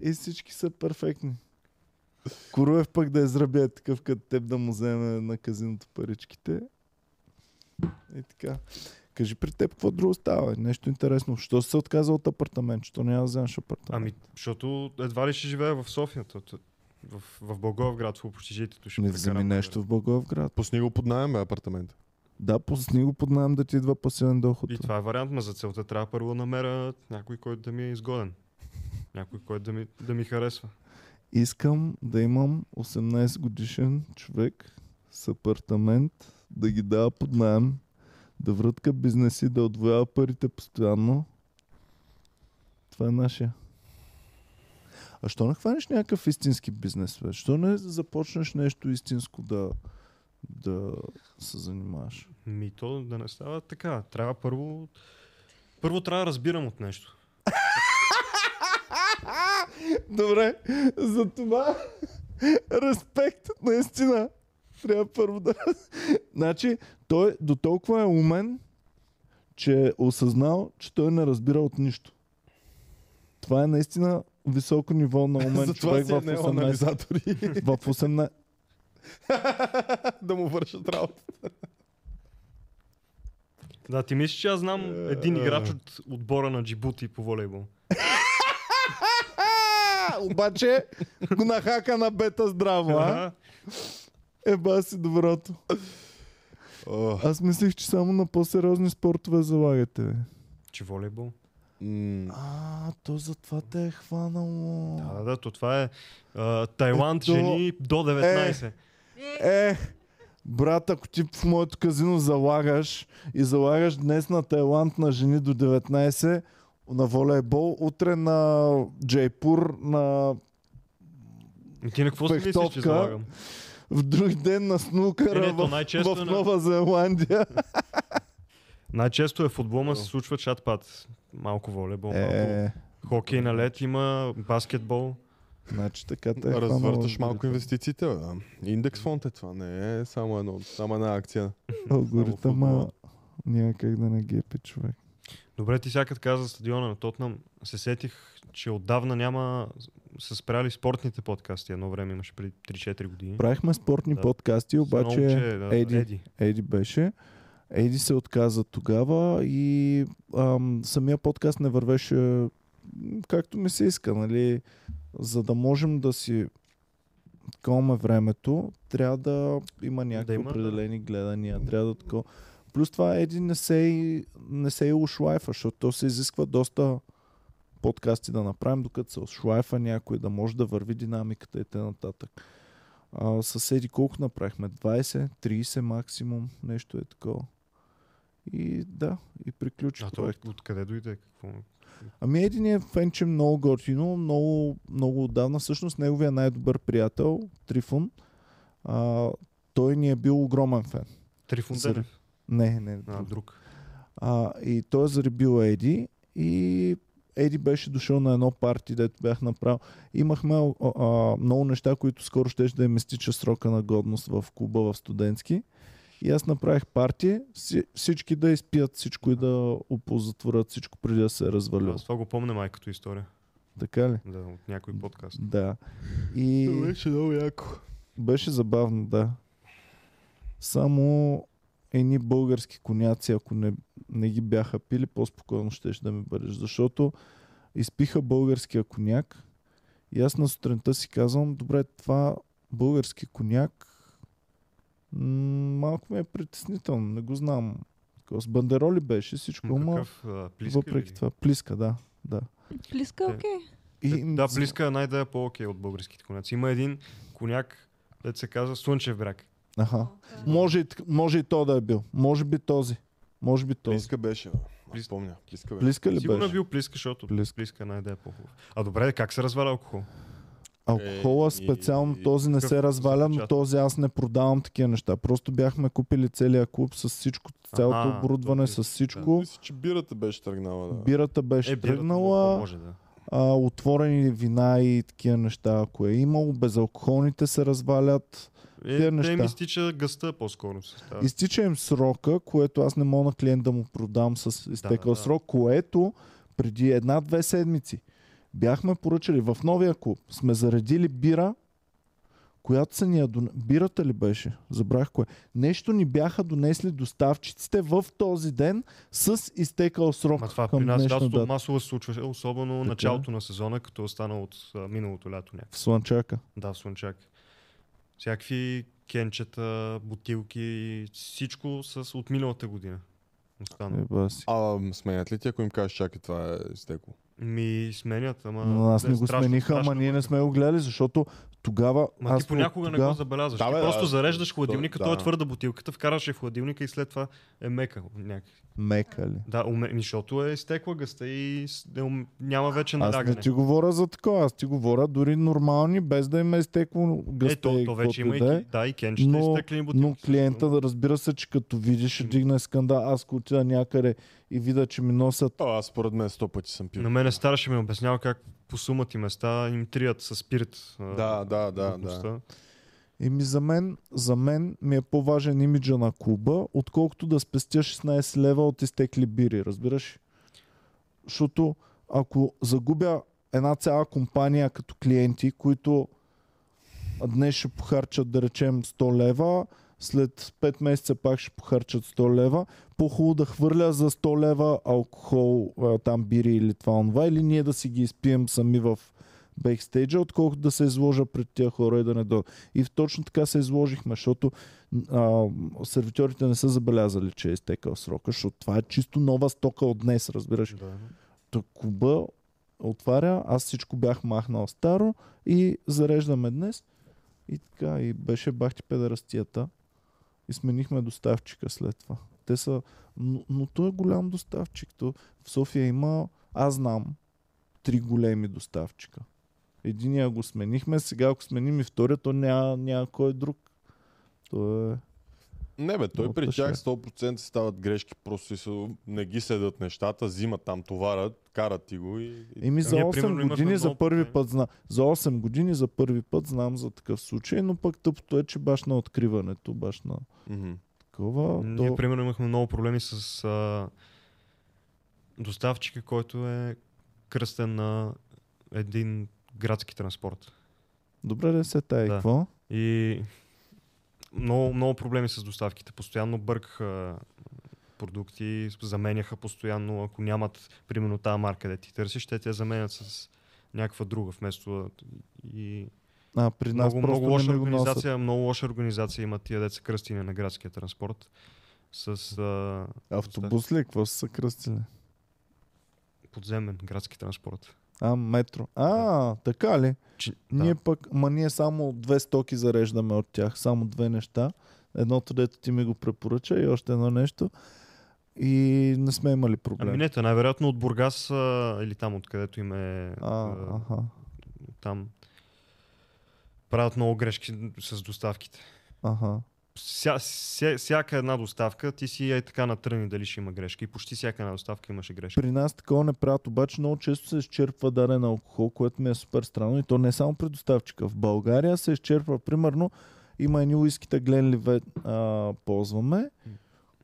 и всички са перфектни. Короев пък да израбя такъв като теб да му вземе на казиното паричките. И така. Кажи при теб какво друго става? Нещо интересно. Що се отказа от апартамент? Що няма да вземеш апартамент?
Ами, защото едва ли ще живея в София. то- то- В, в Благоевград, в общежитието ще
не вземи нещо в Благоевград.
Пусни го под найем, апартамент.
Да, пусни го под найем да ти идва пасивен доход.
И това е вариант, но за целта трябва първо да намеря някой, който да ми е изгоден. Някой, който да ми, да ми харесва.
Искам да имам 18 годишен човек с апартамент, да ги дава под найем, да врътка бизнеси, да отвоява парите постоянно. Това е нашия. А що не хванеш някакъв истински бизнес? Бе? Що не започнеш нещо истинско да, да се занимаваш?
Ми то да не става така. Трябва първо... Първо трябва да разбирам от нещо.
Добре, за това респект, наистина. Трябва първо да... Значи, той до толкова е умен, че е осъзнал, че той не разбира от нищо. Това е наистина високо ниво на умен човек
си
в
е
18.
наел анализатори
В 18...
да му вършат работа.
Да, ти мислиш, че аз знам
Е,
един
е.
играч от отбора на Джибути по волейбол.
Обаче го нахака на бета здраво, а? Еба си доброто.
О,
Аз мислих, че само на по-сериозни спортове залагате. бе.
Че волейбол?
м,
А, то затова те е хванало.
Да, да, да, то това е а, Тайланд
Ето-
жени до 19.
Е, брат, ако ти в моето казино залагаш и залагаш днес на Тайланд на жени до 19, на волейбол, утре на Джейпур, на
Ти на какво си мислиш, че залагам?
В друг ден на снукъра
Не, не, то
в,
най-често
в
е
Нова Зеландия.
Най-често е футбол, ма се случва чат-пат. Малко волейбол, малко
Е,
хокей на лед има, баскетбол.
значи така те е
Развърташ малко инвестициите. бе, Да. Индекс фонд е това. Не е само, едно, само една акция.
Алгоритъма
футбола.
няма как да не гепи човек.
Добре, ти сякът каза стадиона на Тотнам. Се сетих, че отдавна няма са спряли спортните подкасти. Едно време имаше преди 3-4 години.
Правихме спортни
Да.
подкасти, обаче
момче, да,
Еди.
Еди.
Еди беше. Еди се отказа тогава и ам, самия подкаст не вървеше както ми се иска, нали? За да можем да си такова времето, трябва да има някакви
има, да.
определени гледания. Трябва да такова. Плюс това Еди не се не се и ушлайфа, защото то се изисква доста подкасти да направим, докато се ушлайфа някой, да може да върви динамиката и т.н. А, с Еди колко направихме? 20, 30 максимум, нещо е такова. И да, и приключи
А то
проект.
откъде дойде? Какво?
Ами един е фенче много готино, много, много отдавна. Всъщност неговия най-добър приятел, Трифун, а, той ни е бил огромен фен.
Трифун
Заради-
Денев.
Не, не,
А,
друг.
друг.
А, и той е заребил Еди и Еди беше дошъл на едно парти, дето бях направил. Имахме а, а, много неща, които скоро ще да им изтича срока на годност в клуба в студентски. И аз направих парти, си- всички да изпият всичко и да опозатворят всичко преди да се е развалил.
Аз това го помня май като история.
Така ли?
Да, от някой подкаст.
Да. И
Беше много яко.
беше забавно, да. Само едни български коняци, ако не, не ги бяха пили, по-спокойно щеше да ми бъдеш. Защото изпиха българския коняк и аз на сутринта си казвам, добре, това български коняк м- малко ми е притеснително, не го знам. С бандероли беше всичко,
Ма
но
Какъв? а, Плиска
въпреки
или?
това, плиска, да. да.
Плиска, окей.
И,
Да, близка е най-да е по-окей от българските коняци. Има един коняк, дето се казва Слънчев бряг.
Аха. Може, може и то да е бил. Може би този. Може би този.
Плиска беше.
Плис-
помня. Плиска беше.
Плиска ли
Сигурно е
беше?
бил плиска, защото
Плиска.
плиска най-да е по-хубав. А добре, как се разваля алкохол?
Алкохола
Е,
специално
и-
този не се разваля, но този аз не продавам такива неща. Просто бяхме купили целия клуб с всичко, цялото оборудване, с всичко.
Мисля, че бирата беше тръгнала. Да.
Бирата беше
Е, бирата
тръгнала,
Може да.
а, отворени вина и такива неща, ако е имало, безалкохолните се развалят.
Е, те
неща.
ми изтича гъста по-скоро.
Изтича им срока, което аз не мога на клиент да му продам с изтекъл
да, да.
срок, което преди една-две седмици бяхме поръчали в новия клуб. Сме заредили бира, която са ни я дон... Бирата ли беше? Забрах кое. Нещо ни бяха донесли доставчиците в този ден с изтекал срок
Ма това
към
при нас лятото масово се случваше, особено
Така.
началото на сезона, като е останал от а, миналото лято някак.
В Слънчака.
Да, в Слънчак. Всякакви кенчета, бутилки, всичко с от миналата година. Остана.
А сменят ли ти, ако им кажеш, чакай, това е изтекло?
Ми сменят, ама...
Но аз не го
страшно-
смениха, ама ние не сме го гледали, защото тогава...
Ма
аз
ти понякога не
тогава...
го забелязваш.
Да,
ти
бе,
просто
да.
зареждаш хладилника,
То-
той е
да.
твърда бутилката, вкараш я в хладилника и след това е мека. Някакви.
Мека ли?
Да, уме, защото е изтекла гъста и не ум- няма вече
Аз
налягане.
не ти говоря за такова, аз ти говоря дори нормални, без да им е изтекло
Е,
гъста
то,
и
то вече има и,
да е.
да, и кенчета,
Но-
изтеклени бутилки.
Но клиента, да разбира се, че като видиш, ще дигне скандал. Аз ако отида някъде и видя, че ми носят
А, аз според мен сто пъти съм пил.
На мене старше ми обяснява как по сумати места им трият с спирит. а,
Да, да, да,
глупостта.
И ми за мен, за мен ми е по-важен имиджа на клуба, отколкото да спестя 16 лева от изтекли бири, разбираш? Защото ако загубя една цяла компания като клиенти, които днес ще похарчат, да речем, 100 лева, след 5 месеца пак ще похарчат 100 лева, по-хубаво да хвърля за 100 лева алкохол, там бири или това онова, или ние да си ги изпием сами в бекстейджа, отколкото да се изложа пред тия хора и да не дойдат. И точно така се изложихме, защото а, сервитьорите не са забелязали, че е изтекал срока, защото това е чисто нова стока от днес, разбираш.
Да.
Та клуба отваря, аз всичко бях махнал старо и зареждаме днес. И така, и беше бахти педерастията. И сменихме доставчика след това. Те са... Но, но той е голям доставчик. То в София има, аз знам, три големи доставчика. Единия го сменихме, сега ако сменим и втория, то няма, няма кой друг. То е...
Не бе, той
Много
при тях 100% стават грешки, просто си, не ги седат нещата, взимат там товара, карат ти го и... и...
Еми за
Ние,
8
примерно, имахме
години за първи път знам. За 8 години за първи път знам за такъв случай, но пък тъпото е, че баш на откриването, баш на
Мгм.
такова.
Ние,
то...
примерно, имахме много проблеми с а, доставчика, който е кръстен на един градски транспорт.
Добре да се тая.
Да.
Какво?
И много, много проблеми с доставките. Постоянно бъркаха продукти, заменяха постоянно, ако нямат, примерно, тази марка, да ти търсиш, те те заменят с някаква друга, вместо и
А, при нас
много, много лоша
не го носят.
организация, много лоша организация има тия деца кръстини на градския транспорт. С а,
Автобус ли? Какво са се кръстили?
подземен градски транспорт.
А, метро. А, така ли?
Че,
Ние
да.
пък, ма ние само две стоки зареждаме от тях. Само две неща. Едното, дето ти ми го препоръча и още едно нещо. И не сме имали проблем.
Ами не, най-вероятно от Бургас а, или там откъдето им е
а,
а,
аха.
там правят много грешки с доставките.
Аха.
Ся, ся, всяка една доставка, ти си е така натръни дали ще има грешки. И почти всяка една доставка имаше грешки.
При нас такова не правят, обаче много често се изчерпва даден алкохол, което ми е супер странно и то не е само при доставчика. В България се изчерпва, примерно, има едни уискита Гленливе а, ползваме,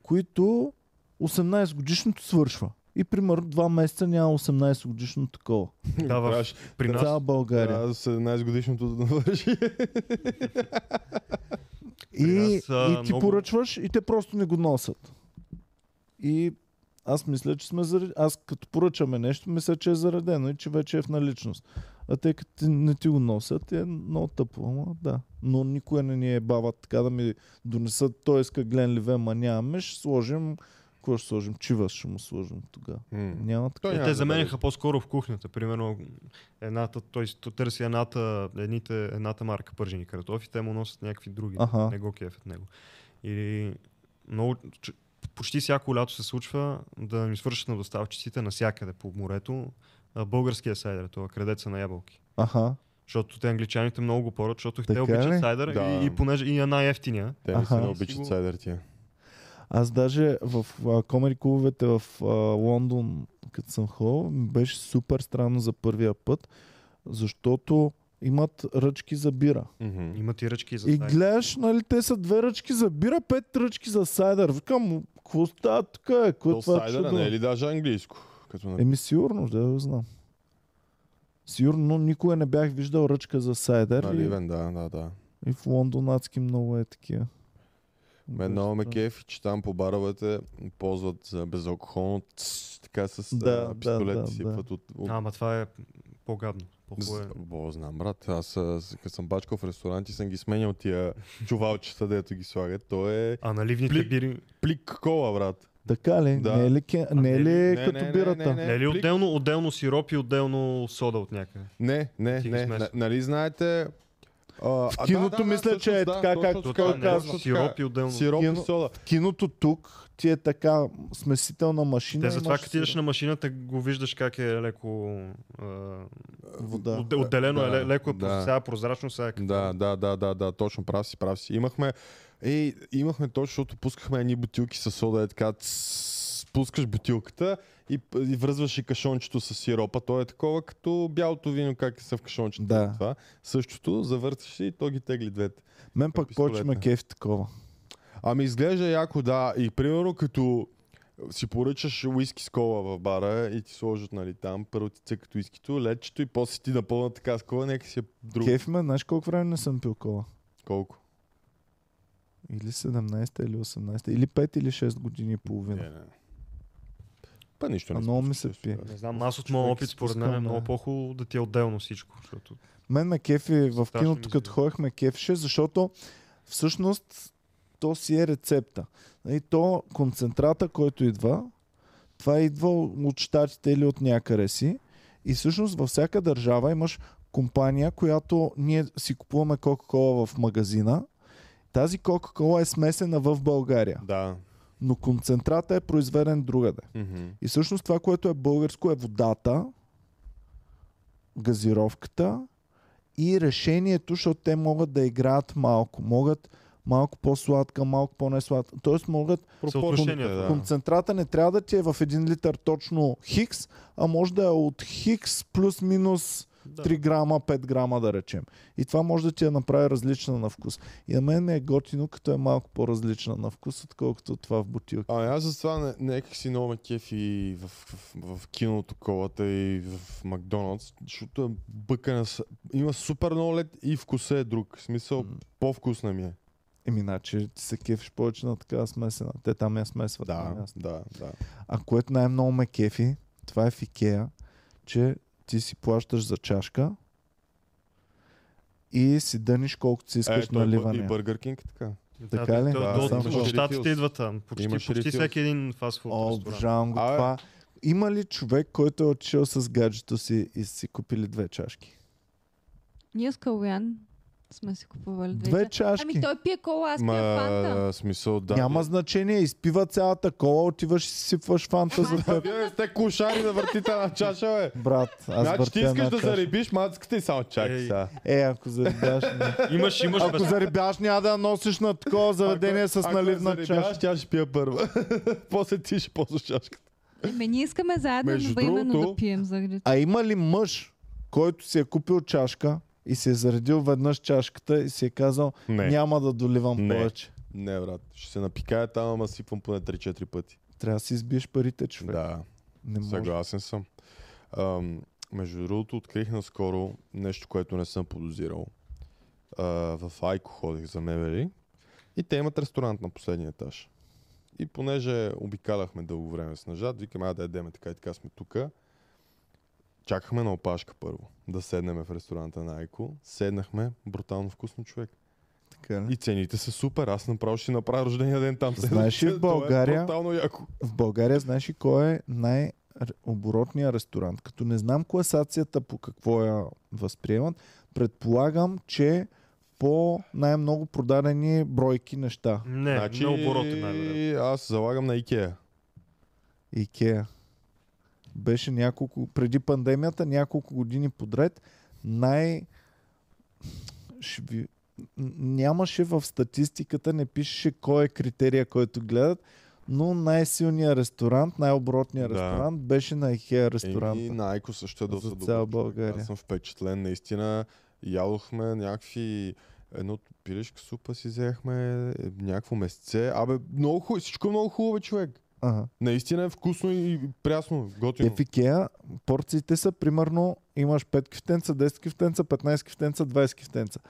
които 18 годишното свършва. И примерно два месеца няма 18 годишно такова.
Да, в, при нас,
цяла България.
Трябва 17 годишното да навърши.
И, и ти
много-
поръчваш и те просто не го носят. И аз мисля, че сме заредени. Аз като поръчаме нещо, мисля, че е заредено и че вече е в наличност. А те като не ти го носят, е много тъпо. Ама, да. Но никога не ни е бават така да ми донесат. Той иска Глен Ливе, ма нямаме. Ще сложим какво ще сложим? Чивас ще му сложим тогава. Няма така.
Е, те
да
заменяха
бъде.
по-скоро в кухнята. Примерно, едната, той търси едната, едните, едната марка пържени картофи, те му носят някакви други.
Аха.
Не го кефят него. И много, почти всяко лято се случва да ми свършат на доставчиците навсякъде по морето българския сайдер, това крадеца на ябълки.
Аха.
Защото те англичаните много го порят, защото
Така
те обичат сайдер
Да.
и, и, понеже и е най-ефтиния.
Те не се не обичат сайдер тия.
Аз даже в а, комери клубовете в а, Лондон, като съм ходил, ми беше супер странно за първия път, защото имат ръчки за бира.
Мгм.
Имат и ръчки за
И
сайдер.
гледаш, нали, те са две ръчки за бира, пет ръчки за сайдър. Викам, какво става тук? Е? Какво
То
това
сайдера
чудо?
не е ли даже английско? Като.
Еми сигурно, да го знам. Сигурно, но никога не бях виждал ръчка за сайдер.
Нали,
И,
да, да, да.
и в Лондон адски много е такива.
Мен много ме кефи, че там по баровете ползват за безалкохолно тс, така с
Да,
а,
да,
пистолет
да,
сипват от, от...
А, ама това е по-гадно. По-хубаво е.
Бо, знам, брат. Аз, като съм бачкал в ресторанти, съм ги сменял тия чувалчета, дето ги слагат. То е
А наливните
Плик.
бири...
плик кола, брат.
Така ли?
Да.
Не е ли, ке- не е ли
не,
като
не, не,
бирата?
не,
Не е ли отделно, отделно сироп и отделно сода от някъде?
Не, не,
Ти
не. нали знаете... А,
В киното мисля, че е така,
точно
както той казва.
Сироп и отделно.
Сироп
Кино-
и сода.
В киното тук ти е така смесителна машина.
Те затова като идеш на машината, го виждаш как е леко... А,
Вода.
отде- отделено
Да,
е, ле- леко е
да.
сега прозрачно, сега е какво.
Да, да, да, да, да, точно прав си, прав си. Имахме, ей, имахме точно, защото пускахме едни бутилки с сода, е така, цс, пускаш бутилката и, и връзваш и кашончето с сиропа. То е такова като бялото вино, как са в кашончето.
Да.
Това. Същото, завърташ и то ги тегли двете.
Мен пък повече ме кефи такова.
Ами изглежда яко, да. И примерно като си поръчаш уиски с кола в бара и ти сложат нали, там, първо ти цъкат уискито, лечето и после ти напълна така с кола, нека си е друго.
Кефи ме, знаеш колко време не съм пил кола?
Колко?
Или 17 или 18 или 5 или 6 години и половина.
Не, не. Па нищо не
много ми се пие.
Не знам,
да.
аз от моят опит, според мен е много по-хубаво да ти е отделно всичко. Защото...
Мен ме кефи в киното, като ходихме кефеше, защото всъщност то си е рецепта. И то концентрата, който идва, това идва от щатите или от някъде си. И всъщност във всяка държава имаш компания, която ние си купуваме Кока-Кола в магазина. Тази Кока-Кола е смесена в България,
Да.
Но концентрата е произведен другаде.
Мгм.
И всъщност това, което е българско е водата, газировката и решението, защото те могат да играят малко. Могат малко по-сладка, малко по-несладка. Тоест могат...
Съотношението,
да.
Концентрата не трябва да ти е в един литър точно хикс, а може да е от хикс плюс-минус
Да.
3 грама, 5 грама да речем. И това може да ти я направи различна на вкус. И на мен ми е готино, като е малко по-различна на вкус, отколкото това в бутилка.
А аз за това не, някак си много ме кефи в, в, в, киното колата и в Макдоналдс, защото е бъкана. Има супер много лед и вкуса е друг. В смисъл,
М.
по-вкусна ми е.
Еми, значи ти се кефиш повече на такава смесена. Те там я смесват.
Да,
ясно.
да, да.
А което най-много ме кефи, това е в Икеа, че ти си плащаш за чашка и си дъниш колкото си искаш
той
наливане.
И Бургер Кинг така.
Така ли?
Да,
Да,
от, щатите идват там. Почти,
Имаш
почти всеки един фастфуд
О, обожавам го
Абе.
това. Има ли човек, който е отишъл с гаджето си и си купили две чашки?
Ние с Калуян сме си купували две,
Две
чашки. Ами той пие кола, аз пия фанта.
Ма, смисъл, да.
Няма значение, изпива цялата кола, отиваш и си сипваш фанта за теб.
Вие сте кошари да въртите на чаша, бе.
Брат, аз
Значи ти
въртя
искаш
една
да
чаша.
заребиш мацката и само чакай
Ей.
сега.
Е, ако заребяш, не.
Имаш, имаш
Ако
без...
заребяш, няма да я носиш на такова заведение с
Ако
наливна
заребяш,
чаша.
Тя ще пия първа. После ти ще ползваш чашката.
Еми, ние искаме заедно
Между
едновременно
другото-
да пием заради
А има ли мъж, който си е купил чашка и си е заредил веднъж чашката и си е казал,
Не.
няма да доливам
Не.
повече.
Не, брат. Ще се напикая там, ама сипвам поне 3-4 пъти.
Трябва да си избиеш парите, човек.
Да,
Не може.
съгласен съм. Ам, между другото, открих наскоро нещо, което не съм подозирал. А, в Айко ходих за мебели и те имат ресторант на последния етаж. И понеже обикаляхме дълго време с нажат, викаме, а да ядеме така и така сме тук. Чакахме на опашка първо, да седнем в ресторанта на Айко. Седнахме, брутално вкусно човек.
Така ли?
И цените са супер. Аз направо ще направя рождения ден там.
Знаеш ли в
Това е
България-
брутално яко.
В България знаеш ли кой е най-оборотният ресторант? Като не знам класацията по какво я възприемат, предполагам, че по най-много продадени бройки неща.
Не, значи... на оборота най-вероятно.
аз залагам на Икеа.
Икеа. Беше няколко, преди пандемията, няколко години подред, най... Ще ви... н- Нямаше в статистиката, не пишеше кой е критерия, който гледат, но най-силният ресторант, най-оборотният
Да.
ресторант беше на Икеа ресторанта.
И на Айко също е доста
цяла
добър. човек.
България.
Аз съм впечатлен. Наистина ядохме някакви едно пилешка супа си взехме, е, някакво месце. Абе, много хубаво, всичко е много хубаво, човек.
Ага.
Наистина е вкусно и прясно, готино.
Е, в Икеа порциите са примерно имаш 5 кифтенца, 10 кифтенца, 15 кифтенца, 20 кифтенца.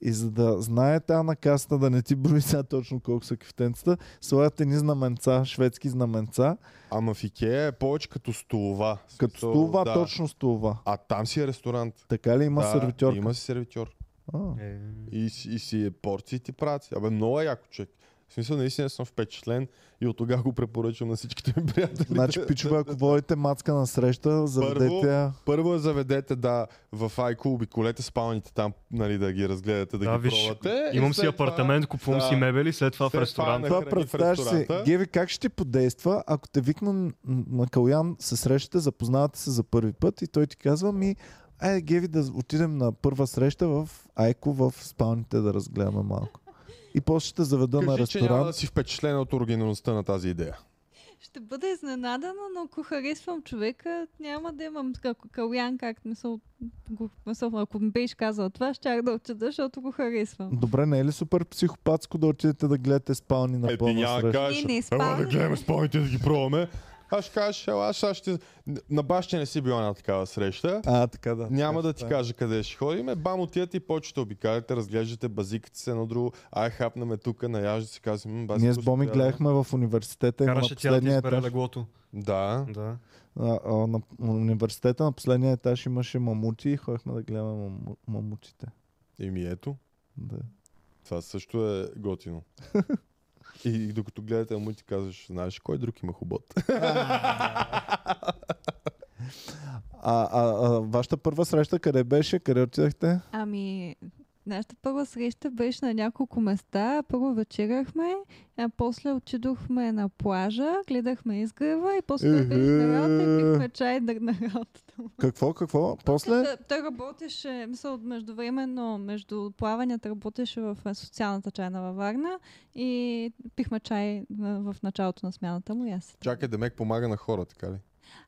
И за да знае тя на касата да не ти брои сега точно колко са кефтенцата, слагат едни знаменца, шведски знаменца,
Ама в Икея е повече като столова.
Като столова,
да.
точно столова.
А там си е ресторант.
Така ли има
да,
сервитьорка?
Има си сервитьор.
А,
Е,
И, си- и си е порции ти правят. Абе, много е яко човек. В смисъл, наистина съм впечатлен и от тогава го препоръчвам на всичките ми приятели.
Значи, пичове, ако водите мацка на среща, заведете я.
Първо я заведете, да, в Айко, обиколете спалните там, нали, да ги разгледате, да,
Да,
ги
виж,
пробвате.
имам си
това-
апартамент, купувам
да.
си мебели, след това в
След
ресторант.
това в
представяш си. Геви, как ще ти подейства, ако те викна на Калян, се срещате, запознавате се за първи път и той ти казва ми, айде Геви да отидем на първа среща в Айко в спалните да разгледаме малко. И после ще те заведа на
Кажи, че няма да
ресторант.
си впечатлен от оригиналността на тази идея.
Ще бъда изненадана, но ако харесвам човека, няма да имам како калян, как мисъл, го, мисъл, ако ми беше казал това, щях да отида, защото го харесвам.
Добре, не е ли супер психопатско да отидете да гледате спални на
Е, ти
пълна
няма да
среща?
кажеш,
Не, не,
ела да
спални.
гледаме спалните да ги пробваме. Аз ще кажеш, ела, аз ще... На баща не си била на такава среща.
А, така да.
Няма
така
да ти
ще
кажа къде ще ходим. Бам, отивате и почвате обикаляте, разглеждате базикате се едно друго. Ай, хапнаме тук, наяжда си казваме.
стане. Ние с Боми гледахме в университета
Караше тя да ти избере леглото.
Да.
Да.
А, а, на университета на последния етаж имаше мамути и ходихме да гледаме маму, мамутите.
И ми ето.
Да.
Това също е готино. И, и докато гледате му ти казваш, знаеш кой друг има хубот.
А, а, а вашата първа среща къде беше? Къде отидахте?
Ами, нашата първа среща беше на няколко места. Първо вечеряхме, а после отидохме на плажа, гледахме изгрева и после беше на работа и пихме чай да- на работата му.
Какво, какво? После?
Той, той работеше, мисъл, междувременно, между плаванията работеше в социалната чайна във Варна и пихме чай в, началото на смяната му и аз.
Чакай, Демек помага на хора, така ли?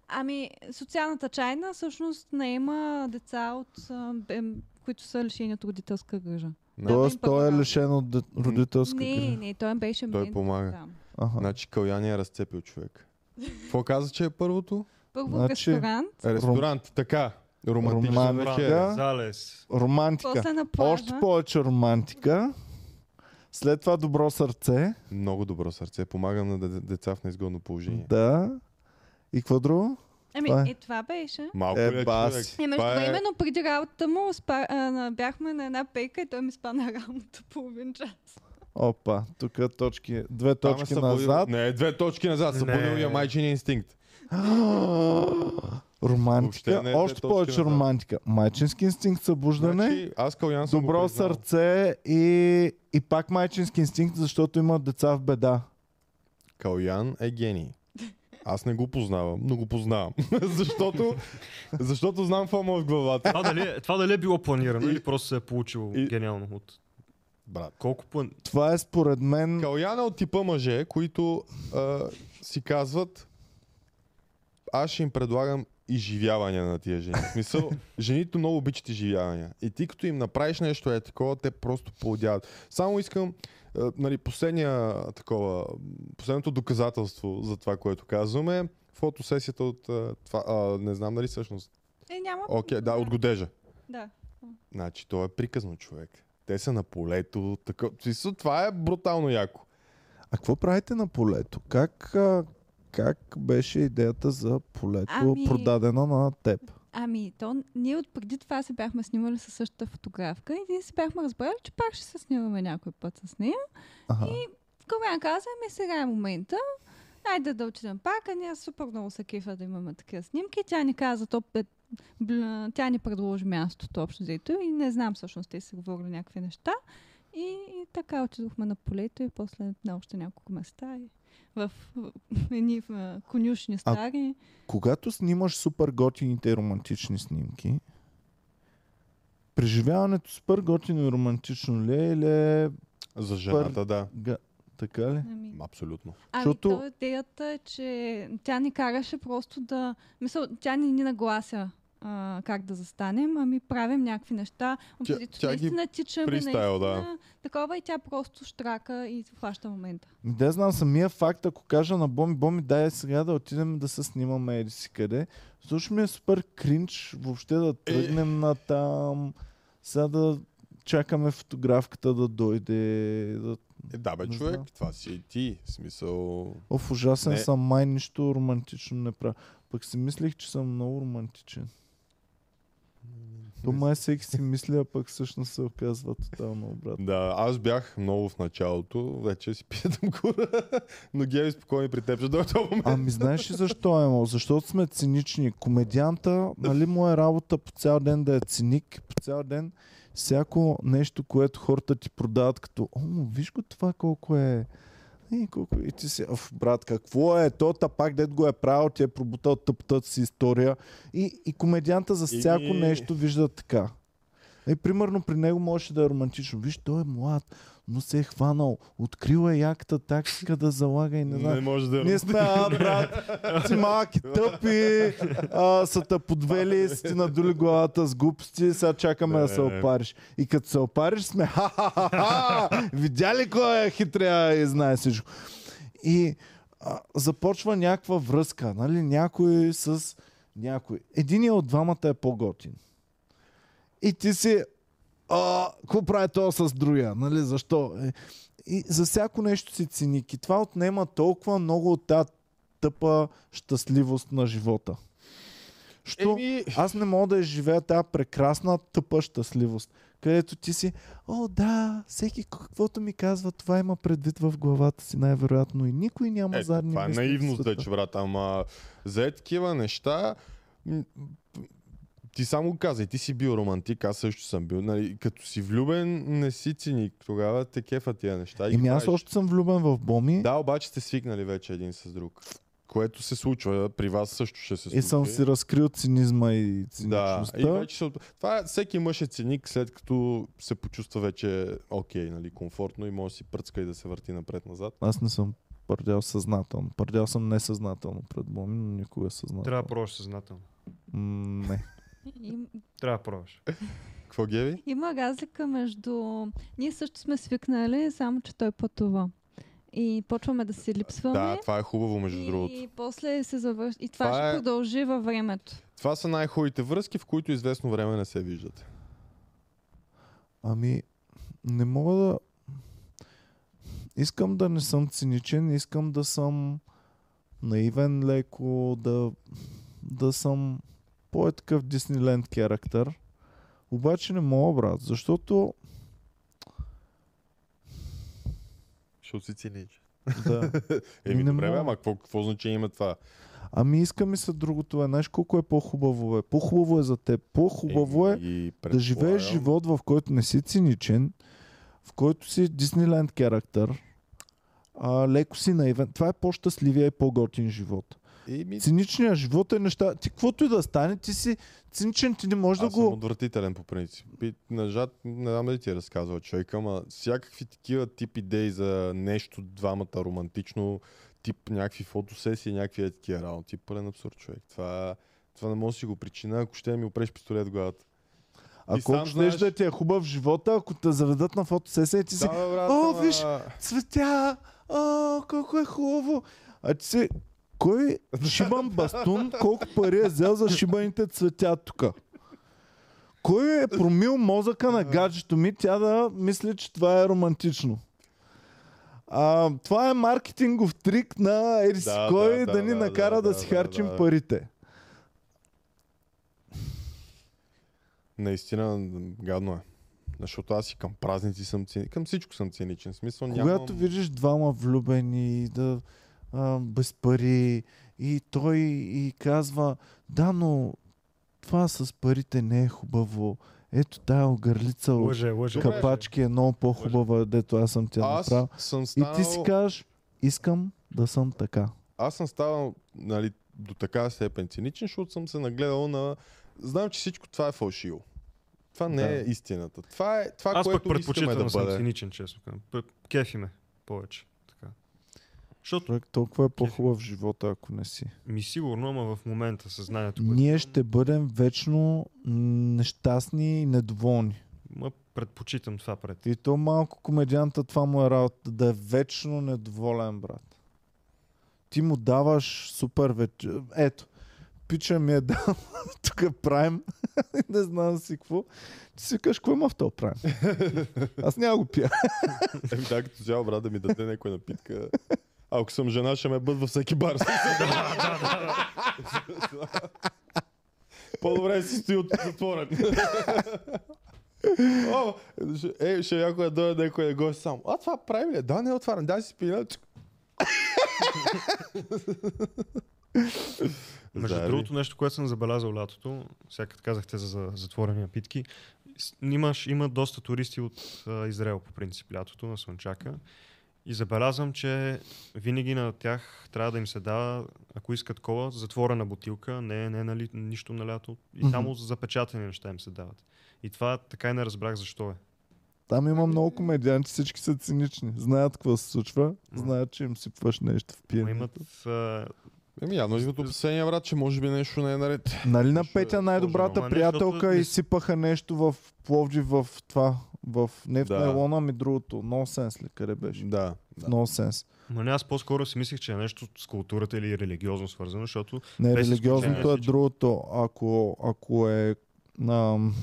Ами, социалната чайна всъщност наема деца, от, които са лишени от родителска грижа.
Не.
Тоест, той е лишен от де- родителска
Не,
грижа.
не, той беше
Той
мен.
помага.
Да.
Аха.
Значи Каляни е разцепил човек. Какво каза, че е първото?
Първо
Значи-
ресторант,
Ресторант, така. Романтична
Романтика.
вечеря.
Залез.
Романтика.
после на плажа.
Още повече романтика. След това добро сърце.
Много добро сърце. Помага на де- деца в неизгодно положение.
Да. И какво друго?
Ами,
Това е.
е това беше.
Малко
Е,
е човек?
Е, между времено, преди работата му, спа, а, бяхме на една пейка и той ми спа на работа половин час.
Опа, тук точки, две
Там е
точки
събудил-
назад.
Не, две точки назад. Събудил я майчиния инстинкт.
романтика,
не е
още повече
назад.
романтика. Майчински инстинкт, събуждане,
Значи, аз Калян съм го
добро сърце и, и пак майчински инстинкт, защото има деца в беда.
Калян е гений. Аз не го познавам, но го познавам. защото, защото знам какво му е в главата.
Това дали, това дали е било планирано
И-
или просто се е получило
и-
гениално от...
Брат.
Колко план...
Това е според мен...
Калян е от типа мъже, които а, си казват аз ще им предлагам изживявания на тия жени. В смисъл, жените много обичат изживявания. И ти като им направиш нещо е такова, те просто поудяват. Само искам, нали, последния такова, последното доказателство за това, което казваме, фотосесията от а, това, а, не знам дали всъщност.
Е, няма.
Окей, да, от годежа.
Да.
Значи, той е приказно човек. Те са на полето. Така... Това е брутално яко.
А какво правите на полето? Как, как беше идеята за полето
Ами-
продадена на теб?
Ами, то, ние от преди това се бяхме снимали със същата фотографка и ние се бяхме разбрали, че пак ще се снимаме някой път с нея.
Ага.
Калян каза, ми сега е момента, айде да отидем пак, а ние супер много се кефа да имаме такива снимки. Тя ни каза, то, тя ни предложи мястото общо взето и не знам всъщност, те си говорили някакви неща. И, и така отидохме на полето и после на още няколко места. И в, едни конюшни стари.
Когато снимаш супер готините романтични снимки, преживяването супер готино и романтично ли е или е
За жената, да.
га... така ли?
Ами,
Абсолютно.
Ами,
Защото-
то идеята е, че тя ни караше просто да... Мисъл, тя ни ни наглася а, как да застанем, ами правим някакви неща.
Тя-
Тя,
тя ги
наистина тичаме,
фристайл, да.
наистина, такова и тя просто штрака и хваща момента.
Ми Да знам самия факт, ако кажа на Боми, Боми, дай сега да отидем да се снимаме еди си къде. Слушай ми е супер кринч въобще да тръгнем на там. Сега да чакаме фотографката да дойде. Да...
Е, да, бе,
Не
човек,
знам.
това си и ти. В смисъл...
Оф, ужасен
Не.
съм, май нищо романтично не правя. Пък си мислех, че съм много романтичен. То май всеки си мисли, а пък всъщност се оказва тотално обратно.
Да, аз бях много в началото, вече си питам кура, но Геви спокойно при теб ще дойде момент.
Ами знаеш ли защо е, Защото сме цинични. Комедианта, нали му е работа по цял ден да е циник, по цял ден всяко нещо, което хората ти продават като О, виж го това колко е и, колко... и ти си, оф, брат, какво е? То пак дед го е правил, ти е пробутал тъптата си история. И, и комедианта за
И-
всяко нещо вижда така. И примерно при него можеше да е романтично. Виж, той е млад, но се е хванал, открил е яката тактика да залага и не знам.
не може да...
Ние сме, а, брат, си малки тъпи, а, са те подвели, си ти надули главата с глупости, сега чакаме да се опариш. И като се опариш сме, ха-ха-ха-ха, видя ли кой е хитрия и знае всичко. И а, започва някаква връзка, нали, някой с някой. Единият от двамата е по-готин. И ти си, какво прави то с другия, нали, защо? Е, И за всяко нещо си циник. И това отнема толкова много от тази тъпа щастливост на живота. Що
Еми,
аз не мога да изживея тази прекрасна тъпа щастливост, където ти си, о да, всеки каквото ми казва, това има предвид в главата си най-вероятно и никой няма
е,
задни
това е наивност, да че, брат, ама за такива неща, ти само казай, ти си бил романтик, аз също съм бил. Нали, като си влюбен, не си циник. Тогава те кефа тия неща. и
Еми аз още съм влюбен в Боми
Да, обаче сте свикнали вече един с друг. Което се случва. При вас също ще се случи.
и съм си разкрил цинизма и
Да,
циничността.
и вече се... Това е, всеки мъж е циник, след като се почувства вече окей, нали, комфортно и може да си пръцка и да се върти напред-назад.
Аз не съм пърдял съзнателно. Пърдял съм несъзнателно пред Боми, но никога съзнателно.
Трябва да пробваш съзнателно.
М, не.
Им,
Трябва да пробваш.
Какво Геви?
има разлика между... Ние също сме свикнали, само че той пътува. И почваме да си липсваме.
Да, това е хубаво, между
и
другото.
после се завърши. И това,
Това
ще
е-
продължи във времето.
Това са най-хубавите връзки, в които известно време не се виждате.
Ами, не мога да... Искам да не съм циничен, искам да съм наивен леко, да, да съм по-такъв Дисниленд характер. Обаче не мога, брат, защото
Защото си цинич.
да,
Еми,
Не
добре,
мога.
ама какво, какво значение има това?
Ами иска ми се другото е. Знаеш колко е по-хубаво е? По-хубаво е за теб. По-хубаво е
И
да живееш живот, в който не си циничен, в който си Дисниленд характер, а, леко си наивен. Това е по-щастливия и по-готин живот.
Еми,
Циничният живот е неща. Ти каквото и да стане, ти си циничен, ти не можеш
аз
да
съм
го...
отвратителен по принцип. И, нажат, не знам дали ти е разказвал човек, ама всякакви такива тип идеи за нещо, двамата романтично, тип някакви фотосесии, някакви е такива работи. Пълен абсурд човек. Това, това не може да си го причина, ако ще ми опреш пистолет в главата.
А
И
колко ще
знаеш-
да ти е хубав живота, ако те заведат на фотосесия и ти си...
Да, брат,
О, виж! Цветя! О, колко е хубаво! А ти си... Кой шибан бастун, колко пари е взел за шибаните цветя тук? Кой е промил мозъка на гаджето ми, тя да мисли, че това е романтично? А, това е маркетингов трик на Ерис
Да,
кой да,
да,
да ни
да,
накара
да,
да,
да,
си
да,
харчим
да.
парите.
Наистина гадно е. Защото аз и към празници съм циничен. Към всичко съм циничен. Смисъл нямам...
Когато видиш двама влюбени, да, а, без пари, и той и казва, да, но това с парите не е хубаво. Ето тая огърлица
Лъже, лъже.
Капачки е много по-хубава, дето аз съм тя
Аз
направил.
съм
И
станал...
ти си кажеш, искам да съм така.
Аз съм станал нали, до така степен циничен, защото съм се нагледал на... Знам, че всичко това е фалшиво. Това не
Да.
е истината. Това е това,
Аз пък
което искаме
предпочитам
да
да съм
бъде.
циничен, честно Кефи ме повече. Защото
Човек толкова е по-хубав в живота, ако не си.
ми сигурно, ама в момента съзнанието,
Ние ще бъдем вечно нещастни и недоволни.
ма предпочитам това пред.
И то малко комедианта, това му е работа, да е вечно недоволен, брат. Ти му даваш супер вече. Ето, пича ми е дал, тук правим не знам си какво. Ти си викаш, какво има в този прайм? Аз няма го пия.
Еми да, като цяло, брат, да ми даде някоя напитка. Ако съм жена, ще ме бъд във всеки бар. По-добре да си стои от затворен. О, е, ще някой да дойде някой да гост сам. А това прави ли? Да, не е отварен. Дай си пина.
Между
Зари.
другото, нещо, което съм забелязал лятото, сега като казахте за, за затворени напитки, имаш, има доста туристи от а, Израел по принцип лятото на Слънчака. И забелязвам, че винаги на тях трябва да им се дава, ако искат кола, затворена бутилка, не, не нали, нищо на лято. И
Мгм.
само запечатани неща им се дават. И това така и не разбрах защо е.
Там има много комедианти, всички са цинични. Знаят какво се случва, знаят, че им сипваш нещо в пиенето.
имат а,
Еми, явно идват опасения, брат, че може би нещо не е наред.
Нали на Петя най-добрата.
Ама не,
приятелка
защото не-
изсипаха нещо в Пловджи в това, в нефт
Да.
на Елона ми другото. No ли, къде беше?
Да. да.
Ма не, аз по-скоро си мислех, че е нещо с културата или религиозно свързано, защото
Не,
Без
религиозното е другото. Ако, ако е ам,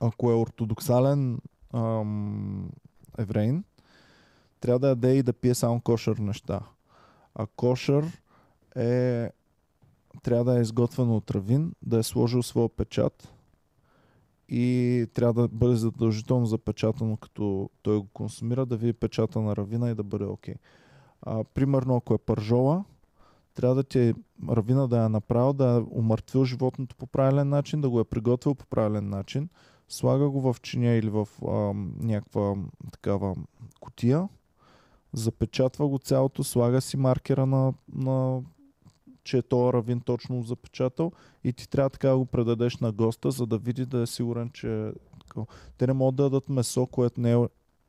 ако е ортодоксален ам, еврейн, трябва да яде и да пие само кошер неща. А кошер е трябва да е изготвено от равин, да е сложил своя печат и трябва да бъде задължително запечатано, като той го консумира, да види печата на равина и да бъде окей. А, примерно, ако е пържола, трябва да ти е равина да я направил, да е умъртвил животното по правилен начин, да го е приготвил по правилен начин, слага го в чиня или в ам, някаква такава котия, запечатва го цялото, слага си маркера на, на че е този равин точно запечатал и ти трябва така да го предадеш на госта, за да види да е сигурен, че е. Те не могат да дадат месо, което не е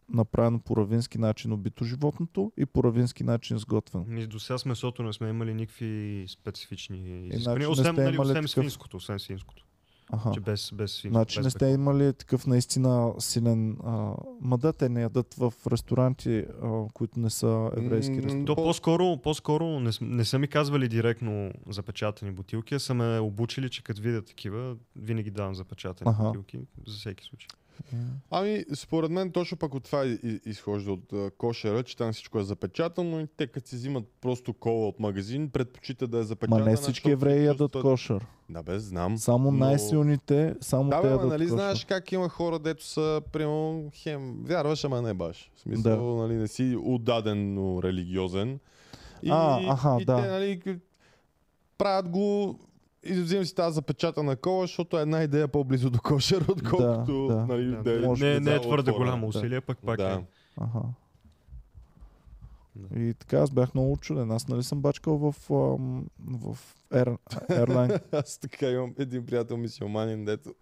направено по равински начин убито животното и по равински начин сготвено.
Ми до сега с месото не сме имали никакви специфични изисквания. Освен, нали, освен
такъв-
свинското, освен свинското.
Аха.
Че без, без.
Значи
без
не сте имали такъв наистина силен... А, ма да, те не ядат в ресторанти, а, които не са еврейски ресторанти.
То
По-
по-скоро, по-скоро не, не са ми казвали директно запечатани бутилки, а са ме обучили, че като видя такива, винаги давам запечатани
Аха.
бутилки, за всеки случай.
Ами, според мен точно пък от това изхожда от а, кошера, че там всичко е запечатано и те като си взимат просто кола от магазин, предпочитат да е
Ма
запечатана.
не всички евреи ядат
чувстват-
кошер.
Да бе, знам.
Само
но-
най-силните, само
Да,
те
бе, ама,
ядат
нали
кошер.
знаеш как има хора, дето са, примерно, хем, вярваш, ама не баш. В смисъл, нали, не си отдадено религиозен. И,
А, аха,
и
да.
те, нали, правят го и взимам си тази запечатана кола, защото една идея по-близо до кошер, отколкото
да.
нали,
Да,
да,
може
не, не е твърде голямо усилие, пък пак
Да.
е.
Аха.
Да.
И така, аз бях много чуден. Аз нали съм бачкал в, ам, в Air, Airline.
Аз така имам един приятел мисиоманин, дето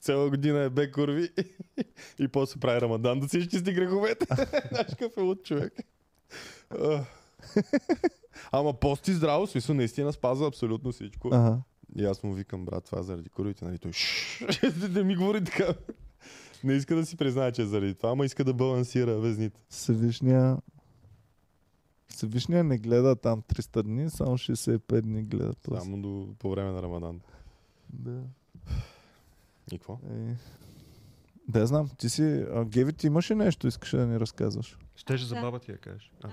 цяла година е бе курви и после прави рамадан да си изчисти греховете. Знаеш какъв е от човек. Ама пости здраво, смисъл наистина спазва абсолютно всичко.
Ага.
И аз му викам, брат, това е заради курвите, нали? Той «Шш, да ми говори така. Не иска да си признае, че е заради това, ама иска да балансира везните.
Всевишния Всевишния не гледа там 300 дни, само 65 дни гледа този.
Само до, по време на Рамадан.
Да.
И какво?
Е. Да, знам. Ти си... А, Геви, ти имаш ли нещо, искаш да ни разказваш?
Щеше за баба ти я кажеш. А.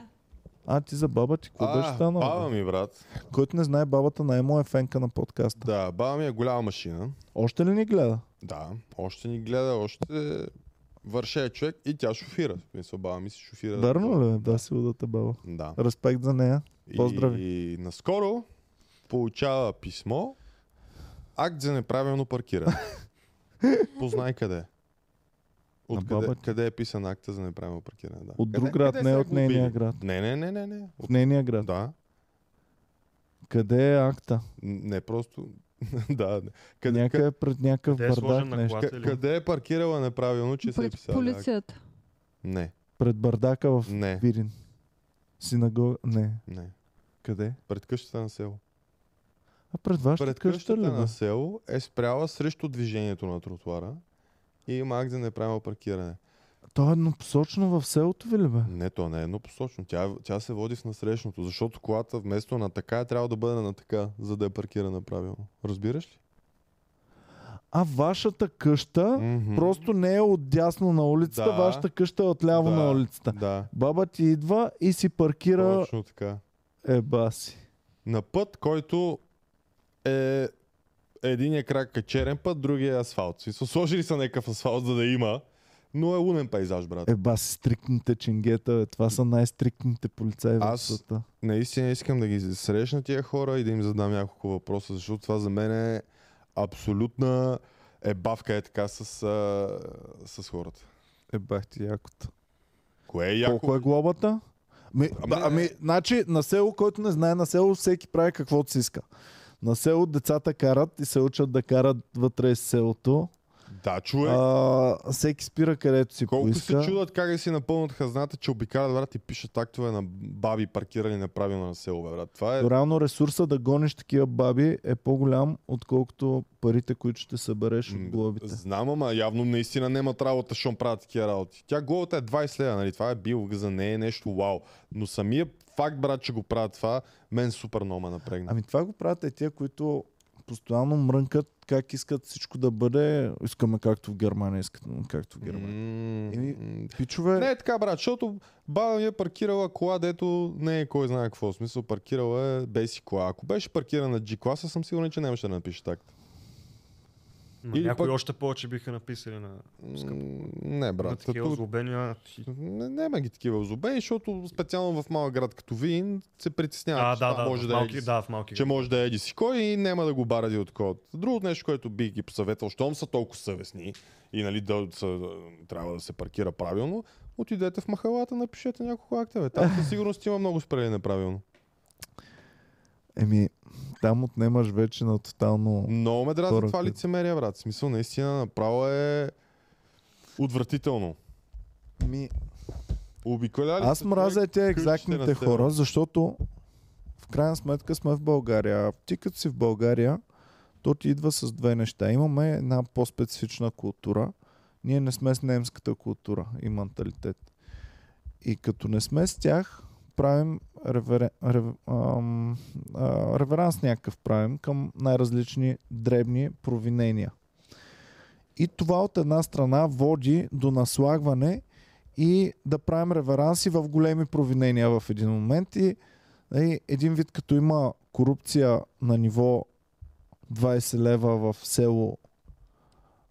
А, ти за баба ти, какво беше станало?
баба ми, брат.
Който не знае, бабата на Емо е фенка на подкаста.
Да, баба ми е голяма машина.
Още ли ни гледа?
Да, още ни гледа, още върше е човек и тя шофира. Смисъл, баба ми си шофира.
Дарно ли? е? Да, си удата баба.
Да.
Респект за нея. Поздрави.
И наскоро получава писмо акт за неправилно паркиране. Познай къде. От къде,
баба
къде е писан акта за неправилно паркиране? Да.
От
къде,
друг град,
къде
не от нейния град.
Не, не, не, не, не.
В
От...
нейния град.
Да.
Къде е акта?
Не просто... да, не. Къде,
Някъде пред някакъв
Къде е
бардак
на
нещо.
колата
къде, къде е паркирала неправилно, че се е
Пред
писала?
полицията.
Не,
Пред бардака в
не,
Вирин. Синагога? Не.
не.
Къде?
Пред къщата на село.
А пред вашата
Пред
къща
къщата
ли?
на село е спряла срещу движението на тротуара и има акт за неправилно паркиране.
То е еднопосочно в селото ви ли бе?
Не, то не е еднопосочно. Тя, тя се води в насрещното, защото колата вместо на така е трябва да бъде на така, за да е паркирана правилно. Разбираш ли?
а вашата къща
Мгм.
просто не е отдясно на улицата,
Да.
вашата къща е отляво
Да.
на улицата.
Да,
Баба ти идва и си паркира
точно така.
еба си.
На път, който е единия крак е черен път, другия е асфалт. Смисъл, сложили са някакъв асфалт, за да има, но е лунен пейзаж, брат.
Еба си стриктните ченгета, бе. това са най-стриктните полицаи в
Аз-
света.
Наистина искам да ги срещна тия хора и да им задам няколко въпроса, защото това за мен е абсолютна ебавка е така с, а, с хората.
Ебах ти якото.
Кое е яко?
Колко е глобата? Ми,
Ами,
ами, ами, значи, на село, който не знае, на село всеки прави каквото си иска. На село децата карат и се учат да карат вътре из селото.
Да, човек.
А, всеки спира където си
Колко
поиска.
се чудат как да си напълнат хазната, че обикалят, брат, и пишат актове на баби паркирани неправилно на село, бе, брат. Това е...
Реално ресурса да гониш такива баби е по-голям, отколкото парите, които ще събереш от глобите.
Знам, ама явно наистина нямат работа, щом правят такива работи. Тя глобата е 20 лева, нали? Това е бил за не е нещо вау. Но самия факт, брат, че го правят това, мен супер много ме напрегна.
Ами това го правят е тия, които постоянно мрънкат как искат всичко да бъде. Искаме както в Германия, искат както в Германия. Еми,
м,
Пичове,
Не е така, брат, защото баба ми е паркирала кола, дето не е кой знае какво. В смисъл, паркирала е бейси кола. Ако беше паркирана G-класа, съм сигурен, че нямаше да напише так. Или
някои
пък-
още повече биха написали на,
М, Не,
на
брат.
такива
Тук-
озлобени. а, ти-
Не, няма ги такива озлобени, защото специално в малък град като Вин се притесняват,
А,
че
да,
може да, е
малки,
си-
да, в малки.
че може да е еди си кой и няма да го баради от код. Другото нещо, което бих ги посъветвал, щом са толкова съвестни и нали, да, са, трябва да се паркира правилно, отидете в махалата, напишете няколко акта. Бе. Там със сигурност има много спрели неправилно.
еми, там отнемаш вече на тотално...
Много ме дразни това лицемерие, брат. В смисъл, наистина, направо е отвратително.
Ми,
Обиколяли
аз мразя
къщите
екзактните хора, защото в крайна сметка сме в България. Ти като си в България, то ти идва с две неща. Имаме една по-специфична култура. Ние не сме с немската култура и менталитет. И като не сме с тях, правим ревере, рев, ам, а, реверанс някакъв правим към най-различни дребни провинения. И това от една страна води до наслагване и да правим реверанси в големи провинения в един момент. И нали, един вид като има корупция на ниво 20 лева в село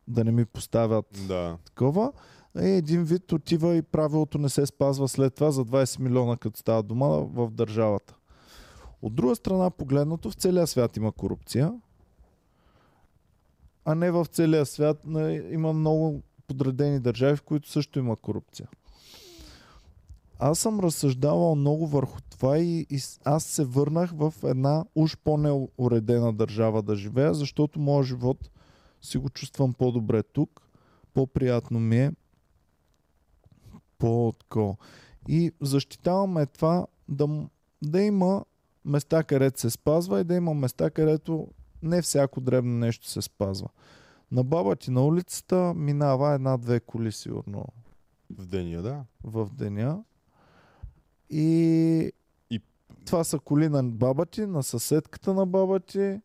да не ми поставят
Да.
такова, е един вид отива и правилото не се спазва след това за 20 милиона, като става дума в държавата. От друга страна, погледнато, в целия свят има корупция, а не в целия свят има много подредени държави, в които също има корупция. Аз съм разсъждавал много върху това и, и аз се върнах в една уж по-неуредена държава да живея, защото моят живот си го чувствам по-добре тук, по-приятно ми е, по-тако. И защитаваме това да, да има места, където се спазва и да има места, където не всяко дребно нещо се спазва. На баба ти на улицата минава една-две коли сигурно
В деня, да.
в деня. И,
И-
това са коли на баба ти, на съседката на баба ти.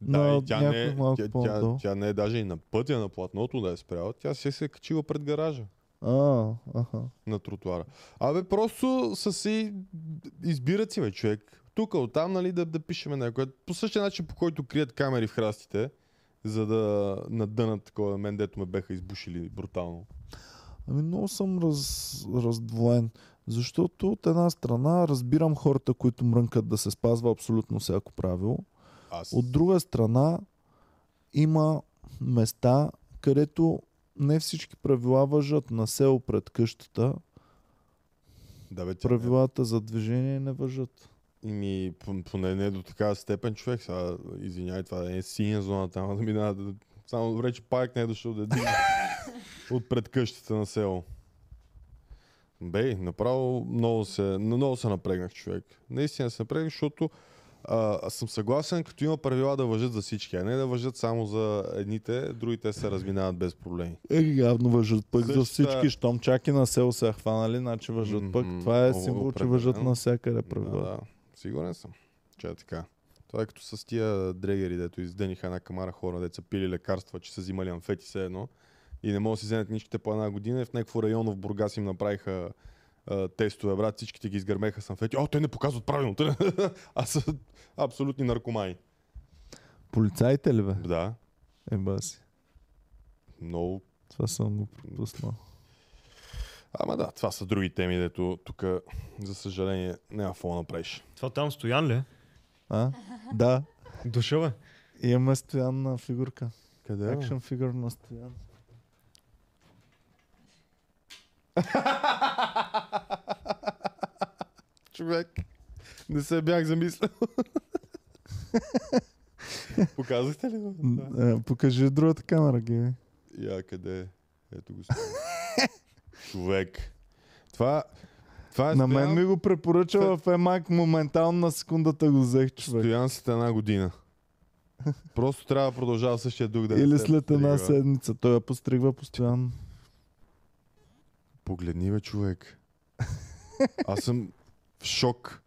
Да,
На
и тя не, е, тя, тя, тя не е даже и на пътя на платното да е спряла. Тя се е качила пред гаража
А, аха.
на тротуара. Абе, просто са си... Избират си, бе, човек. Тук, оттам, нали, да, да пишеме някое. По същия начин, по който крият камери в храстите, за да надънат такова мен, дето ме беха избушили брутално.
Ами много съм раз, раздвоен. Защото от една страна разбирам хората, които мрънкат да се спазва абсолютно всяко правило.
Аз...
От друга страна има места, където не всички правила въжат на село пред къщата.
Да, бе, тя
Правилата за движение не въжат.
Ими, п- поне не до такава степен човек. Сега, извиняй, това не е синя зона, там да минава. Да... Само добре, че пак не е дошъл да е дигне от пред къщата на село. Бей, направо много се, много се напрегнах човек. Наистина се напрегнах, защото а, аз съм съгласен, като има правила да въжат за всички, а не да въжат само за едните, другите се разминават без проблеми.
Е, явно въжат пък за
Същата-
всички, щом чак и на село се е хванали, значи въжат пък.
Мгм,
Това е символ, че въжат навсякъде правила.
Да, да, сигурен съм, че е така. Това е като с тия дрегери, дето издъниха една камара хора, деца пили лекарства, че са взимали амфети все едно. И не могат да си вземат нищите по една година. В някакво районо в Бургас им направиха а, тестове, брат. Всичките ги изгърмеха с амфети. О, те не показват правилно. те не- а са абсолютни наркомани.
Полицаите ли бе?
Да,
Еба си.
много.
Това съм го пропуснал.
Ама да, това са други теми, дето тук, за съжаление, няма какво направиш.
Това там Стоян ли? е?
А? Да.
Дошъл е.
Имаме стоянна фигурка.
Къде? бе?
Акшн фигур на стоян.
Човек. Не се бях замислил. Показахте ли го? Да.
Е, Покажи другата камера, Геви.
Я къде е? Ето го. Човек. Това, това е
На мен ми го препоръча в Емак, моментално на секундата го взех човек.
Стоян след една година. Просто трябва да продължава същия дух да
Или след една седмица. Той я постригва постоянно.
Погледни бе, човек. Аз съм в шок.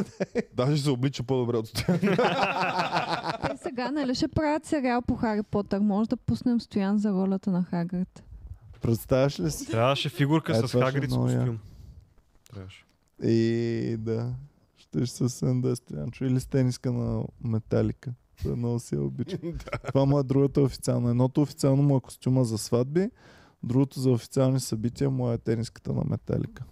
Даже се облича по-добре от Стоян.
Те сега, нали ще правят сериал по Хари Потър. Може да пуснем Стоян за ролята на Хагрид.
Представяш ли си?
Трябваше фигурка
Е,
с
е
Хагрид с костюм. Трябваше.
И да. Ще ще съвсем да е Стоянчо. Или с тениска на металика. Това много си я обичам. Това му е другата официална. Едното официално му е костюма за сватби, другото за официални събития му е тениската на металика.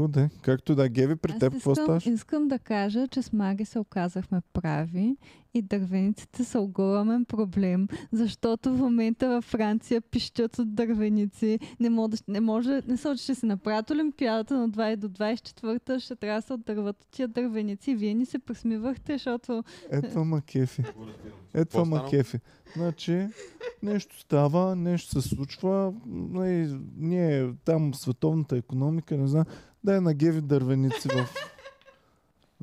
Худе, както и да. Геви, при
Аз
теб какво ставаш?
искам да кажа, че с Маги се оказахме прави и дървениците са огромен проблем, защото в момента във Франция пищят от дървеници. Не, може, не, може, не са, че ще се направят Олимпиадата на 20 до 24-та, ще трябва да се отдърват от тия дървеници. Вие ни се пресмивахте, защото
Ето ма кефи. Ето ма кефи. Значи, нещо става, нещо се случва. Нали, ние там световната економика, не знам, да е на Геви дървеници в...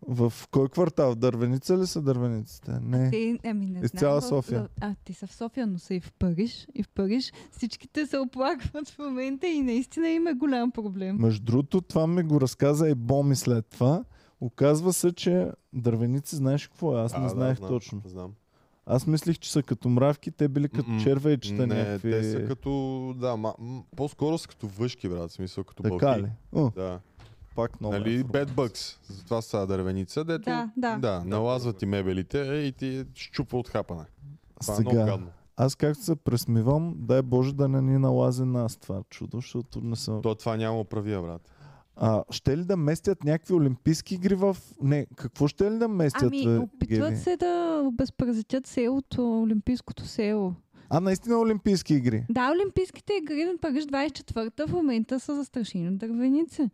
В кой квартал? В Дървеница ли са дървениците? Не.
Те, ами не
Из цяла София.
А, те са в София, но са и в Париж. И в Париж всичките се оплакват в момента и наистина има голям проблем.
Между другото, това ми го разказа и Боми след това. Оказва се, че дървеници, знаеш какво е? Аз
А,
не
да,
знаех
знам,
точно.
Знам.
Аз мислих, че са като мравки, те били като
М-м.
червейчета
Не,
някакви.
те са като... Да, ма, м- по-скоро са като въшки, брат. в Смисъл като
Така
бълхи.
ли? О,
Да.
Пак много.
нали,
информация.
Bad Bugs. Затова са дървеница, дето
Да, да.
да, налазват и мебелите и ти щупва от хапане. Това е много
Сега,
гадно.
аз както се пресмивам, дай Боже да не ни налази нас това чудо, защото не съм...
То това няма правия, брат.
А, ще ли да местят някакви олимпийски игри в... Не, какво ще ли да местят,
Ами,
бе,
опитват
Геви?
се да обезпаразитят селото, Олимпийското село.
А, наистина олимпийски игри.
Да, Олимпийските игри на Париж 24-та в момента са застрашени от дървеници.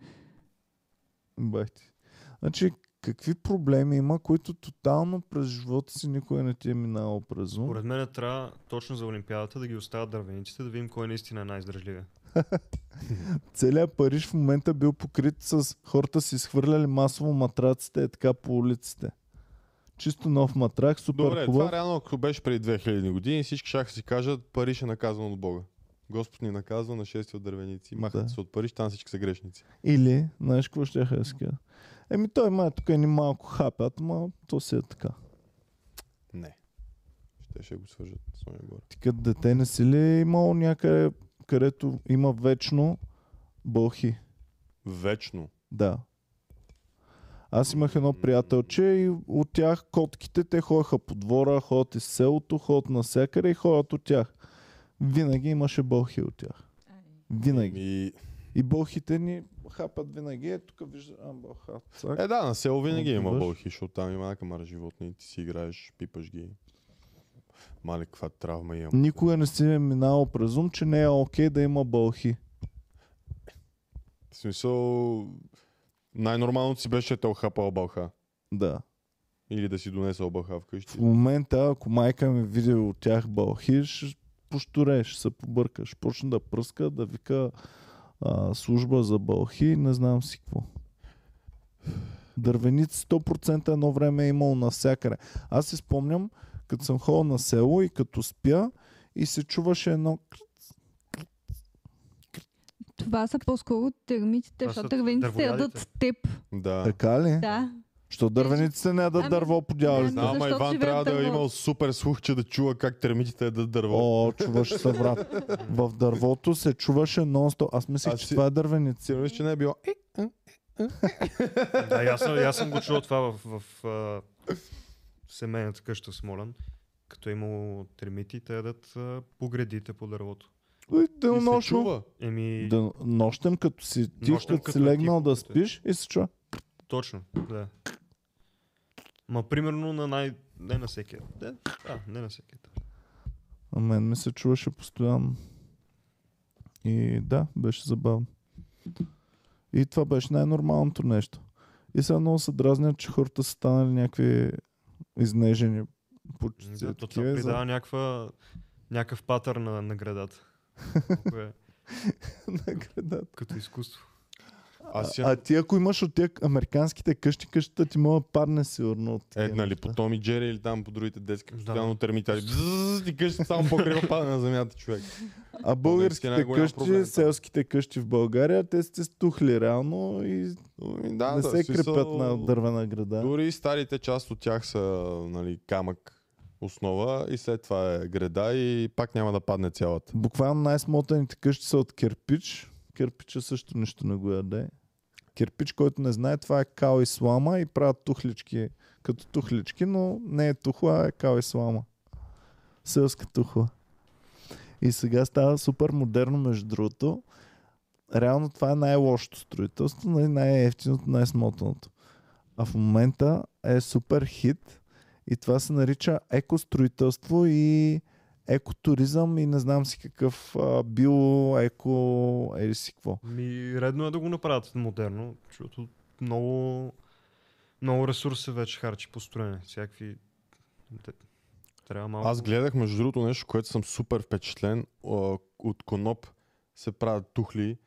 Бах ти. Значи, какви проблеми има, които тотално през живота си никой не ти е минал през ум?
Поред мен трябва точно за Олимпиадата да ги оставят дървениците, да видим кой наистина е най-издръжливия.
Целият Париж в момента бил покрит с хората си изхвърляли масово матраците е така по улиците. Чисто нов матрак, супер
Добре,
хубав.
това реално, ако беше преди 2000 години, всички шаха си кажат, Париж е наказан от Бога. Господ ни наказва на шествие от дървеници. Махат
Да.
се от Париж, там всички са грешници.
Или, знаеш какво ще кажа? Еми той има тук ни малко хапят, ма то си е така.
Не. Ще ще го свържат с горе.
Ти като дете не си ли имал някъде, където има вечно бълхи?
Вечно.
Да. Аз имах едно приятелче и от тях котките, те ходеха по двора, ходят из селото, ходят навсякъде и ходят от тях. Винаги имаше бълхи от тях. Винаги.
И...
И бълхите ни хапат винаги. Е, тук вижда, а, бълха. Цак.
Е, да, на село винаги има
Отиваш.
бълхи, защото там има камара животни, ти си играеш, пипаш ги. Мале, каква травма имам.
Никога не си е минал през ум, че не е окей да има бълхи.
В смисъл, най-нормалното си беше те охапал бълха.
Да.
Или да си донесъл бълха
В
вкъщи.
момента, ако майка ми види от тях бълхи, ще поштуреш, ще се побъркаш. Почна да пръска, да вика а, служба за бълхи, не знам си какво. Дървеници 100% едно време е имало навсякъде. Аз си спомням, като съм ходил на село и като спя и се чуваше едно...
Това са по-скоро термитите, защото дървениците ядат теб.
Да.
Така ли?
Да.
Що дървениците не ядат
Ами,
дърво по дяволите?
Знам, ама Иван трябва да е
дърво.
имал супер слух, че да чува как термитите ядат дърво.
О, чуваше се, брат. В дървото се чуваше нон-стоп. Аз мислех, че
си-
това е дървеница.
Сигурно си, че не е било.
Да, аз, съм, аз съм го чул това в, в, в семейната къща в Смолян. Като е имало термити, те ядат по гредите по дървото.
И се
денонощно.
чува.
Еми,
Да, нощем, като си ти,
Нощем,
като си
като е
легнал
тихо,
да
е.
спиш и се чува.
точно, да. Ма примерно на най... Не на всеки. Не, а, не на всеки.
А мен ми се чуваше постоянно. И да, беше забавно. И това беше най-нормалното нещо. И сега много се дразнят, че хората са станали някакви изнежени почти
Да, то това
за-
някаква, някакъв патър на, на градата. Е
на градата.
като изкуство.
Аз
А, а ти ако имаш от тия американските къщи, къщата ти мога да падне сигурно от
Е, нали, по Томи Джери или там по другите детски,
Да.
постоянно термитали. Бззз, Ти къща само по-криво пада на земята, човек.
А българските къщи,
проблем там.
селските къщи в България, те сте стухли реално и
Ами Да,
не
да,
се
смисъл,
крепят на дървена града.
Дори старите част от тях са нали, камък основа и след това е града и пак няма да падне цялата.
Буквално най-смотаните къщи са от кирпич. Кирпича също нищо не го яде. Кирпич, който не знае, това е кал и слама и правят тухлички като тухлички, но не е тухла, а е кал и слама. Селска тухла. И сега става супер модерно, между другото. Реално това е най-лошото строителство, нали, най-ефтиното, най-смотаното. А в момента е супер хит и това се нарича екостроителство и екотуризъм и не знам си какъв а, био, еко, ели си какво.
Ми, редно е да го направят модерно, защото много, много ресурс се вече харчи по строене. Всякакви... Трябва малко...
Аз гледах между другото нещо, което съм супер впечатлен. От коноп се правят тухли,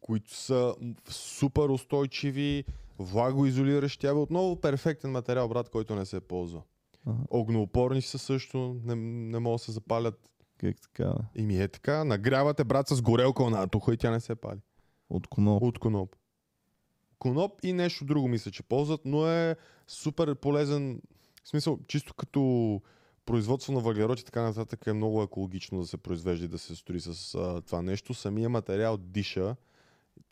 които са супер устойчиви, влагоизолиращи. Абе, отново перфектен материал, брат, който не се ползва.
Ага.
Огнеупорни са също, не, не могат да се запалят.
Как така, бе?
И ми е така, нагрявате брат с горелка на туха и тя не се пали.
От коноп.
От коноп. Коноп и нещо друго мисля, че ползват, но е супер полезен. В смисъл, чисто като производство на въглерод и така нататък е много екологично да се произвежда и да се строи с а, това нещо. Самия материал диша,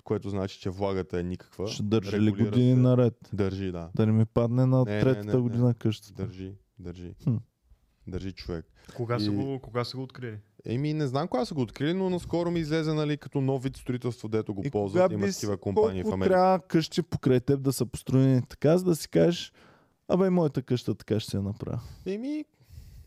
което значи, че влагата е никаква.
Ще държи ли години
се.
наред?
Държи, да.
Да не ми падне на
Не, не,
третата
не, не.
година къщата.
Държи, държи.
Хм.
Държи човек.
Кога, са
И-
го, кога са го открили?
Еми, не знам кога са го открили, но наскоро ми излезе нали, като нов вид строителство, дето го
И
ползват.
кога
Има такива компании в Америка.
трябва къщи покрай теб да са построени така, за да си кажеш, абе, моята къща така ще се я направя.
Еми,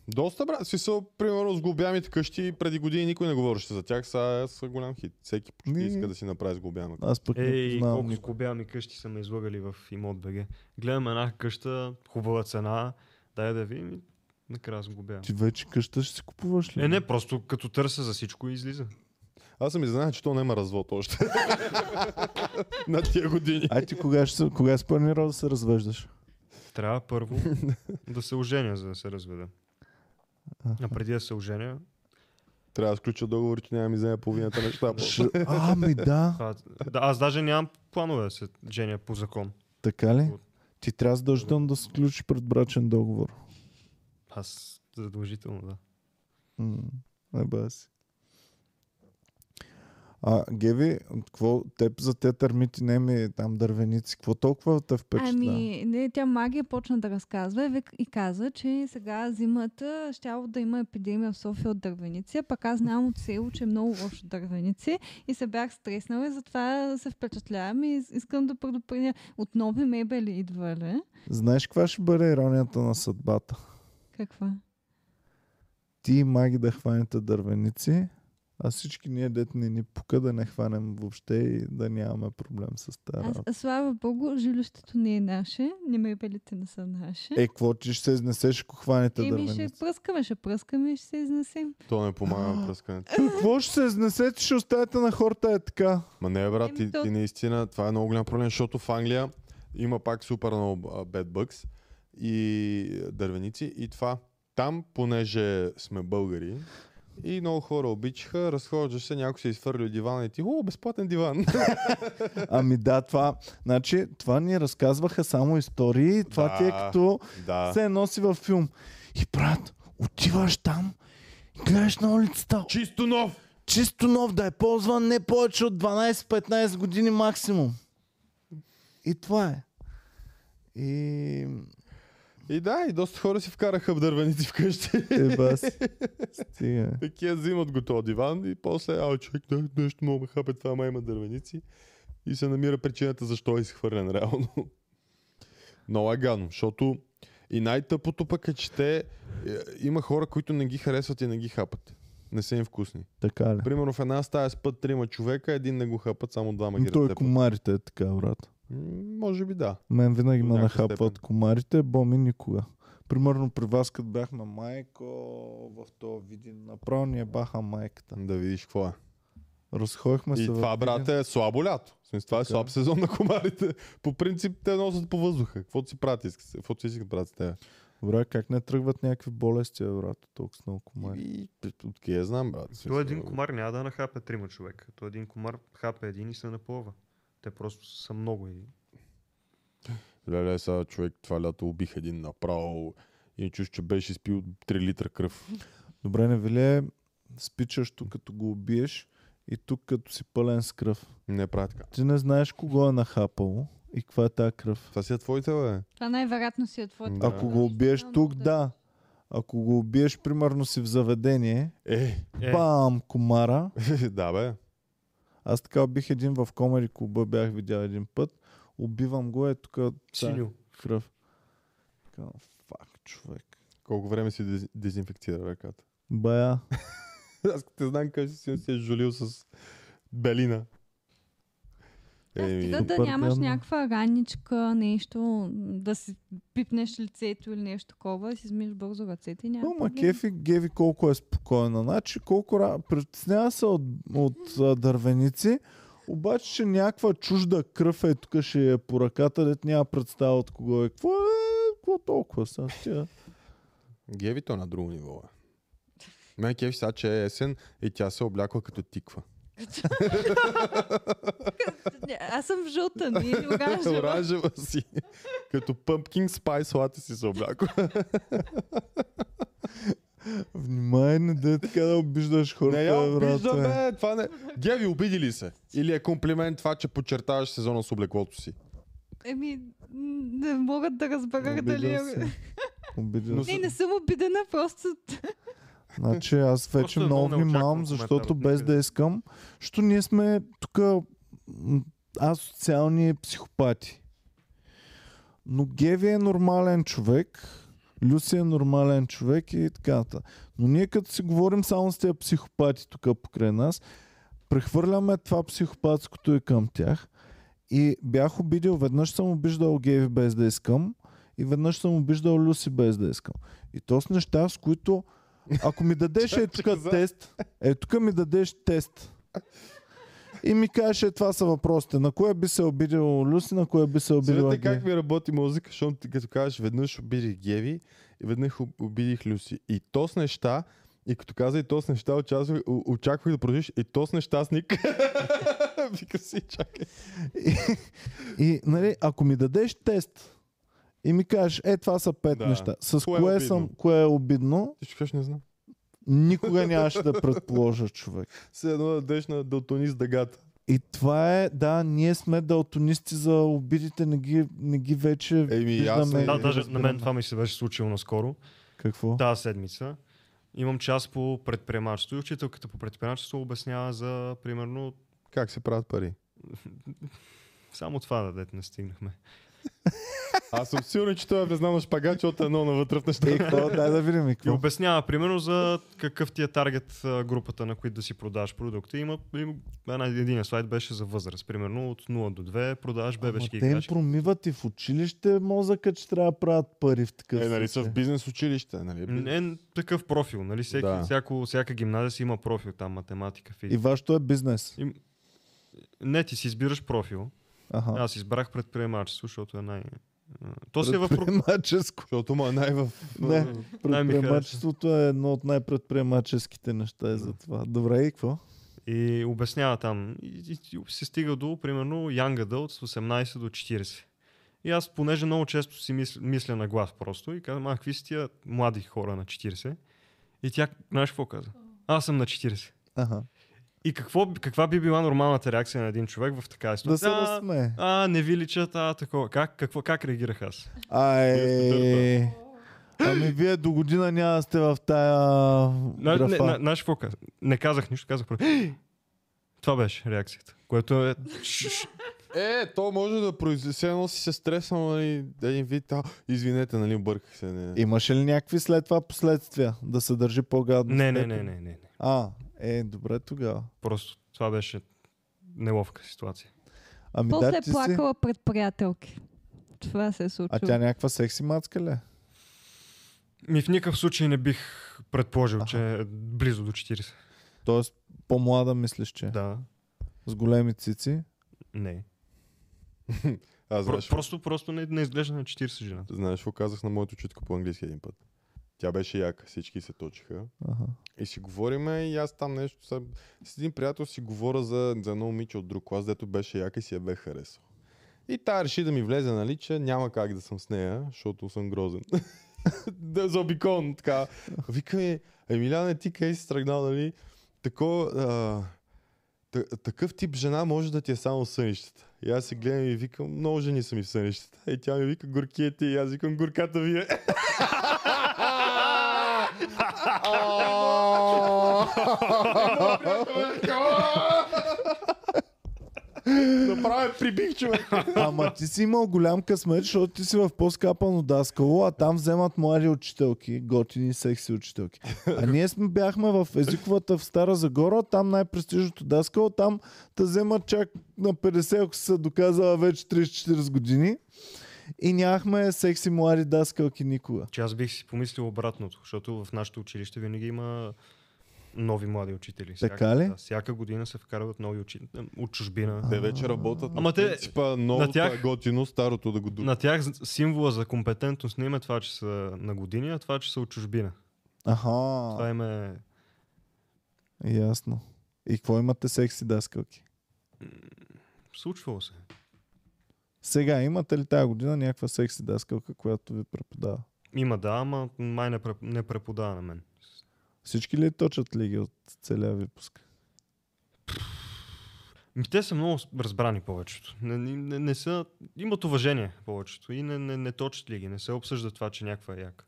доста брат. Смисъл, примерно с голубямите къщи преди години никой не говореше за тях, сега са голям хит. Всеки почти
Ми-
иска да си направи с голубяма къща.
Аз пък не
Ей,
познавам
колко скобями къщи са ме излагали в имот БГ. Гледам една къща, хубава цена, дай да видим и накрая сгубявам.
Ти вече къща ще си купуваш ли?
Е, не, просто като търся за всичко излиза.
Аз съм изненадан, че то няма развод още. На тия години.
А ти кога, ще, кога си планирал да се развеждаш?
Трябва първо да се оженя, за да се разведа. А преди да се оженя,
Трябва да сключа договор, че няма ми вземе половината неща.
Ш... А, ми да.
да, аз даже нямам планове да се женя по закон.
Така ли? Ти трябва задължително да сключиш предбрачен договор.
Аз задължително, да.
М, Не ба си. А, Геви, какво, теб за те термити, не ми там дървеници, какво толкова те впечатля?
Ами, не, тя магия почна да разказва и каза, че сега зимата щяло да има епидемия в София от дървеници, пък аз знам от село, че е много лошо дървеници и се бях стреснала и затова се впечатлявам и искам да предупредя от нови мебели идва ли?
Знаеш каква ще бъде иронията на съдбата?
Каква?
Ти и маги да хванете дървеници, а всички ние дет не ни пука да не хванем въобще и да нямаме проблем с тази
Аз,
работа.
а, слава богу, жилището не е наше, не мебелите не са наши.
Е, какво ти ще се изнесеш, ако хванете
Еми ще
дървеници?
пръскаме, ще пръскаме и ще се изнесем.
То не помага на пръскането.
Какво ще се изнесете, ще оставите на хората е така.
Ма не, брат,
Еми,
ти,
то-
ти наистина, това е много голям проблем, защото в Англия има пак супер много bugs и дървеници и това. Там, понеже сме българи, И много хора обичаха, разхождаш се, някой се изфърли от дивана и ти, о, безплатен диван.
Ами да, това, значи, това ни разказваха само истории. Това ти е
Да.
като
да.
се носи във филм. И брат, отиваш там и гледаш на улицата.
Чисто нов!
Чисто нов да е ползван не повече от 12-15 години максимум. И това е. И...
И да, и доста хора си вкараха в дървеници вкъщи.
Е, бас. Стига.
Такива взимат го този диван и после, а човек, да, нещо ме хапе, това ма има дървеници. И се намира причината защо е изхвърлен реално. Много е гадно, защото и най-тъпото пък е, че те, е, има хора, които не ги харесват и не ги хапат. Не са им вкусни.
Така ли?
Примерно в една стая спът трима човека, един не го хапат, само двама ги
Той
разтепат.
комарите е така, брат.
Може би да.
Мен винаги ме нахапват
степен.
комарите, боми никога. Примерно при вас, като бяхме майко, в този видин, направо ни е баха майката.
Да видиш какво е.
Разходихме се
И това,
Видин.
брат, е слабо лято. Смисъл, това е слаб сезон на комарите. По принцип те носят по въздуха. Каквото си правят, искат. Каквото си искат правят с.
Добре, как не тръгват някакви болести, брат, толкова с много комари.
И я знам, брат.
То един комар няма да нахапе трима човека. То един комар хапе един и се напълва. Те просто са много и...
Леле, сега човек това лято убих един направо. И чуш, че беше изпил 3 литра кръв.
Добре, не ви ли е спичащо, като го убиеш и тук като си пълен с кръв.
Не прави така.
Ти не знаеш кого е нахапало и каква е тази кръв.
Това си е твоите, бе.
Това най-вероятно си е твоето.
Да.
Ако го убиеш тук, да. Ако го убиеш, примерно си в заведение,
Е,
Е,
бам, комара.
да, бе.
Аз така убих един в комери клуба, бях видял един път. Убивам го, е тук
синьо.
кръв. Така, фак, човек.
Колко време си дез- дезинфекцира ръката?
Бая.
Аз те знам как си си е жулил с белина.
Да,
Еми,
стига да
супер
нямаш някаква раничка, нещо, да си пипнеш лицето или нещо такова, да си измиеш бързо ръцете и няма
Но ма кефи Геви колко е спокойна. Значи колко ра... притеснява се от, от а, дървеници, обаче, че някаква чужда кръв е тук ще е по ръката, дет няма представа от кого е. Какво е? Какво толкова са? Тя...
Геви то на друго ниво е. Мен кефи сега, че е есен и тя се облякла като тиква.
Аз съм жълта, не е оранжева.
Оранжева си. като pumpkin spice latte си се облякла.
Внимай, не да така да обиждаш хората.
не я обиждам,
бе.
Това не... Геви, обиди ли се? Или е комплимент това, че подчертаваш сезона с облеклото си?
Еми, не могат да разберат дали е...
се.
Не, не съм обидена, просто...
Значи аз вече много внимавам, защото
от
без да искам, защото ние сме тук асоциални психопати. Но Геви е нормален човек, Люси е нормален човек и така. Но ние като си говорим само с тези психопати тук покрай нас, прехвърляме това психопатското и към тях. И бях обидил, веднъж съм обиждал Геви без да искам и веднъж съм обиждал Люси без да искам. И то с неща, с които ако ми дадеш е тук тест, е тук ми дадеш тест. И ми кажеш, е, това са въпросите. На кое би се обидил Люси, на кое би се обидила
Виждате как
Геви?
ми работи музика, защото ти като кажеш веднъж обидих Геви и веднъж об- обидих Люси. И то с неща, и като каза и то с неща, очаквах, очаквах да продължиш и то с нещастник. Вика си, чакай.
И, и нали, ако ми дадеш тест и ми кажеш, е, това са пет
Да.
неща. С
Кое е
кое,
обидно?
съм, кое е обидно,
Ти ще кажеш, не знам.
никога нямаше да предположа човек.
Все едно да дадеш на дълтонист дъгата.
И това е, да, ние сме далтонисти за обидите, не ги, не ги вече
Еми,
виждаме.
не-
Да, даже на мен това ми се беше случило наскоро.
Какво?
Тази седмица. Имам час по предприемачество и учителката по предприемачество обяснява за, примерно,
Как се правят пари?
само това да дете не стигнахме.
Аз съм сигурен, че той е признал на шпагат, защото е едно навътре в неща.
Е, какво? Дай да видим и
И обяснява, примерно, за какъв ти е таргет групата, на които да си продаваш продукти. Има, има една, един слайд беше за възраст. Примерно от 0 до 2 продаваш
Ама
бебешки
те им
играчки.
промиват и в училище мозъка, че трябва да правят пари в такъв
Е, нали са в бизнес училище, нали?
Не такъв профил, нали? Всеки,
Да.
всяко, всяка гимназия си има профил, там математика,
И
физика.
вашето е бизнес.
И... Не, ти си избираш профил.
Ага.
Аз избрах предприемачество, защото е най- То си е в...
Предприемаческо.
Защото му е най-в...
Не,
Най-ми
предприемачеството е едно от най-предприемаческите неща е за това. Добре, и какво?
И обяснява там. И, и, и се стига до, примерно, Young Adult с 18 до 40. И аз, понеже много често си мисля, мисля на глас просто и казвам, а, какви са тия млади хора на 40? И тя, знаеш какво каза? Аз съм на 40.
Ага.
И какво, каква би била нормалната реакция на един човек в такава
Да се
ситуация? а, а, не ви личат, а, такова. Как, какво, как реагирах аз?
Ай, ами вие до година няма сте в тая
На, не,
графа.
на, казах? Не казах нищо, казах просто. Това беше реакцията. Което е...
Е, то може да произнесе, едно си се стреснал, нали, един вид, а, извинете, нали, обърках се. Не.
Имаше ли някакви след това последствия? Да се държи по-гадно?
Не, не, не, не, не.
А, е, добре тогава.
Просто това беше неловка ситуация.
Ами
После
да,
е
ти си...
плакала пред приятелки. Това се е случило.
А тя някаква секси мацка ли? е?
Ми в никакъв случай не бих предположил,
Аха.
че е близо до 40.
Тоест по-млада мислиш, че?
Да.
С големи цици?
Не.
Аз
Про,
знаеш,
просто, просто не, не изглежда на 40 жената.
знаеш, какво казах на моето чутка по-английски един път. Тя беше яка, всички се точиха.
Ага.
И си говориме и аз там нещо съм... С един приятел си говоря за, за едно момиче от друг клас, дето беше яка и си я бе харесал. И тая реши да ми влезе, нали, че няма как да съм с нея, защото съм грозен. да заобикон, така. Вика ми, Емиляне, ти къде си тръгнал, нали? Тако, а, та- такъв тип жена може да ти е само в сънищата. И аз се гледам и викам, много жени са ми в сънищата. И тя ми вика, горкиете, и аз викам, горката ви е. Направя прибих, човек.
Ама ти си имал голям късмет, защото ти си в по-скапано даскало, а там вземат млади учителки, готини секси учителки. А ние сме бяхме в езиковата в Стара Загора, там най-престижното даскало, там те вземат чак на 50, ако се доказала вече 30-40 години. И нямахме секси млади даскалки никога.
Че аз бих си помислил обратното, защото в нашето училище винаги има нови млади учители.
Така ли?
Да, всяка година се вкарват нови учители от чужбина.
Те вече работят
Ама
на
те-
принципа новото
тях-
готино, старото да го ду...
На тях символа за компетентност не им е това, че са на години, а това, че са от чужбина. Това
Аха,
им е...
ясно. И какво имате секси даскалки?
Случвало се.
Сега имате ли тази година някаква секси даскалка, която ви преподава?
Има да, ама май не, преп- не преподава на мен.
Всички ли точат лиги от целия випуск?
Ми, те са много разбрани повечето. Не, не, не, не са... Имат уважение повечето и не, не, не точат лиги. Не се обсъжда това, че някаква е яка.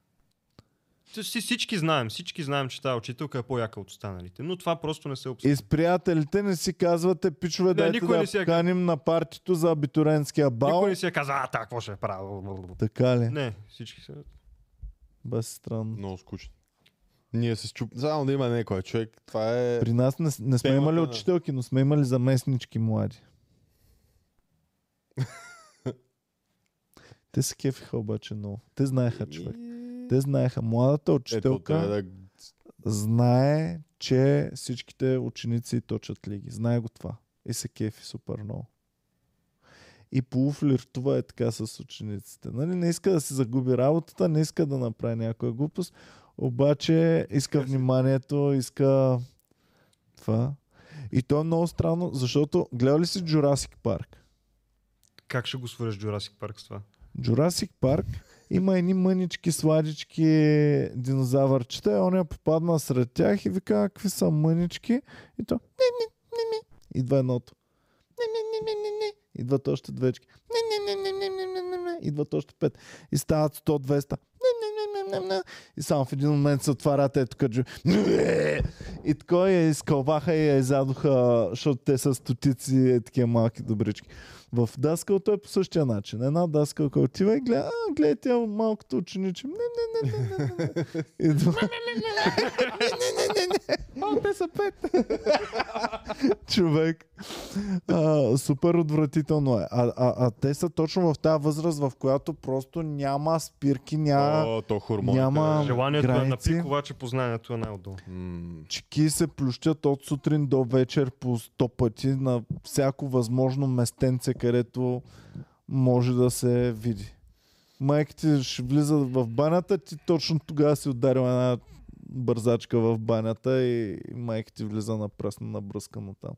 Всички знаем, всички знаем, че тази учителка е по-яка от останалите, но това просто не се обсъжда.
И с приятелите не си казвате, пичове,
Не,
дайте да
не си е
поканим на партито за абитурентския бал.
Никой не си е казал, а, какво ще е правил?
Така ли?
Не, всички са...
Без странно.
Много скучно. Ние се чуп... Само да има някой човек. Това е...
При нас не, не сме имали учителки, но сме имали заместнички млади. Те се кефиха обаче много. Те знаеха човек. Те знаеха. Младата
Ето,
учителка
трябва да...
знае, че всичките ученици точат лиги. Знае го това. И се кефи супер много. И полуфлиртува е така с учениците. Нали? Не иска да си загуби работата, не иска да направи някоя глупост, обаче иска вниманието, иска това. И то е много странно, защото гледа ли си Jurassic Park?
Как ще го свържеш Jurassic Парк с това?
Jurassic Парк има едни мънички, сладички динозавърчета и он попадна сред тях и вика, «А, какви са мънички? И то, не, не, не, не. Идва едното. Не, не, не, не, не, не. Идват още двечки. Не, не, не, не, не, не, не, не, не. Идват още пет. И стават 100-200. Не, не, не, не, не, не. И само в един момент се отварят ето като и така я изкълваха и я изядоха, защото те са стотици е, такива малки добрички. В даскалто е по същия начин. Една даскалка отива и гледа, а, гледа тя малкото учениче. Не, не, не, не, не, не. Идва.
О, те са пет!
човек. А, супер отвратително е. А, а, а те са точно в тази възраст, в която просто няма спирки, няма...
О, то хормоните.
няма-
Желанието е на
граници.
пик, обаче познанието е най-отдолу.
Чеки се плющят от сутрин до вечер по 100 пъти на всяко възможно местенце, където може да се види. майка ти ще влиза в банята, ти точно тогава си ударил една бързачка в банята и майка ти влиза на пръсна набръскано там.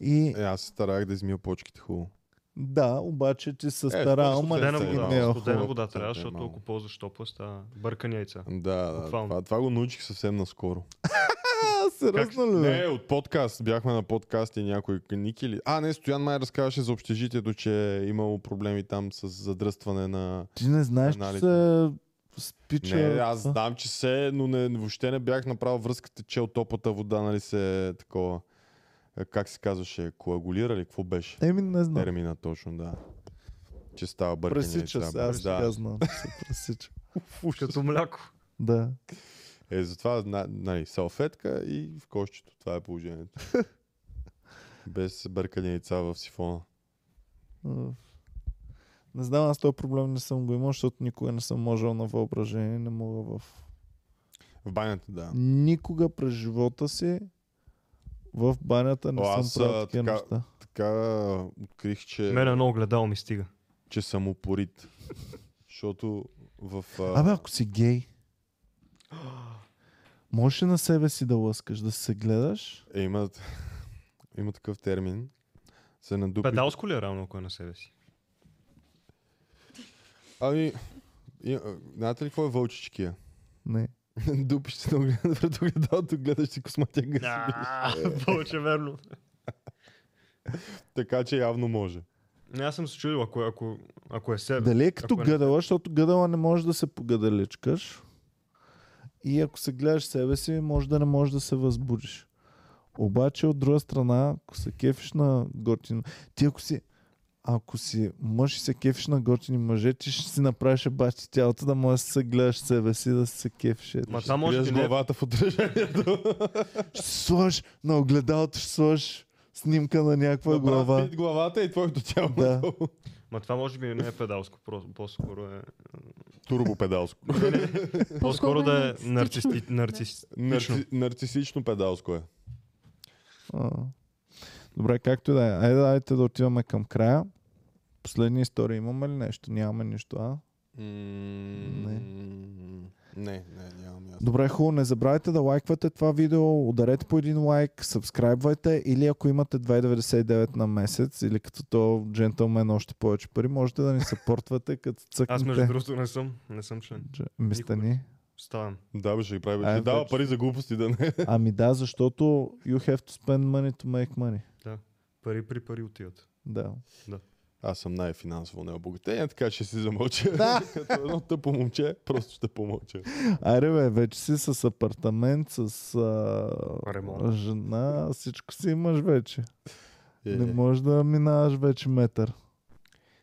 И
Е, аз се старах да измия почките хубаво.
Да, обаче ти се
Е,
старал,
студена
ма
Студена
Студена
вода,
не е
студена
хубаво.
вода
Това
трябва,
е
защото ако ползваш топла, става бъркани яйца.
Да, да. Това, това го научих съвсем наскоро.
Сериозно ли?
Не, от подкаст. Бяхме на подкаст и някой Ники ли? А, не, Стоян май разказваше за общежитието, че е имало проблеми там с задръстване на...
Ти не знаеш, че
Анализи.
се спича...
Не, аз знам, че се, но не, въобще не бях направил връзката, че от топлата вода, нали се такова... е, Как се казваше? Коагулира ли? Какво беше?
Еми, не знам.
Термина точно, да. Че става бъркане.
Пресича се, аз
да.
сега знам. Се пресича.
Като мляко.
Да.
Е, затова, на- нали, салфетка и в кошчето. Това е положението. Без бъркани яйца в сифона.
Не знам, аз този проблем не съм го имал, защото никога не съм можел на въображение, не мога в...
В банята, да.
Никога през живота си в банята не
О,
съм
аз,
правил
а,
такива
така-
неща.
Така открих, че,
Мене едно огледало ми стига.
че съм упорит. Защото в... А...
Абе, ако си гей, можеш ли на себе си да лъскаш, да се гледаш?
Е, има, има такъв термин. Се надупи.
Педалско ли е равно, ако е на себе си?
Ами, знаете ли какво е вълчичкия?
Не.
Дупиш се на оглед- пред огледалото, гледаш си косматяга. си.
Повече верно.
Така че явно може.
Не, аз съм се чудил, ако, ако, ако е себе.
Дали е като
е-
гъдала, защото гъдала не може да се погадаличкаш. И ако се гледаш себе си, може да не можеш да се възбудиш. Обаче от друга страна, ако се кефиш на готин... Ти ако си... Ако си мъж и се кефиш на готини мъже, ти ще си направиш бащи тялото, да можеш да се гледаш себе си, да се кефиш. Ето.
Ма това може
Криеш
би не е
главата в отражението.
Ще сложиш на огледалото, ще сложиш снимка на някаква
Направо
глава.
вид главата и твоето тяло.
Да.
Ма това може би не е педалско, по-скоро е...
Турбопедалско.
По-скоро да е
нарцистично.
нарцисти, нарцистично.
Нарци, нарцисично педалско е.
А. Добре, както и да е. Айде, дайте да отиваме към края. Последни истории имаме ли нещо? Нямаме нищо, а?
Не. Не, не, нямам ясно.
Добре, хубаво. Не забравяйте да лайквате това видео, ударете по един лайк, сабскрайбвайте или ако имате 2,99 на месец или като то джентълмен още повече пари, можете да ни съпортвате като цъкнете.
Аз между другото не съм, не съм член.
Дж- Мисля ни.
Ставам.
Да, бе, ще ги прави. Ще дава
вече.
пари за глупости да не.
Ами да, защото you have to spend money to make money.
Пари при пари отиват.
Да.
Аз съм най-финансово необогатен, така че ще си замълча.
Да.
Като едно тъпо момче, просто ще помълча.
Аре бе, вече си с апартамент, с а,
Ремонт.
жена, всичко си имаш вече.
Е,
Не можеш да минаваш вече метър.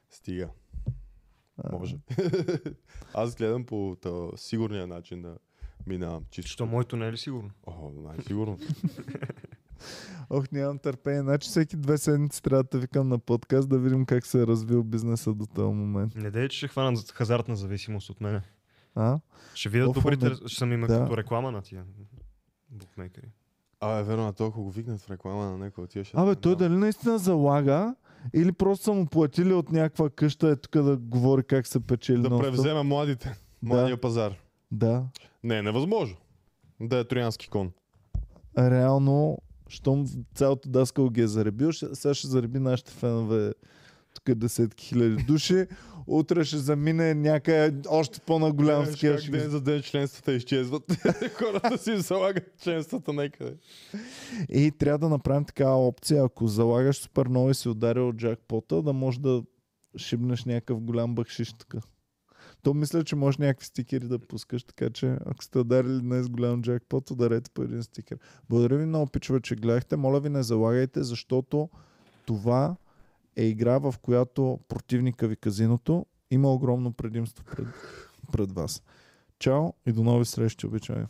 Стига.
А,
Може. Аз гледам по тъ, сигурния начин да минавам. Чисто.
Що моето не е ли сигурно?
О, най-сигурно.
Ох, нямам търпение. Значи всеки две седмици трябва да викам на подкаст да видим как се е развил бизнеса до този момент.
Не дей, че ще хванат за хазартна зависимост от мене.
А?
Ще видят
Офо,
добрите,
не-
ще съм има
да.
като реклама на тия букмекери.
А, е верно, а толкова го викнат в реклама на някой отиваш.
Абе, той дали наистина залага или просто са му платили от някаква къща е тук да говори как се печели
Да
нон-стоп?
превземе младите. Младия пазар.
Да.
Не е невъзможно. Да е троянски кон.
Реално, щом цялото даскал ги е заребил, сега ще зареби нашите фенове тук десетки хиляди души. Утре ще замине някъде още по-наголям
как
ще
ден за ден членствата изчезват. Хората си залагат членствата някъде.
И трябва да направим такава опция, ако залагаш супер много и си ударил джакпота, да може да шибнеш някакъв голям бъкшиш така. То мисля, че може някакви стикери да пускаш, така че ако сте ударили днес голям джакпот, ударете по един стикер. Благодаря ви много, пичове, че гледахте. Моля ви не залагайте, защото това е игра, в която противника ви казиното има огромно предимство пред, пред вас. Чао и до нови срещи, обичай.